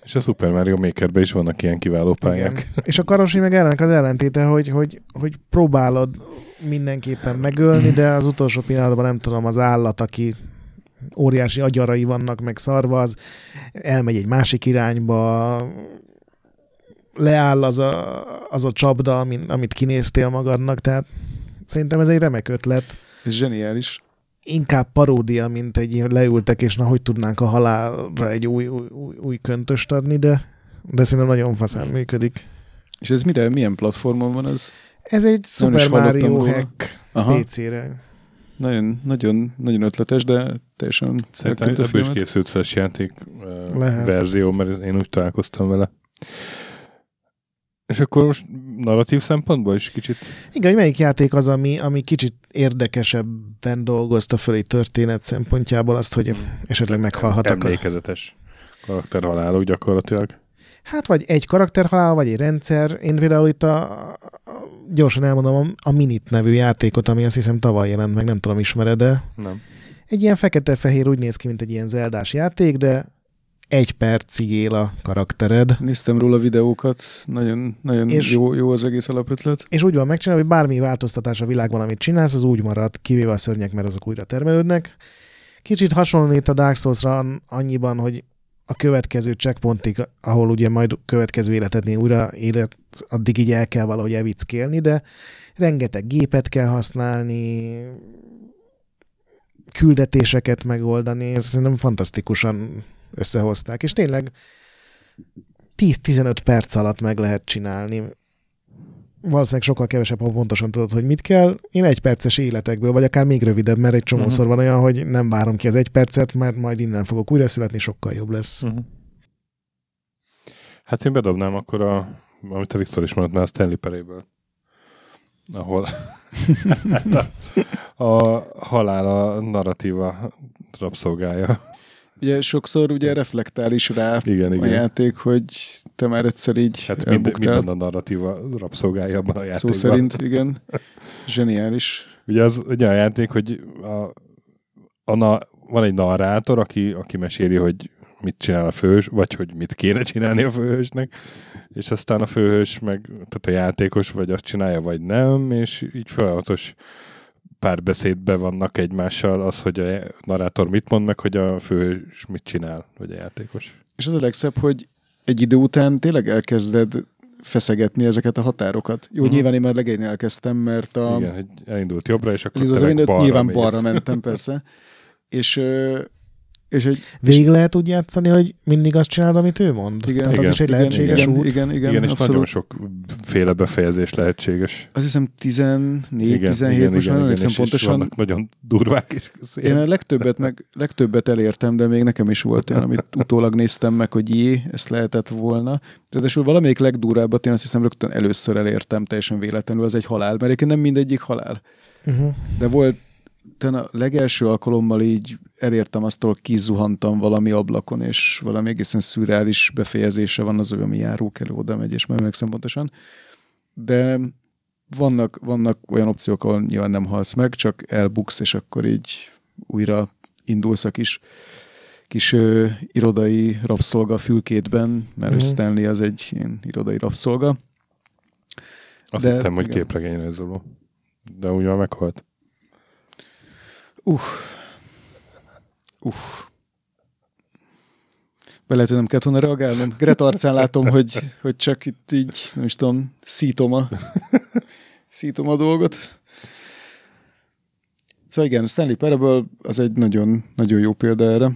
És a Super Mario Makerben is vannak ilyen kiváló pályák. Igen. És a karosi meg ennek az ellentéte, hogy, hogy, hogy próbálod mindenképpen megölni, de az utolsó pillanatban nem tudom, az állat, aki óriási agyarai vannak meg szarva, az elmegy egy másik irányba, leáll az a, az a csapda, amit, amit kinéztél magadnak, tehát szerintem ez egy remek ötlet. Ez zseniális inkább paródia, mint egy leültek, és na, hogy tudnánk a halálra egy új, új, új, új köntöst adni, de, de szerintem nagyon faszán működik. És ez mire, milyen platformon van ez? Ez egy Super Mario hack PC-re. Nagyon, nagyon, nagyon ötletes, de teljesen Szerintem ebből is készült flash játék Lehet. verzió, mert én úgy találkoztam vele. És akkor most narratív szempontból is kicsit... Igen, hogy melyik játék az, ami, ami kicsit érdekesebben dolgozta föl egy történet szempontjából azt, hogy esetleg meghalhatok. Emlékezetes karakterhalálok gyakorlatilag. Hát vagy egy karakterhalál, vagy egy rendszer. Én például itt a, a gyorsan elmondom a, a Minit nevű játékot, ami azt hiszem tavaly jelent meg, nem tudom, ismered de Nem. Egy ilyen fekete-fehér úgy néz ki, mint egy ilyen zeldás játék, de egy percig él a karaktered. Néztem róla videókat, nagyon, nagyon és, jó, jó az egész alapötlet. És úgy van megcsinálva, hogy bármi változtatás a világban, amit csinálsz, az úgy marad, kivéve a szörnyek, mert azok újra termelődnek. Kicsit hasonlít a Dark Souls-ra annyiban, hogy a következő checkpointig, ahol ugye majd következő életednél újra élet, addig így el kell valahogy evickélni, de rengeteg gépet kell használni, küldetéseket megoldani, ez szerintem fantasztikusan összehozták, és tényleg 10-15 perc alatt meg lehet csinálni. Valószínűleg sokkal kevesebb, ha pontosan tudod, hogy mit kell. Én egy perces életekből, vagy akár még rövidebb, mert egy csomószor uh-huh. van olyan, hogy nem várom ki az egy percet, mert majd innen fogok újra születni, sokkal jobb lesz. Uh-huh. Hát én bedobnám akkor a, amit a Viktor is mondott, a Stanley Peréből ahol hát a, a halál a narratíva rabszolgája. Ugye sokszor ugye reflektál is rá igen, a igen. játék, hogy te már egyszer így Hát mind, minden a narratíva rabszolgálja abban a játékban. Szó szerint, igen. Zseniális. Ugye az ugye a játék, hogy a, a na, van egy narrátor, aki, aki meséli, hogy mit csinál a főhős, vagy hogy mit kéne csinálni a főhősnek, és aztán a főhős meg, tehát a játékos vagy azt csinálja, vagy nem, és így folyamatos párbeszédbe vannak egymással az, hogy a narrátor mit mond, meg hogy a főhős mit csinál, vagy a játékos. És az a legszebb, hogy egy idő után tényleg elkezded feszegetni ezeket a határokat. Jó, Mhm. nyilván én már legényen elkezdtem, mert a... Igen, hogy elindult jobbra, és akkor Elindult, balra nyilván mész. balra mentem, persze. És, és egy Végig lehet úgy játszani, hogy mindig azt csinálod, amit ő mond? Igen. Tehát az Igen. is egy igen, lehetséges igen, út. Igen, igen, Igen, és abszolút. nagyon sok féle befejezés lehetséges. Azt hiszem 14-17, igen, most már nem emlékszem és- és pontosan. vannak nagyon durvák is. Én a legtöbbet, meg, legtöbbet elértem, de még nekem is volt olyan, amit utólag néztem meg, hogy jé, ezt lehetett volna. Ráadásul valamelyik legdurábbat én azt hiszem rögtön először elértem teljesen véletlenül, az egy halál, mert egyébként nem mindegyik halál. Uh-huh. De volt talán a legelső alkalommal így elértem aztól, kizuhantam valami ablakon, és valami egészen szürreális befejezése van az, ami járókelő oda megy, és már emlékszem pontosan. De vannak, vannak olyan opciók, ahol nyilván nem halsz meg, csak elbuksz, és akkor így újra indulsz a kis, kis ö, irodai rabszolga fülkétben, mert mm. Stanley az egy ilyen irodai rabszolga. Azt De- hittem, hogy igen. képregényrajzoló. De úgy már meghalt. Uff. Uff. Be lehet, hogy nem kellett volna reagálnom. Gret arcán látom, hogy, hogy csak itt így, nem is tudom, szítom a, szítom a dolgot. Szóval igen, Stanley Parable az egy nagyon, nagyon jó példa erre.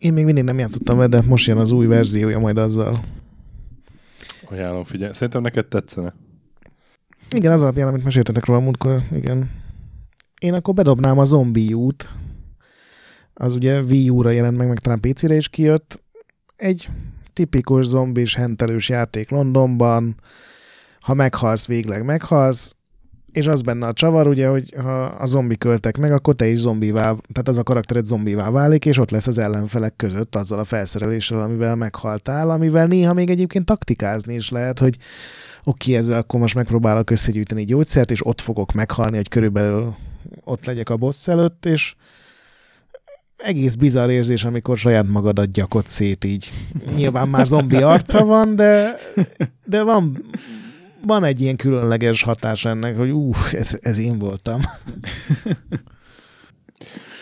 Én még mindig nem játszottam vele, de most jön az új verziója majd azzal. Ajánlom, figyelj. Szerintem neked tetszene. Igen, az alapján, amit meséltetek róla múltkor, igen. Én akkor bedobnám a Zombie út. Az ugye Wii U-ra jelent meg, meg talán PC-re is kijött. Egy tipikus zombis hentelős játék Londonban. Ha meghalsz, végleg meghalsz. És az benne a csavar, ugye, hogy ha a zombi költek meg, akkor te is zombivá, tehát az a karaktered zombivá válik, és ott lesz az ellenfelek között azzal a felszereléssel, amivel meghaltál, amivel néha még egyébként taktikázni is lehet, hogy oké, ezzel akkor most megpróbálok összegyűjteni gyógyszert, és ott fogok meghalni, hogy körülbelül ott legyek a boss előtt, és egész bizarr érzés, amikor saját magadat gyakod szét így. Nyilván már zombi arca van, de, de van, van egy ilyen különleges hatás ennek, hogy ú, ez, ez én voltam.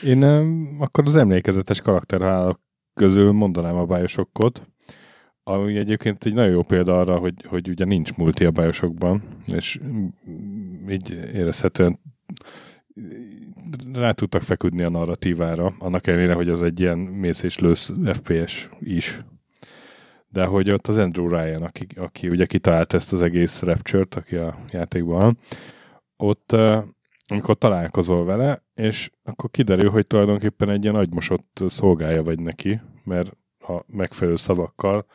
Én akkor az emlékezetes karakterhálók közül mondanám a Bioshockot, ami egyébként egy nagyon jó példa arra, hogy, hogy ugye nincs multi a Bioshockban, és így érezhetően rá tudtak feküdni a narratívára, annak ellenére, hogy az egy ilyen mész és lősz FPS is. De hogy ott az Andrew Ryan, aki, aki ugye kitalálta ezt az egész Rapture-t, aki a játékban ott amikor találkozol vele, és akkor kiderül, hogy tulajdonképpen egy ilyen agymosott szolgája vagy neki, mert a megfelelő szavakkal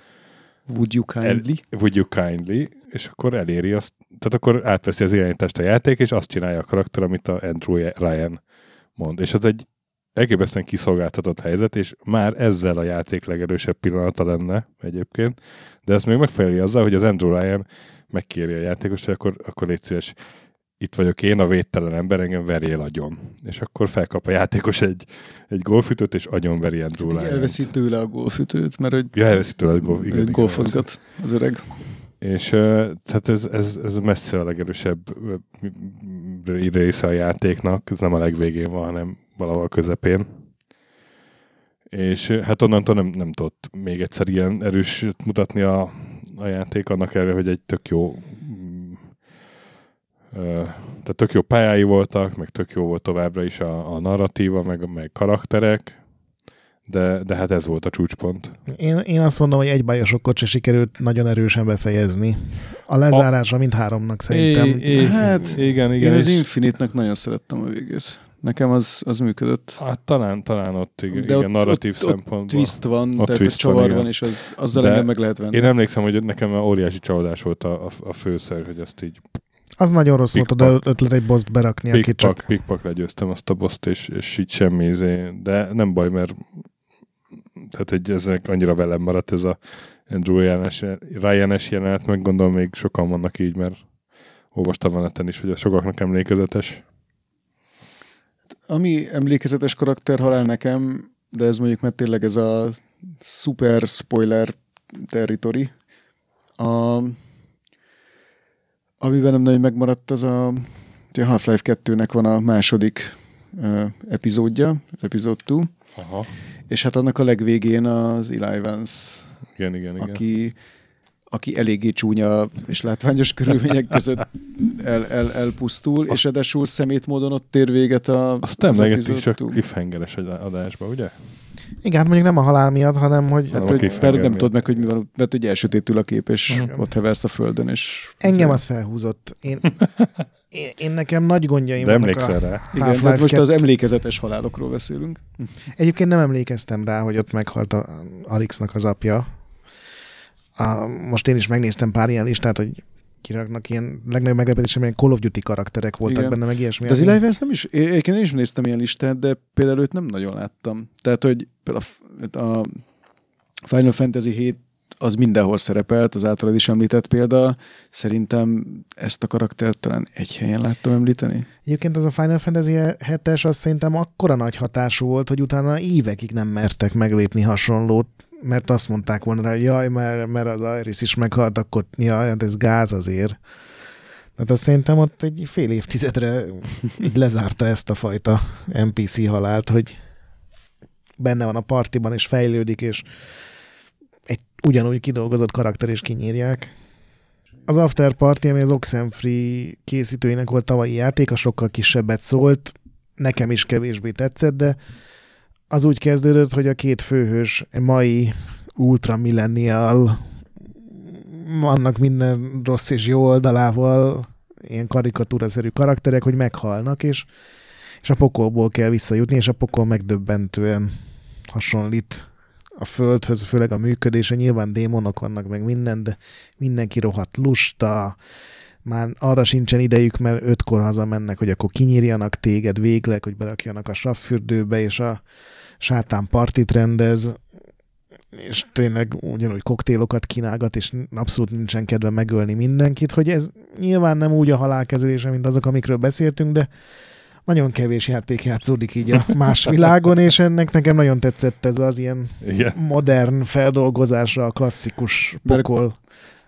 Would you kindly? would you kindly, és akkor eléri azt, tehát akkor átveszi az irányítást a játék, és azt csinálja a karakter, amit a Andrew Ryan mond. És az egy elképesztően kiszolgáltatott helyzet, és már ezzel a játék legerősebb pillanata lenne egyébként, de ezt még megfeleli azzal, hogy az Andrew Ryan megkéri a játékost, hogy akkor, akkor légy szíves, itt vagyok én, a védtelen ember, engem verjél agyon. És akkor felkap a játékos egy, egy golfütőt, és agyon veri Andrew Ryan. elveszi tőle a golfütőt, mert hogy Ja, elveszi tőle a golf, igen, igen, golfozgat az öreg. És tehát ez, ez, ez messze a legerősebb része a játéknak, ez nem a legvégén van, hanem valahol közepén. És hát onnantól nem, nem tudott még egyszer ilyen erős mutatni a, a játék, annak ellenére, hogy egy tök jó tehát tök jó pályái voltak, meg tök jó volt továbbra is a, a narratíva, meg, meg karakterek, de, de hát ez volt a csúcspont. Én, én azt mondom, hogy egy bajosokot se sikerült nagyon erősen befejezni. A lezárása mind háromnak szerintem. É, é, Hát, igen, Én igen. az és- Infinite-nek nagyon szerettem a végét. Nekem az, az működött. Hát talán, talán ott igen, De igen ott- narratív ott- ott szempontból. Twist van, Ott tehát twist a csavar van, van, igen. és az, azzal De engem meg lehet venni. Én emlékszem, hogy nekem a óriási csalódás volt a, a, a főszer, hogy ezt így Az nagyon rossz volt oda ötlet egy boszt berakni, aki pikpak, csak... pikpak legyőztem azt a boszt, és, és így semmi, izé. de nem baj, mert tehát egy, ezek annyira velem maradt ez a Andrew Ryan-es, Ryan-es jelenet, meg gondolom még sokan vannak így, mert olvastam a neten is, hogy ez sokaknak emlékezetes. Ami emlékezetes karakter halál nekem, de ez mondjuk már tényleg ez a super spoiler territory. A, amiben nem nagyon megmaradt, az a, a Half-Life 2-nek van a második epizódja, epizód 2, Aha. És hát annak a legvégén az Eli Evans, Igen, igen, igen. aki, aki eléggé csúnya és látványos körülmények között el, el, elpusztul, és ráadásul szemét módon ott ér véget a, Azt emlegettük epizód csak cliffhangeres adásba, ugye? Igen, hát mondjuk nem a halál miatt, hanem hogy Hát, hogy, mert nem miatt. tudod meg, hogy mi van, mert hogy elsötétül a kép, és Mhm. ott heversz a földön, és... engem az felhúzott. Én, én, én nekem nagy gondjaim De vannak emlékszel a... rá? Igen, tehát most az 2. emlékezetes halálokról beszélünk. Egyébként nem emlékeztem rá, hogy ott meghalt a Alixnak az apja. A, most én is megnéztem pár ilyen listát, hogy kiraknak ilyen legnagyobb meglepetésem, ilyen Call of Duty karakterek voltak Igen. benne, meg ilyesmi. De az Eli nem is, én, én is néztem ilyen listát, de például őt nem nagyon láttam. Tehát, hogy például a, a Final Fantasy 7 az mindenhol szerepelt, az általad is említett példa. Szerintem ezt a karaktert talán egy helyen láttam említeni. Egyébként az a Final Fantasy 7-es az szerintem akkora nagy hatású volt, hogy utána évekig nem mertek meglépni hasonlót, mert azt mondták volna hogy jaj, mert, mert az Iris is meghalt, akkor jaj, hát ez gáz azért. Tehát azt szerintem ott egy fél évtizedre így lezárta ezt a fajta NPC halált, hogy benne van a partiban, és fejlődik, és egy ugyanúgy kidolgozott karakter is kinyírják. Az After Party, ami az Oxenfree készítőinek volt tavalyi játék, a sokkal kisebbet szólt, nekem is kevésbé tetszett, de az úgy kezdődött, hogy a két főhős mai ultra millennial vannak minden rossz és jó oldalával, ilyen karikatúraszerű karakterek, hogy meghalnak, és, és a pokolból kell visszajutni, és a pokol megdöbbentően hasonlít a földhöz, főleg a működése. Nyilván démonok vannak, meg minden, de mindenki rohadt lusta, már arra sincsen idejük, mert ötkor hazamennek, hogy akkor kinyírjanak téged végleg, hogy berakjanak a savfürdőbe, és a sátán partit rendez, és tényleg ugyanúgy koktélokat kínálgat, és abszolút nincsen kedve megölni mindenkit, hogy ez nyilván nem úgy a halálkezelése, mint azok, amikről beszéltünk, de nagyon kevés játék játszódik így a más világon, és ennek nekem nagyon tetszett ez az ilyen Igen. modern feldolgozása a klasszikus pokol,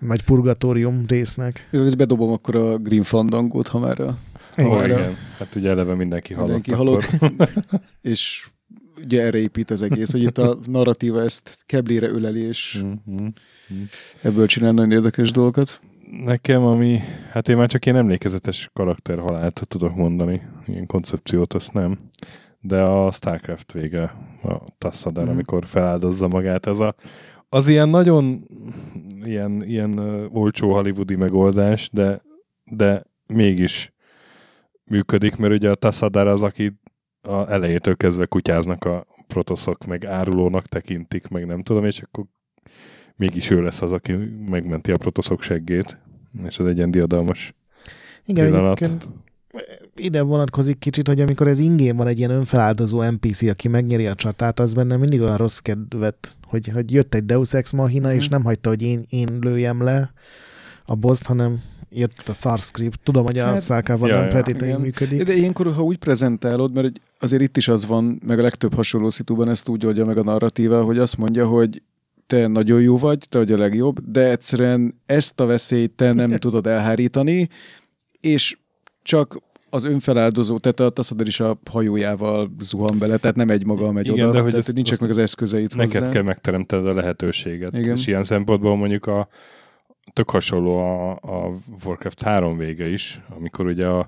vagy purgatórium résznek. Jó, ezt bedobom akkor a Green Fandangot, ha már a Ó, Arra- igen. Hát ugye eleve mindenki halott. mindenki halott. és ugye erre épít az egész, hogy itt a narratíva ezt keblére öleli, és Mhm. ebből csinál nagyon érdekes dolgokat. Nekem, ami, hát én már csak ilyen emlékezetes karakterhalált tudok mondani, ilyen koncepciót azt nem, de a Starcraft vége, a Tassadar, Mhm. amikor feláldozza magát, az a, az ilyen nagyon ilyen, ilyen olcsó hollywoodi megoldás, de, de mégis működik, mert ugye a Tassadar az, aki a elejétől kezdve kutyáznak a protoszok, meg árulónak tekintik, meg nem tudom, és akkor mégis ő lesz az, aki megmenti a protoszok seggét, és ez egy ilyen diadalmas Igen, pillanat. egyébként ide vonatkozik kicsit, hogy amikor ez ingén van egy ilyen önfeláldozó NPC, aki megnyeri a csatát, az benne mindig olyan rossz kedvet, hogy, hogy jött egy Deus Ex Machina, Mhm. és nem hagyta, hogy én, én lőjem le a boss hanem jött a SAR script. Tudom, hogy a Hát, ja, nem feltétlenül működik. De ilyenkor, ha úgy prezentálod, mert azért itt is az van, meg a legtöbb hasonló szitúban ezt úgy oldja meg a narratíva, hogy azt mondja, hogy te nagyon jó vagy, te vagy a legjobb, de egyszerűen ezt a veszélyt te nem tudod elhárítani, és csak az önfeláldozó, tehát a Tassadar is a hajójával zuhan bele, tehát nem egy maga megy Igen, oda, de hogy tehát ezt- nincsenek azt meg az eszközeit Neked hozzá. kell megteremtened a lehetőséget. Igen. És ilyen szempontból mondjuk a tök hasonló a, a Warcraft 3 vége is, amikor ugye a,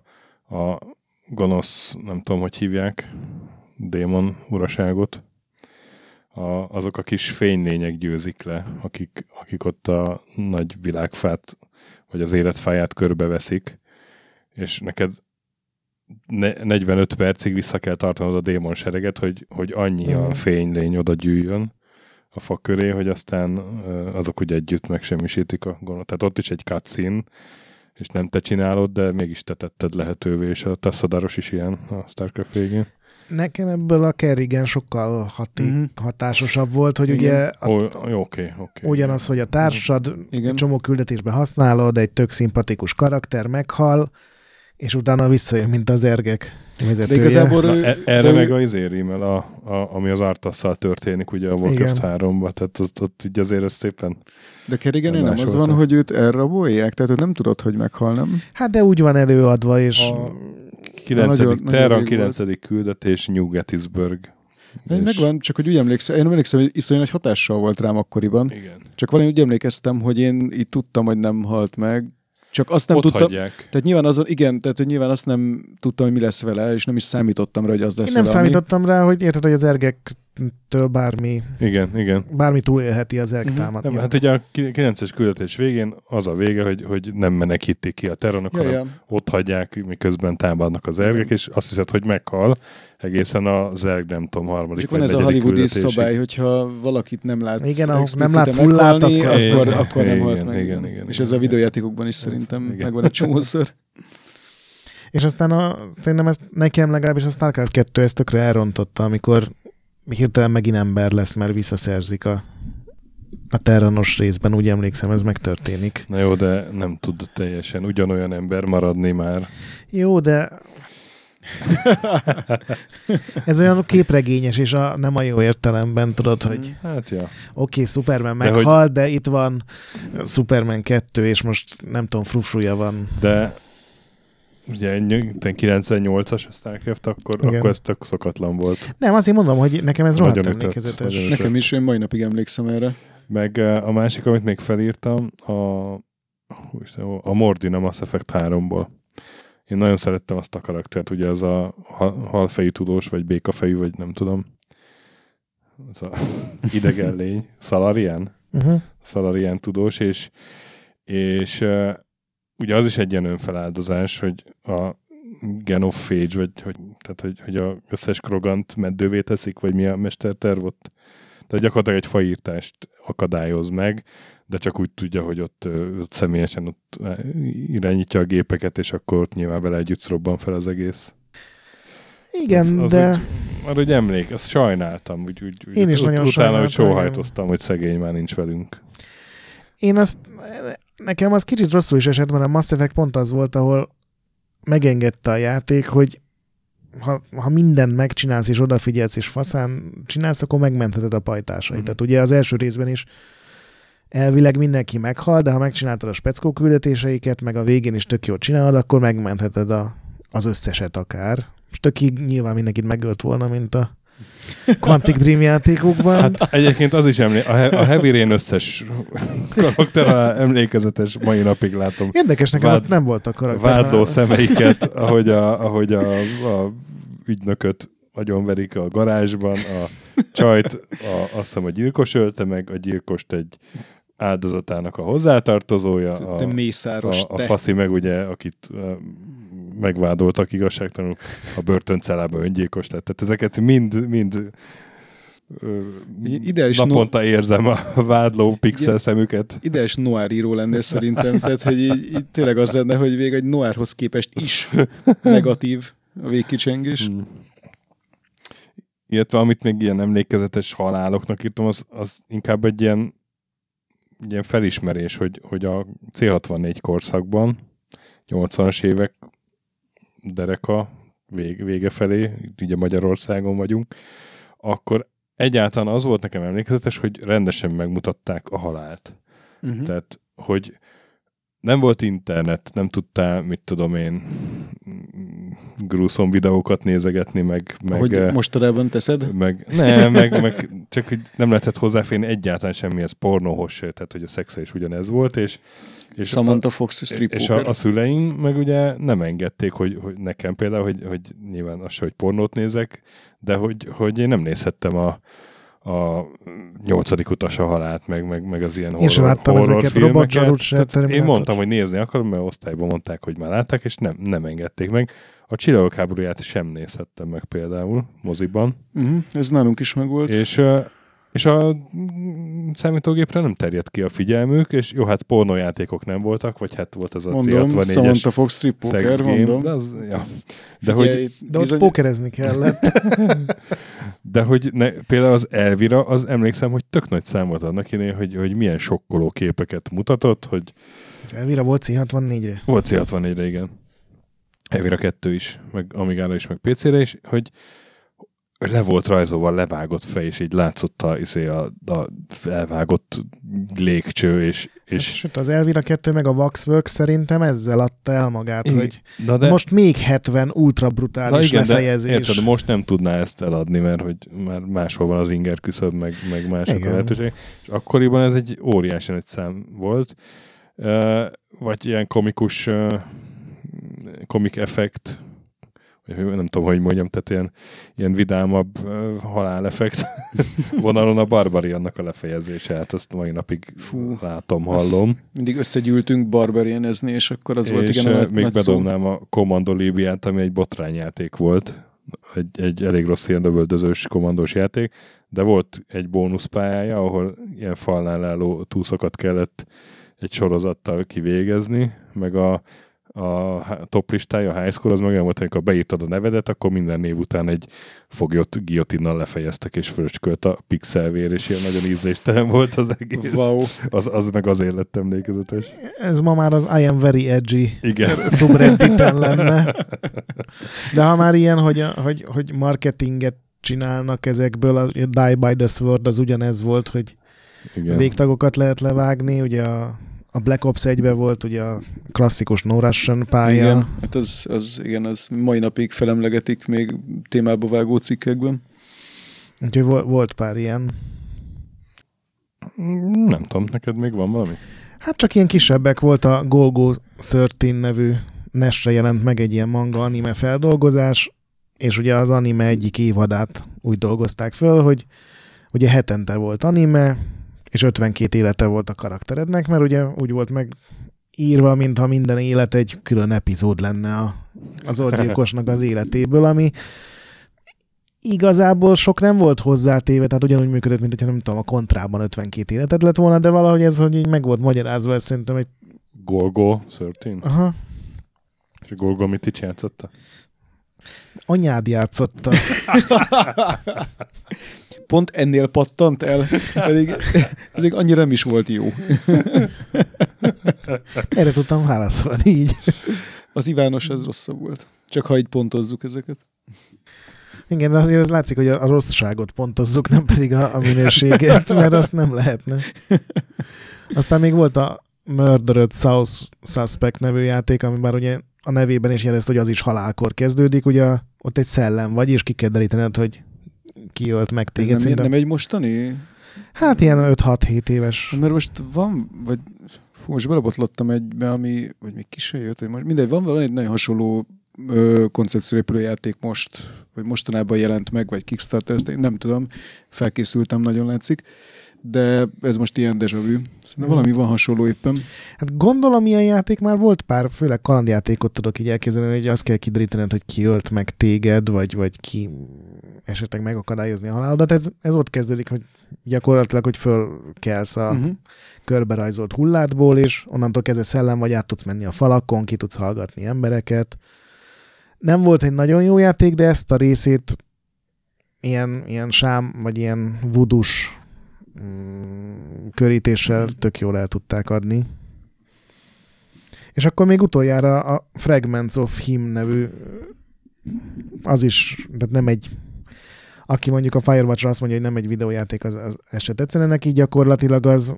a gonosz, nem tudom, hogy hívják, démon uraságot, a, azok a kis fénylények győzik le, akik, akik ott a nagy világfát, vagy az életfáját körbeveszik, és neked ne, 45 percig vissza kell tartanod a démon sereget, hogy, hogy annyi a fénylény oda gyűjjön a fa köré, hogy aztán azok úgy együtt megsemmisítik a gondot. Tehát ott is egy cutscene, és nem te csinálod, de mégis te tetted lehetővé, és a Tassadaros is ilyen a StarCraft végén. Nekem ebből a Kerrigan sokkal haté- Mhm. hatásosabb volt, hogy Igen. ugye a, jó, oké, oké. ugyanaz, hogy a társad Igen. csomó küldetésben használod, egy tök szimpatikus karakter meghal, és utána visszajön, mint az ergek De vezetője. igazából Na, e- de erre ő- meg az rímel, a, a, ami az Artasszal történik ugye a Warcraft Igen. 3-ban, tehát ott, ott így azért ez szépen De Kerrigan Nem nem az van, hogy őt elrabolják? Tehát ő nem tudod, hogy meghal, nem? Hát de úgy van előadva, és a 9. nagyon- nagyon Terran rég 9. küldetés New Gettysburg. Én megvan, csak hogy úgy emlékszem, én emlékszem, hogy iszonyú nagy hatással volt rám akkoriban. Igen. Csak valami úgy emlékeztem, hogy én így tudtam, hogy nem halt meg. Csak azt nem Ott tudtam. hagyják. Tehát nyilván azon, igen, tehát hogy nyilván azt nem tudtam, hogy mi lesz vele, és nem is számítottam rá, hogy az lesz én nem valami. számítottam rá, hogy érted, hogy az ergektől bármi, Igen, igen. bármi túlélheti az erg Mhm. Nem, hát ugye a 9-es küldetés végén az a vége, hogy, hogy nem menekítik ki a Terranok, Ja, hanem ja. ott hagyják, miközben támadnak az ergek, és azt hiszed, hogy meghal, egészen az erg, nem tudom, harmadik Csak van ez a hollywoodi szabály, hogyha valakit nem látsz Igen, nem látsz meghalni, akkor akkor, nem- akkor nem Igen, halt meg. igen, igen. igen, És ez a videójátékokban is szerintem igen. megvan egy csomószor. És aztán a, szerintem ezt nekem legalábbis a StarCraft 2 ezt tökre elrontotta, amikor hirtelen megint ember lesz, mert visszaszerzik a, a Terranos részben, úgy emlékszem, ez megtörténik. Na jó, de nem tud teljesen ugyanolyan ember maradni már. Jó, de ez olyan képregényes, és a, nem a jó értelemben tudod, hogy Hát ja. oké, okay, Superman De meghalt, de, de itt van Superman 2, és most nem tudom, frufruja van. De ugye egy 98-as a Starcraft, akkor, Igen. akkor ez tök szokatlan volt. Nem, azért mondom, hogy nekem ez rohadt emlékezetes. Nekem is, én mai napig emlékszem erre. Meg a másik, amit még felírtam, a, a Mordin a Mass Effect 3-ból. Én nagyon szerettem azt a karaktert, ugye az a ha- halfejű tudós, vagy békafejű, vagy nem tudom. Az a idegen lény. Salarian? Uh-huh. Salarian tudós, és, és ugye az is egy ilyen önfeláldozás, hogy a genophage, vagy hogy, tehát, hogy, hogy a összes krogant meddővé teszik, vagy mi a mesterterv ott. Tehát gyakorlatilag egy faírtást akadályoz meg, de csak úgy tudja, hogy ott, ott személyesen ott irányítja a gépeket, és akkor ott nyilván vele együtt robban fel az egész. Igen, az, az de... Úgy, arra úgy emlék, azt sajnáltam. Úgy, úgy, úgy, Én is ut- nagyon Utána, hogy sóhajtoztam, hogy szegény már nincs velünk. Én azt, nekem az kicsit rosszul is esett, mert a Mass Effect pont az volt, ahol megengedte a játék, hogy ha, ha mindent megcsinálsz, és odafigyelsz, és faszán csinálsz, akkor megmentheted a pajtásait. Mhm. Tehát ugye az első részben is elvileg mindenki meghal, de ha megcsináltad a speckó küldetéseiket, meg a végén is tök jól csinálod, akkor megmentheted a, az összeset akár. Most tök nyilván mindenkit megölt volna, mint a Quantic Dream játékokban. Hát egyébként az is emlé- a, He- a Heavy Rain összes karakter emlékezetes, mai napig látom. Érdekes, nekem vád- nem volt a karakter. Vádló szemeiket, ahogy a, ahogy a, a ügynököt agyonverik a garázsban, a csajt, a, azt hiszem a gyilkos ölte meg, a gyilkost egy áldozatának a hozzátartozója, Te a, mészáros, a, a te. faszi meg ugye, akit megvádoltak igazságtalanul, a börtöncellába öngyilkos lett. Tehát ezeket mind, mind ö, Ideális naponta érzem a vádló pixel szemüket. Ideális noir író lennél szerintem, tehát hogy így, így tényleg az lenne, hogy még egy noirhoz képest is negatív a végkicsengés. Mm. Illetve amit még ilyen emlékezetes haláloknak írtam, az, az inkább egy ilyen, ilyen felismerés, hogy, hogy a C64 korszakban, 80-as évek dereka vég, vége felé, ugye Magyarországon vagyunk, akkor egyáltalán az volt nekem emlékezetes, hogy rendesen megmutatták a halált. Uh-huh. Tehát, hogy nem volt internet, nem tudtál, mit tudom én, grúszom videókat nézegetni, meg... meg Hogy eh, mostanában teszed? meg, nem, meg, meg csak hogy nem lehetett hozzáférni egyáltalán semmihez pornóhoz se, tehát hogy a szexe is ugyanez volt, és, és Samantha Fox strip és a, a szüleim meg ugye nem engedték, hogy, hogy nekem például, hogy, hogy nyilván az se, hogy pornót nézek, de hogy, hogy én nem nézhettem a, a nyolcadik utas a halált, meg, meg, meg az ilyen Én sem horror, láttam ezeket, se, Tehát Én mondtam, hogy nézni akarom, mert osztályban mondták, hogy már látták, és nem, nem engedték meg. A Csillagok háborúját sem nézhettem meg például moziban. Uh-huh. Ez nálunk is megvolt. És, és a számítógépre nem terjedt ki a figyelmük, és jó, hát pornójátékok nem voltak, vagy hát volt az a mondom, C64-es Samantha Fox strip poker, game, mondom. de, az, ja. de, Figyelj, hogy, De bizony- pókerezni kellett. de hogy ne, például az Elvira, az emlékszem, hogy tök nagy szám volt annak hogy, hogy milyen sokkoló képeket mutatott, hogy Elvira volt C64-re. volt C64-re, igen. Evira 2 is, meg Amigára is, meg PC-re is, hogy le volt rajzolva levágott fej, és így látszott a, izé, a, a elvágott légcső, és, és... Sőt, az Elvira 2 meg a Waxworks szerintem ezzel adta el magát, Igen. hogy Na de... most még 70 ultra brutális Na igen, lefejezés. De, érted, most nem tudná ezt eladni, mert hogy már máshol van az inger küszöb, meg, meg mások a lehetőség. És akkoriban ez egy óriási nagy szám volt. Uh, vagy ilyen komikus uh, komik effekt, nem tudom, hogy mondjam, tehát ilyen, ilyen vidámabb uh, haláleffekt vonalon a Barbariannak a lefejezése, hát azt mai napig Fú, látom, hallom. Mindig összegyűltünk barbarianezni, és akkor az volt és igen a még nagy szó. bedobnám a Commando Libiát, ami egy botrányjáték volt. Egy, egy elég rossz ilyen lövöldözős kommandós játék, de volt egy bónuszpályája, ahol ilyen falnál álló túszokat kellett egy sorozattal kivégezni, meg a, a top listája, a high score, az meg volt, amikor beírtad a nevedet, akkor minden név után egy foglyot guillotinnal lefejeztek, és fröcskölt a pixelvér, és ilyen nagyon ízléstelen volt az egész. Wow. Az, az meg azért lett emlékezetes. Ez ma már az I am very edgy Igen. subredditen lenne. De ha már ilyen, hogy, hogy, hogy marketinget csinálnak ezekből, a Die by the Sword az ugyanez volt, hogy Igen. végtagokat lehet levágni, ugye a, a Black Ops 1 volt ugye a klasszikus No Russian pálya. Igen, hát az, az, igen, az mai napig felemlegetik még témába vágó cikkekben. Úgyhogy vo- volt pár ilyen. Nem tudom, neked még van valami? Hát csak ilyen kisebbek volt a Golgo 13 nevű Nesre jelent meg egy ilyen manga anime feldolgozás, és ugye az anime egyik évadát úgy dolgozták föl, hogy ugye hetente volt anime, és 52 élete volt a karakterednek, mert ugye úgy volt meg írva, mintha minden élet egy külön epizód lenne a, az orgyilkosnak az életéből, ami igazából sok nem volt hozzátéve, tehát ugyanúgy működött, mint hogyha nem tudom, a kontrában 52 életed lett volna, de valahogy ez, hogy így meg volt magyarázva, ez szerintem egy... Golgo 13? Aha, És Golgo mit így játszotta? anyád játszotta. Pont ennél pattant el, pedig ez annyira nem is volt jó. Erre tudtam válaszolni így. Az Ivános az rosszabb volt. Csak ha így pontozzuk ezeket. Igen, de azért az látszik, hogy a, rosszságot pontozzuk, nem pedig a, a minőséget, mert azt nem lehetne. Aztán még volt a Murdered South Suspect nevű játék, ami bár ugye a nevében is jelezte, hogy az is halálkor kezdődik, ugye ott egy szellem vagy, és ki kell derítened, hogy ki ölt meg Ez téged. nem, Szerintem, nem egy mostani? Hát ilyen 5-6-7 éves. Mert most van, vagy fú, most belebotlottam egybe, ami, vagy még ki se jött, hogy most, mindegy, van valami egy nagyon hasonló ö, koncepcióépülő játék most, vagy mostanában jelent meg, vagy Kickstarter, ezt én nem tudom, felkészültem, nagyon látszik, de ez most ilyen déjà vu. Szerintem valami van hasonló éppen. Hát gondolom ilyen játék már volt pár, főleg kalandjátékot tudok így elképzelni, hogy azt kell kiderítened, hogy ki ölt meg téged, vagy, vagy ki esetleg megakadályozni a halálodat. Ez, ez ott kezdődik, hogy gyakorlatilag, hogy fölkelsz a Uh-huh. körberajzolt hulládból, és onnantól kezdve szellem vagy át tudsz menni a falakon, ki tudsz hallgatni embereket. Nem volt egy nagyon jó játék, de ezt a részét ilyen, ilyen sám, vagy ilyen vudus mm, körítéssel tök jól el tudták adni. És akkor még utoljára a Fragments of Him nevű az is, tehát nem egy aki mondjuk a Firewatch-ra azt mondja, hogy nem egy videójáték, az, az ez se tetszene neki, gyakorlatilag az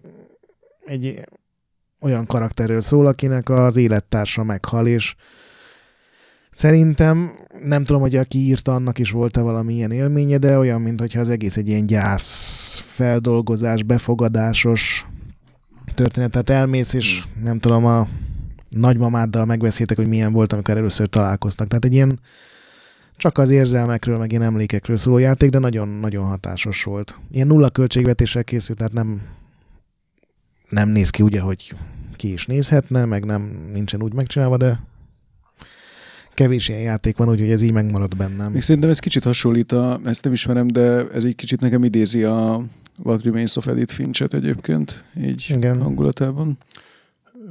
egy olyan karakterről szól, akinek az élettársa meghal, és szerintem, nem tudom, hogy aki írta, annak is volt-e valami ilyen élménye, de olyan, mintha az egész egy ilyen gyász, feldolgozás, befogadásos történet. Tehát elmész, és nem tudom, a nagymamáddal megbeszéltek, hogy milyen volt, amikor először találkoztak. Tehát egy ilyen csak az érzelmekről, meg ilyen emlékekről szóló játék, de nagyon-nagyon hatásos volt. Ilyen nulla költségvetéssel készült, tehát nem, nem néz ki ugye, hogy ki is nézhetne, meg nem nincsen úgy megcsinálva, de kevés ilyen játék van, úgyhogy ez így megmaradt bennem. Még szerintem ez kicsit hasonlít, a, ezt nem ismerem, de ez egy kicsit nekem idézi a What Remains of Edith Finchet egyébként, így Igen. hangulatában.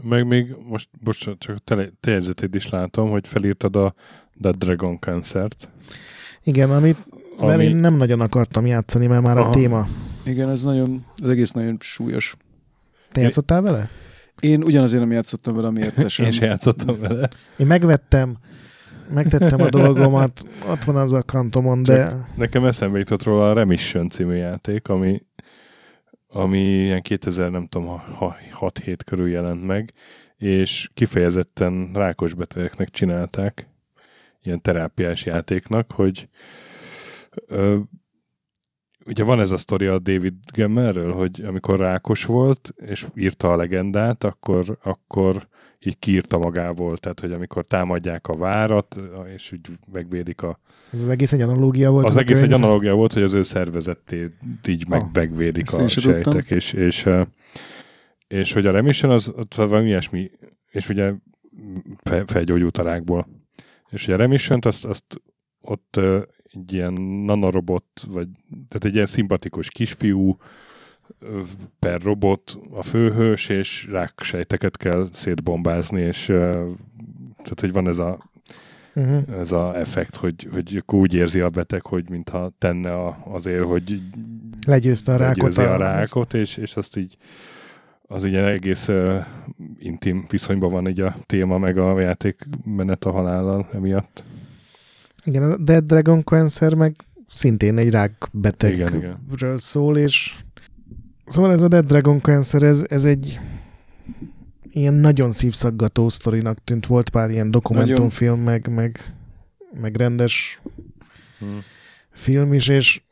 Meg még most, most csak a tele- te jegyzetét is látom, hogy felírtad a The Dragon Cancer-t. Igen, amit Ami... Én nem nagyon akartam játszani, mert már Aha. a téma. Igen, ez nagyon, az egész nagyon súlyos. Te játszottál vele? Én ugyanazért nem játszottam vele, amiért te sem. Én se játszottam vele. Én megvettem megtettem a dolgomat, ott van az a kantomon, de... Nekem eszembe jutott róla a Remission című játék, ami, ami ilyen 2000, nem tudom, 6-7 körül jelent meg, és kifejezetten rákos betegeknek csinálták, ilyen terápiás játéknak, hogy ö, ugye van ez a sztori a David Gemmerről, hogy amikor rákos volt, és írta a legendát, akkor, akkor így kiírta magából, tehát hogy amikor támadják a várat, és úgy megvédik a... Ez az egész egy analógia volt? Az, egész egy analógia volt, hogy az ő szervezetét így meg, ah, megvédik a sejtek, és, és, és hogy a remission az, az valami ilyesmi, és ugye felgyógyult a rákból. És ugye a remission azt, azt ott egy ilyen nanorobot, vagy tehát egy ilyen szimpatikus kisfiú per robot a főhős, és ráksejteket kell szétbombázni, és tehát, hogy van ez a uh-huh. ez a effekt, hogy, hogy úgy érzi a beteg, hogy mintha tenne a, azért, hogy legyőzte a rákot. a rákot, és, és azt így az ugye egész uh, intim viszonyban van így a téma, meg a játék menet a halállal emiatt. Igen, a Dead Dragon Cancer meg szintén egy rákbetegről igen, igen. szól, és szóval ez a Dead Dragon Cancer, ez, ez egy ilyen nagyon szívszaggató sztorinak tűnt. Volt pár ilyen dokumentumfilm, meg, meg, meg rendes hmm. film is, és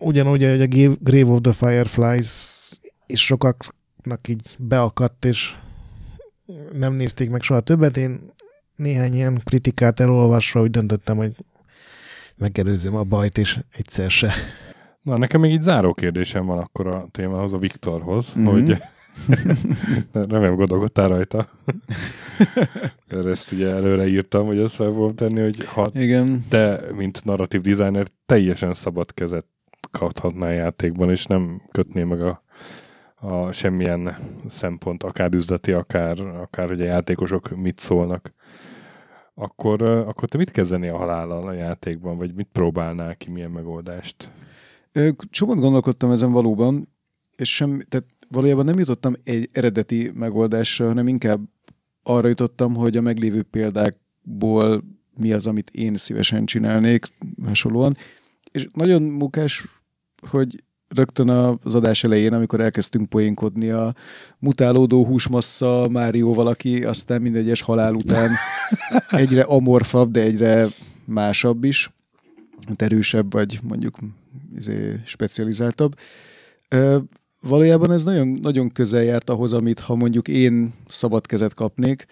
ugyanúgy, hogy a Grave of the Fireflies és sokaknak így beakadt, és nem nézték meg soha többet. Én néhány ilyen kritikát elolvasva úgy döntöttem, hogy megelőzöm a bajt, és egyszer se. Na, nekem még így záró kérdésem van akkor a témához, a Viktorhoz, mm-hmm. hogy remélem gondolkodtál rajta. Mert ezt ugye előre írtam, hogy ezt fel fogom tenni, hogy ha Igen. te, mint narratív designer, teljesen szabad kezet kaphatnál játékban, és nem kötné meg a, a semmilyen szempont, akár üzleti, akár, akár ugye játékosok mit szólnak akkor, akkor te mit kezdeni a halállal a játékban, vagy mit próbálnál ki, milyen megoldást? Csomót gondolkodtam ezen valóban, és sem, tehát valójában nem jutottam egy eredeti megoldásra, hanem inkább arra jutottam, hogy a meglévő példákból mi az, amit én szívesen csinálnék, hasonlóan. És nagyon mukás, hogy rögtön az adás elején, amikor elkezdtünk poénkodni a mutálódó húsmassza Mário valaki, aztán mindegyes halál után egyre amorfabb, de egyre másabb is, erősebb, vagy mondjuk izé, specializáltabb. Valójában ez nagyon, nagyon közel járt ahhoz, amit ha mondjuk én szabad kezet kapnék,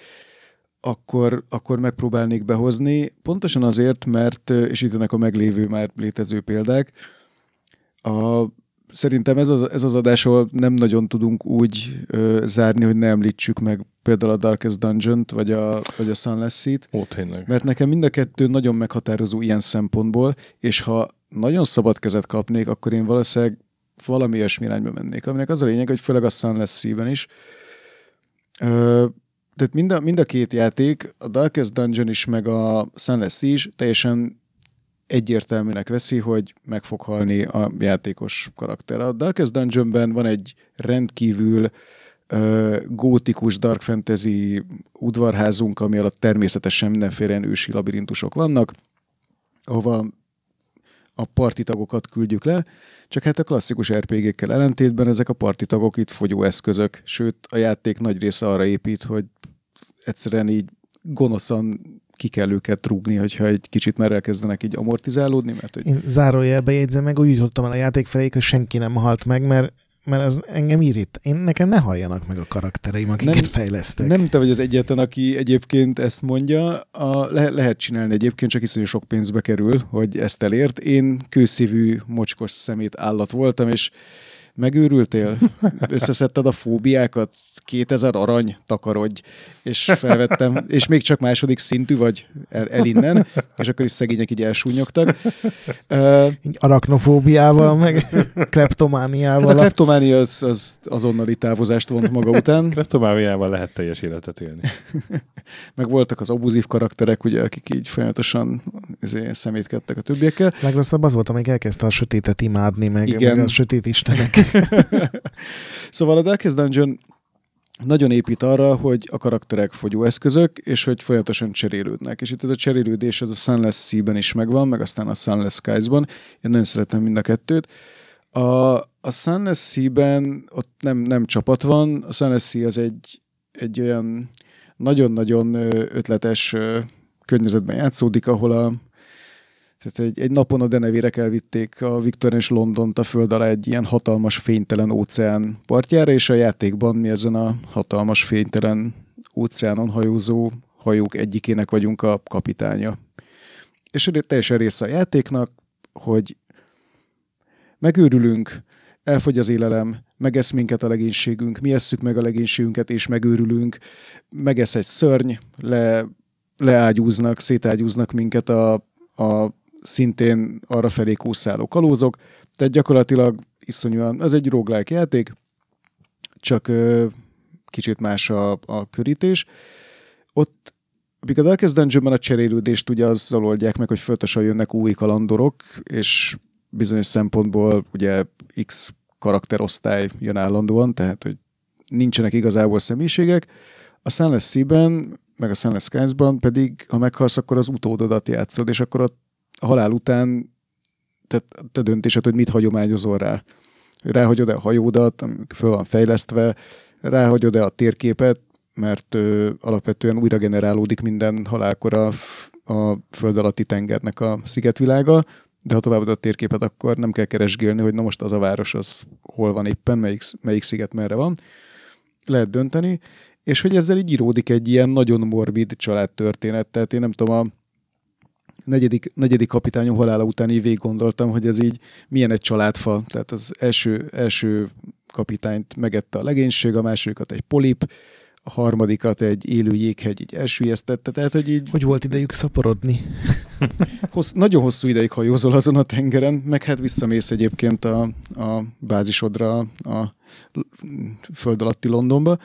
akkor, akkor megpróbálnék behozni. Pontosan azért, mert, és itt a meglévő már létező példák, a szerintem ez az, ez az adás, ahol nem nagyon tudunk úgy ö, zárni, hogy ne említsük meg például a Darkest Dungeon-t, vagy a, vagy a Sunless Seat. Ó, tényleg. Mert nekem mind a kettő nagyon meghatározó ilyen szempontból, és ha nagyon szabad kezet kapnék, akkor én valószínűleg valami ilyesmi irányba mennék. Aminek az a lényeg, hogy főleg a Sunless Sea-ben is. Ö, tehát mind a, mind a két játék, a Darkest Dungeon is, meg a Sunless Sea is teljesen egyértelműnek veszi, hogy meg fog halni a játékos karakter. A Darkest Dungeonben van egy rendkívül gótikus dark fantasy udvarházunk, ami alatt természetesen mindenféle ősi labirintusok vannak, ahova a partitagokat küldjük le, csak hát a klasszikus RPG-kkel ellentétben ezek a partitagok itt fogyó eszközök, sőt a játék nagy része arra épít, hogy egyszerűen így gonoszan ki kell őket rúgni, hogyha egy kicsit már elkezdenek így amortizálódni. Mert, hogy... Én zárójelbe jegyzem meg, úgy jutottam el a játék felé, hogy senki nem halt meg, mert mert az engem írít. Én nekem ne halljanak meg a karaktereim, akiket nem, fejlesztek. Nem te vagy az egyetlen, aki egyébként ezt mondja. A, le, lehet csinálni egyébként, csak iszonyú sok pénzbe kerül, hogy ezt elért. Én kőszívű, mocskos szemét állat voltam, és megőrültél? Összeszedted a fóbiákat? 2000 arany, takarodj, és felvettem, és még csak második szintű vagy el, el innen, és akkor is szegények így elsúnyogtak. Uh, Arachnofóbiával, meg kleptomániával. Hát a kleptománia az, az azonnali távozást vont maga után. Kleptomániával lehet teljes életet élni. meg voltak az abuzív karakterek, ugye, akik így folyamatosan izé, szemétkedtek a többiekkel. Legrosszabb az volt, amíg elkezdte a sötétet imádni, meg, Igen. meg a sötét istenek. szóval a Darkest Dungeon nagyon épít arra, hogy a karakterek fogyóeszközök, és hogy folyamatosan cserélődnek. És itt ez a cserélődés ez a Sunless Sea-ben is megvan, meg aztán a Sunless Skies-ban. Én nagyon szeretem mind a kettőt. A, a Sunless Sea-ben ott nem, nem csapat van, a Sunless Sea az egy, egy olyan nagyon-nagyon ötletes környezetben játszódik, ahol a, tehát egy, egy napon a denevérek elvitték a Victor és Londont a föld alá egy ilyen hatalmas fénytelen óceán partjára, és a játékban mi ezen a hatalmas fénytelen óceánon hajózó hajók egyikének vagyunk a kapitánya. És teljesen része a játéknak, hogy megőrülünk, elfogy az élelem, megesz minket a legénységünk, mi esszük meg a legénységünket, és megőrülünk, megesz egy szörny, le, leágyúznak, szétágyúznak minket a, a szintén arra felé kúszáló kalózok, tehát gyakorlatilag iszonyúan, ez egy roguelike játék, csak ö, kicsit más a, a körítés. Ott a Darkest Dungeonben a cserélődést ugye azzal oldják meg, hogy folyamatosan jönnek új kalandorok, és bizonyos szempontból ugye X karakterosztály jön állandóan, tehát hogy nincsenek igazából személyiségek. A Sunless Sea-ben, meg a Sunless Skies-ban pedig, ha meghalsz, akkor az utódodat játszod, és akkor ott halál után te, te döntésed, hogy mit hagyományozol rá. Ráhagyod-e a hajódat, föl van fejlesztve, ráhagyod-e a térképet, mert ö, alapvetően újra generálódik minden halálkor a, a föld alatti tengernek a szigetvilága, de ha tovább a térképet, akkor nem kell keresgélni, hogy na most az a város, az hol van éppen, melyik, melyik sziget merre van. Lehet dönteni, és hogy ezzel így íródik egy ilyen nagyon morbid családtörténet, tehát én nem tudom, a negyedik, negyedik kapitányom halála után így végig gondoltam, hogy ez így milyen egy családfa. Tehát az első, első kapitányt megette a legénység, a másodikat egy polip, a harmadikat egy élő jéghegy így elsüllyesztette, tehát hogy így... Hogy volt idejük szaporodni? hossz, nagyon hosszú ideig hajózol azon a tengeren, meg hát visszamész egyébként a, a bázisodra a föld alatti Londonba.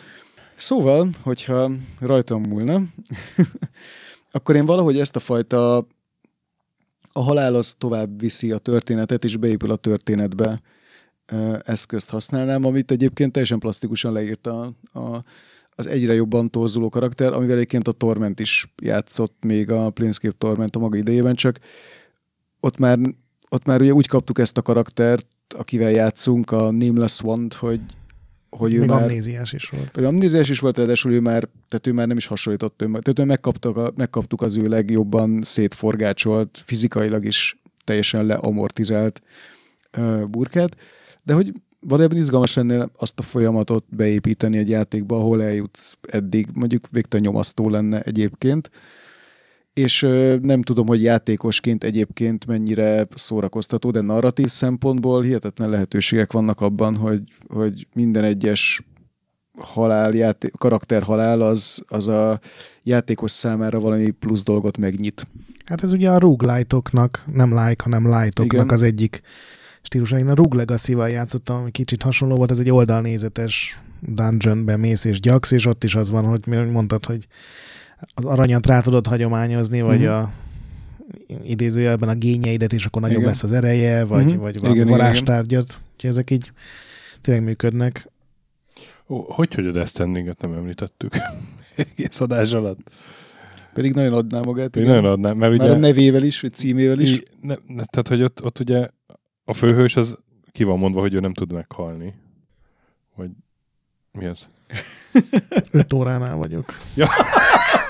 Szóval, hogyha rajtam múlna, akkor én valahogy ezt a fajta a halál az tovább viszi a történetet, és beépül a történetbe. Eszközt használnám, amit egyébként teljesen plastikusan leírt a, a, az egyre jobban torzuló karakter, amivel egyébként a Torment is játszott még a Planescape Torment a maga idejében, csak ott már, ott már ugye úgy kaptuk ezt a karaktert, akivel játszunk, a Nameless one hogy hogy ő Még már... amnéziás is volt. Hogy amnéziás is volt, ráadásul ő már, tehát ő már nem is hasonlított önmag. Tehát ő megkaptuk, a, megkaptuk az ő legjobban szétforgácsolt, fizikailag is teljesen leamortizált uh, burkát, de hogy valójában izgalmas lenne azt a folyamatot beépíteni egy játékba, ahol eljutsz eddig, mondjuk végtelen nyomasztó lenne egyébként, és nem tudom, hogy játékosként egyébként mennyire szórakoztató, de narratív szempontból hihetetlen lehetőségek vannak abban, hogy, hogy minden egyes halál, játék, karakterhalál az, az a játékos számára valami plusz dolgot megnyit. Hát ez ugye a roguelite-oknak, nem like, hanem light-oknak az egyik stílusa. Én a Rogue Legacy-val játszottam, ami kicsit hasonló volt, ez egy oldalnézetes dungeonben mész és gyaksz, és ott is az van, hogy mondtad, hogy az aranyat rá tudod hagyományozni, vagy uh-huh. a idézőjelben a gényeidet, és akkor nagyobb igen. lesz az ereje, vagy, uh-huh. vagy valami igen, varázstárgyat. Úgyhogy ezek így tényleg működnek. Ó, hogy hogy a Death nem említettük egész adás alatt? Pedig nagyon adná magát. Pedig nagyon adná, mert ugye... Már a nevével is, vagy címével is. Ne, ne, tehát, hogy ott, ott ugye a főhős az ki van mondva, hogy ő nem tud meghalni. Vagy mi az? Öt óránál vagyok. Ja.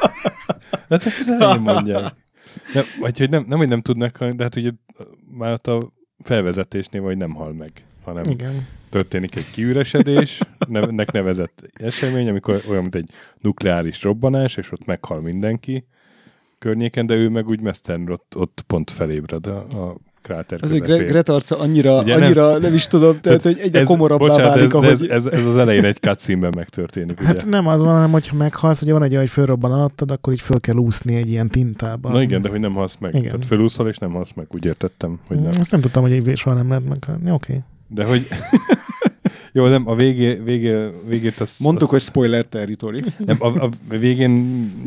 hát ezt nem mondják. Nem, vagy hogy nem, nem, hogy nem tudnak de hát ugye már ott a felvezetésnél vagy nem hal meg, hanem Igen. történik egy kiüresedés, nek nevezett esemény, amikor olyan, mint egy nukleáris robbanás, és ott meghal mindenki környéken, de ő meg úgy mesztelen ott, ott pont felébred a, a kráter Azért Gre- Gret arca annyira, Ugye annyira nem, nem is tudom, tehát hogy egyre ez, komorabbá bocsánat, válik, ez, ahogy... Ez, ez, ez, az elején egy cutscene megtörténik. Hát ugye? nem az van, hanem hogyha meghalsz, ugye van egy olyan, hogy fölrobban alattad, akkor így föl kell úszni egy ilyen tintában. Na igen, de hogy nem halsz meg. Igen. Tehát fölúszol és nem halsz meg, úgy értettem. Hogy nem. Ezt nem tudtam, hogy egy soha nem lehet meghalni. Oké. Okay. De hogy... Jó, nem, a végé, végé, végét azt... Mondtuk, azt, hogy spoiler territory. Nem, a, a végén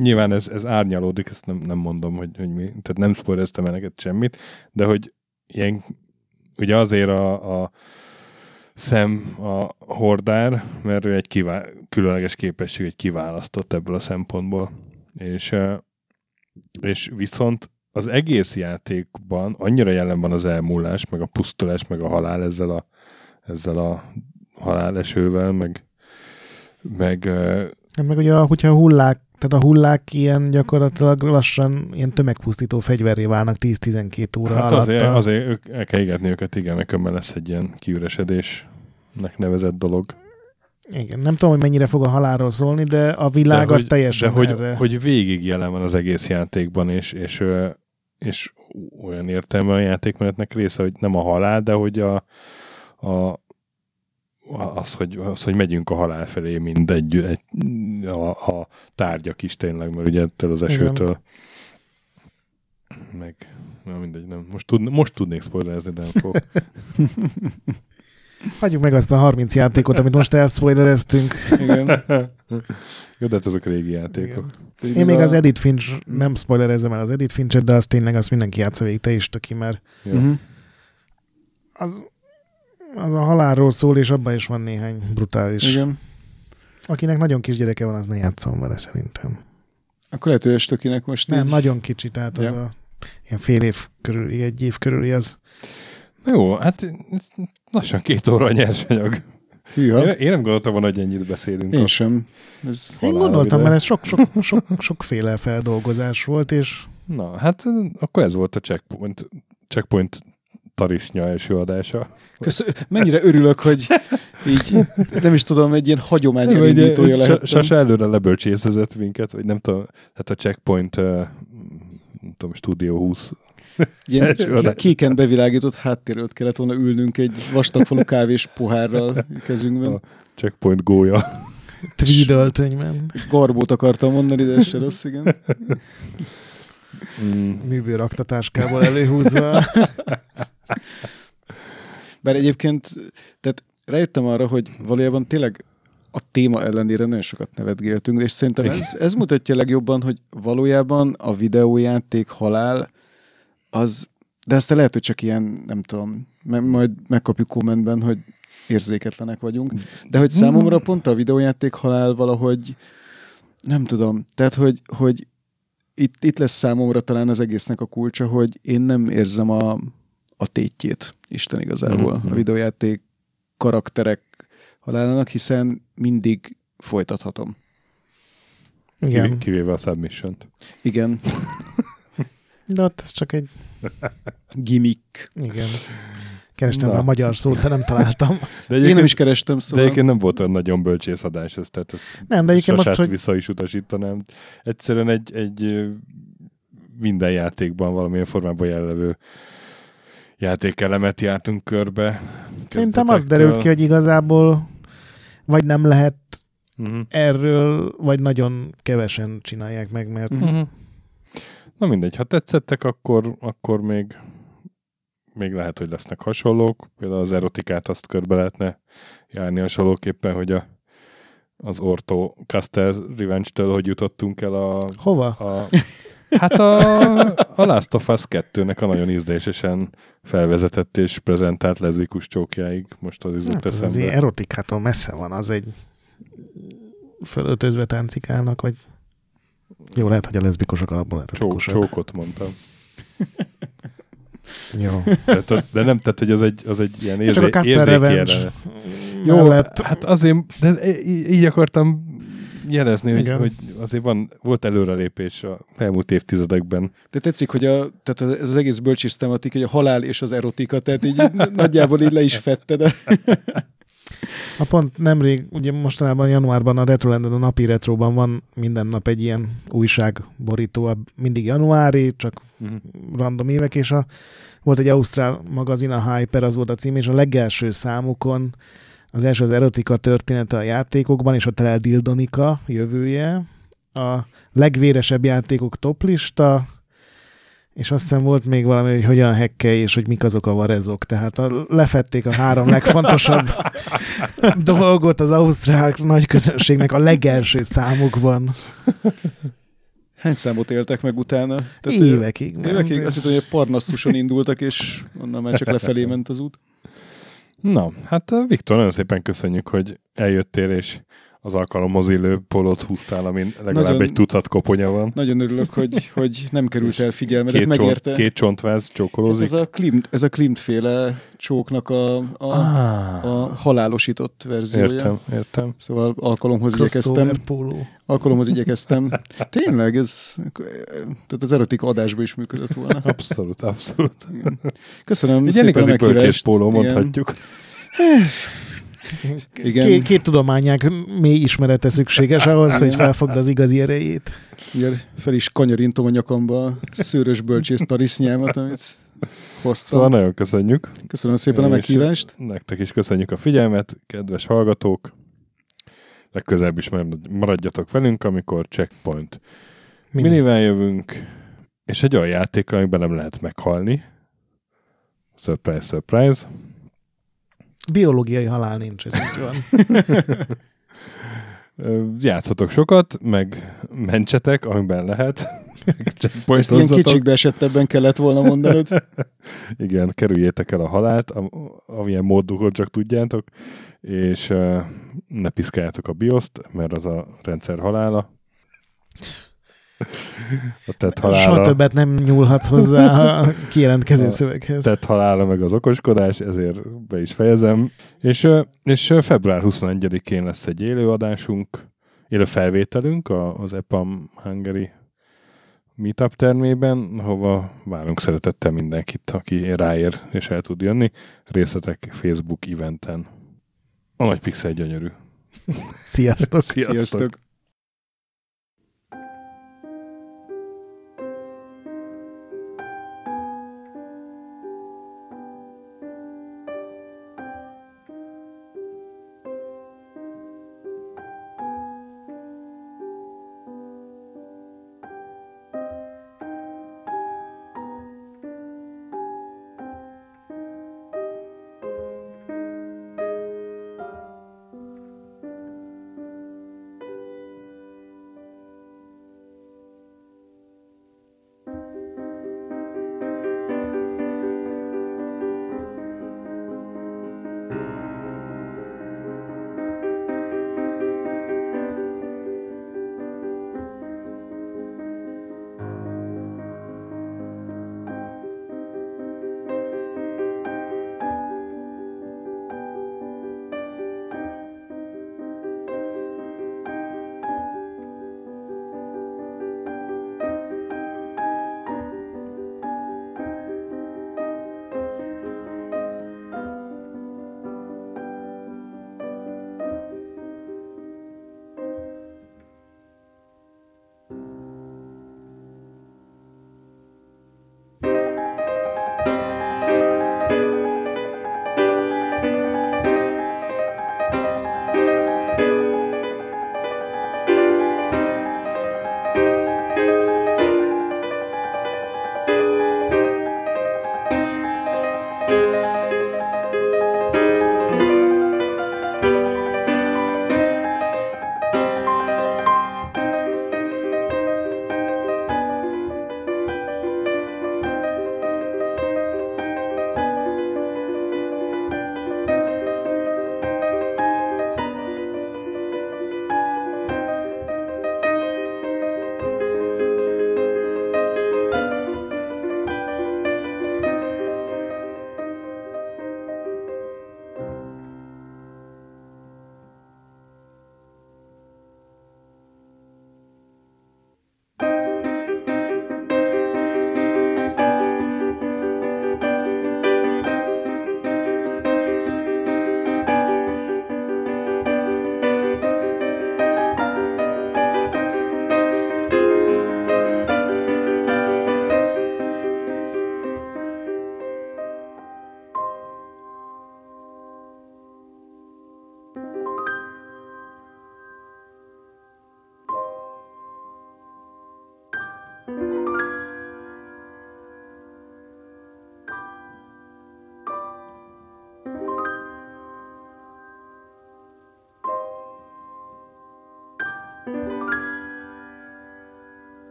nyilván ez, ez árnyalódik, ezt nem, nem mondom, hogy, hogy mi, tehát nem spoilereztem neked semmit, de hogy ilyen, ugye azért a, a szem a hordár, mert ő egy kivá- különleges képesség, egy kiválasztott ebből a szempontból. És, és viszont az egész játékban annyira jelen van az elmúlás, meg a pusztulás, meg a halál ezzel a, ezzel a halálesővel, meg, meg meg ugye, hogyha a hullák, tehát a hullák ilyen gyakorlatilag lassan ilyen tömegpusztító fegyverré válnak 10-12 óra hát alatt. azért, azért ők, el kell égetni őket, igen, meg különben lesz egy ilyen kiüresedésnek nevezett dolog. Igen, nem tudom, hogy mennyire fog a halálról szólni, de a világ de az hogy, teljesen de hogy, erre. hogy végig jelen van az egész játékban, és, és, és olyan értelme a játékmenetnek része, hogy nem a halál, de hogy a, a az, hogy, az, hogy megyünk a halál felé, mind egy, egy a, a tárgyak is tényleg, mert ugye ettől az esőtől meg na mindegy, nem. Most, tud, most tudnék spoilerezni, de nem fogok. Hagyjuk meg azt a 30 játékot, amit most elspoilereztünk. Igen. Jó, de hát ezek régi játékok. Én még az Edith Finch, nem spoilerezem el az Edith Finch-et, de az tényleg azt mindenki játsza végig, te is töki, mert Ja. Az, az a halálról szól, és abban is van néhány brutális. Igen. Akinek nagyon kis gyereke van, az ne játszom vele szerintem. Akkor lehet, hogy Estökinek most Nem, így... nagyon kicsi, tehát az Ja. a ilyen fél év körül, egy év körül az. Na Jó, hát lassan két óra a nyersanyag. Hűha. Én, én nem gondoltam volna, hogy ennyit beszélünk. Én a- sem. Ez... Én gondoltam, ide. mert ez sok, sok, sok, sokféle feldolgozás volt, és Na, hát akkor ez volt a checkpoint, checkpoint tarisznya első adása. Köszön... Mennyire örülök, hogy így, nem is tudom, egy ilyen hagyomány Vagy, elindítója lehettem. Sasa előre lebölcsészezett minket, vagy nem tudom, hát a checkpoint, nem tudom, Studio 20. Ilyen kéken bevilágított háttérőt kellett volna ülnünk egy vastagfalú kávés pohárral kezünkben. Checkpoint gólya. tweedöltönyben, Garbót akartam mondani, de ez se rossz, igen. Mm. műbőraktatáskából előhúzva. Bár egyébként, tehát rájöttem arra, hogy valójában tényleg a téma ellenére nagyon sokat nevetgéltünk, és szerintem ez, ez mutatja legjobban, hogy valójában a videójáték halál az, de ezt lehet, hogy csak ilyen, nem tudom, majd megkapjuk kommentben, hogy érzéketlenek vagyunk, de hogy számomra pont a videójáték halál valahogy, nem tudom, tehát hogy, hogy itt, itt lesz számomra talán az egésznek a kulcsa, hogy én nem érzem a, a tétjét, Isten igazából, Mhm. a videójáték karakterek halálának, hiszen mindig folytathatom. Igen, Kivé- Kivéve a submission Igen, de ott ez csak egy, gimmick. igen. Kerestem Na. a magyar szót, de nem találtam. De Én nem is kerestem, de szóval... egyébként nem volt olyan nagyon bölcsészadás, ez, tehát ezt Nem, de egyébként most, hogy vissza is utasítanám. Egyszerűen egy, egy minden játékban valamilyen formában jellevő játékelemet jártunk körbe. szerintem az derült ki, hogy igazából vagy nem lehet Mhm. erről, vagy nagyon kevesen csinálják meg, mert. Mhm. Na mindegy, ha tetszettek, akkor, akkor még, még lehet, hogy lesznek hasonlók. Például az erotikát azt körbe lehetne járni hasonlóképpen, hogy a, az Orto Caster Revenge-től hogy jutottunk el a, hova? a Hát a, a Last of Us 2-nek a nagyon ízlésesen felvezetett és prezentált lezbikus csókjáig most az jutott Hát az azért erotikától messze van, az egy fölöltözve táncikálnak, vagy jó, lehet, hogy a leszbikusok alapból erotikusak. csókot mondtam. Jó. Tehát, de nem, tehát, hogy az egy, az egy ilyen Csak érzé, a Caster érzéki. Jó, mellett hát azért, de így akartam jelezni, hogy, Igen. hogy azért van, volt előrelépés a elmúlt évtizedekben. De tetszik, hogy a, tehát ez az egész bölcsész tematik, hogy a halál és az erotika, tehát így nagyjából így le is fette, de A pont nemrég, ugye mostanában januárban a Retrolanden, a napi retróban van minden nap egy ilyen újság borító, a- mindig januári, csak random évek, és a, volt egy ausztrál magazin, a Hyper, az volt a cím, és a legelső számukon az első az erotika története a játékokban, és ott el Dildonika jövője, a legvéresebb játékok toplista, és azt hiszem volt még valami, hogy hogyan hekkelj, és hogy mik azok a varezok. Tehát a, lefették a három legfontosabb dolgot az ausztrál nagy közönségnek a legelső számukban. hány számot éltek meg utána? Tehát, Évekig. Évekig? Azt hittem, hogy a Parnassuson indultak, és onnan már csak lefelé ment az út. Na, hát Viktor, nagyon szépen köszönjük, hogy eljöttél, és az alkalomhoz illő polót húztál, amin legalább Nagyon- egy tucat koponya van. Nagyon örülök, hogy, hogy nem került el figyelmedet, Két, csont, két csontváz Hát csókolózik. ez a Klimt, ez a Klimt féle csóknak a, a, ah, a halálosított verziója. értem, értem. Szóval alkalomhoz igyekeztem. Crossover póló. Alkalomhoz igyekeztem. Tényleg, ez tehát az erotik adásban is működött volna. Abszolút, abszolút. Köszönöm Egy szépen a igazi bölcsész meghívást. póló, mondhatjuk. Igen. Két, két tudományák mély ismerete szükséges ahhoz, hogy felfogd az igazi erejét. Igen, fel is kanyarintom a nyakamba a szőrös bölcsész tarisznyámat, amit hoztam. Szóval nagyon köszönjük. Köszönöm szépen a meghívást. Nektek is köszönjük a figyelmet, kedves hallgatók. Legközelebb is maradjatok velünk, amikor Checkpoint Mini. Minivel jövünk, és egy olyan játékkal, amiben nem lehet meghalni. Surprise, surprise. Biológiai halál nincs, ez így van. Ö, Játszatok sokat, meg mentsetek, amiben lehet. Ezt ilyen kicsikbe esettebben kellett volna mondanod. Igen, kerüljétek el a halált, am- amilyen módon csak tudjátok, és ne piszkáljátok a bioszt, mert az a rendszer halála. A tett Soha halála, többet nem nyúlhatsz hozzá a kijelentkező A szöveghez. tett halála meg az okoskodás, ezért be is fejezem. És, és február 21-én lesz egy élőadásunk, élő felvételünk az EPAM Hungary meetup termében, hova várunk szeretettel mindenkit, aki ráér és el tud jönni. Részletek Facebook eventen. A nagy pixel gyönyörű. Sziasztok! Sziasztok!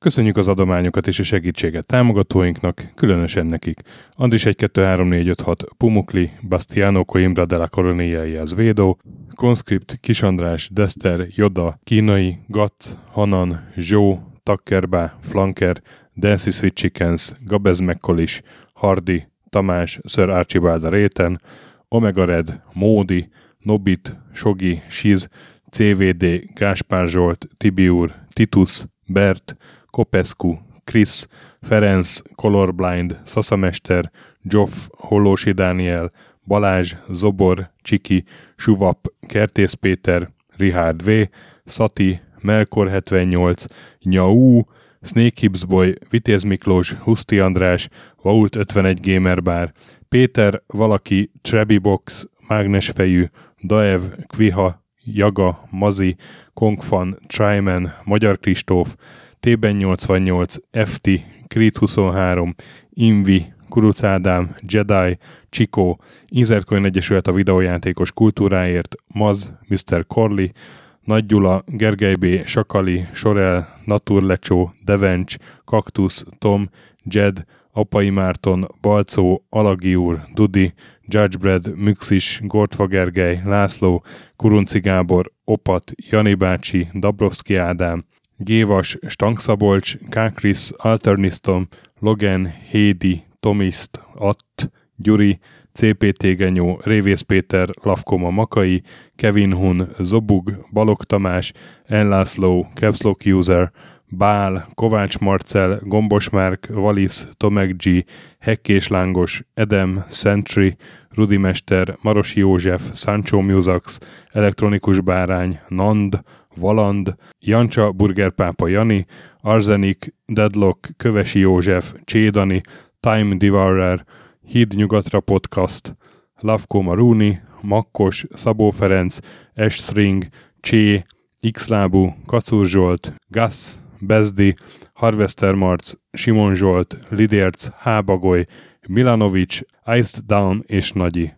Köszönjük az adományokat és a segítséget támogatóinknak, különösen nekik. Andris 1 2 3 4 5 6 Pumukli, Bastiano Coimbra de la Coronia Védó, Conscript, Kisandrás, Dester, Joda, Kínai, Gatz, Hanan, Zsó, Takkerbá, Flanker, Dancy Sweet Chickens, Gabez Mekkolis, Hardy, Tamás, Sir Archibald a Réten, Omega Red, Módi, Nobit, Sogi, Siz, CVD, Gáspár Zsolt, Tibiur, Titus, Bert, Kopescu, Chris, Ferenc, Colorblind, Szaszamester, Joff, Hollósi Dániel, Balázs, Zobor, Csiki, Suvap, Kertész Péter, Richard V, Szati, Melkor 78, Nyau, Snake Hips Boy, Vitéz Miklós, Huszti András, Vault 51 Gamer Bar, Péter, Valaki, Trebi Box, Mágnesfejű, Daev, Kviha, Jaga, Mazi, Kongfan, Tryman, Magyar Kristóf, Tében 88, FT, Krit 23, Invi, Kuruc Ádám, Jedi, Csikó, Inzertcoin Egyesület a videójátékos kultúráért, Maz, Mr. Corley, Nagy Gyula, Gergely B., Sakali, Sorel, Naturlecsó, Devencs, Kaktusz, Tom, Jed, Apai Márton, Balcó, Alagi úr, Dudi, Judgebred, Müxis, Gortva Gergely, László, Kurunci Gábor, Opat, Jani bácsi, Dabrowski Ádám, Gévas, Stangszabolcs, Kákris, Alternisztom, Logan, Hédi, Tomiszt, Att, Gyuri, CPT Genyó, Révész Péter, Lavkoma Makai, Kevin Hun, Zobug, Balog Tamás, Enlászló, Capslock User, Bál, Kovács Marcel, Gombos Márk, Valisz, Tomek G, Hekkés Lángos, Edem, Sentry, Rudimester, Marosi József, Sancho Musax, Elektronikus Bárány, Nand, Valand, Jancsa, Burgerpápa Jani, Arzenik, Deadlock, Kövesi József, Csédani, Time Devourer, Híd Nyugatra Podcast, Lavko Maruni, Makkos, Szabó Ferenc, Estring, Csé, Xlábú, Kacur Zsolt, Gas, Bezdi, Harvester Marc, Simon Zsolt, Lidérc, Hábagoly, Milanovic, Iced Down és Nagyi.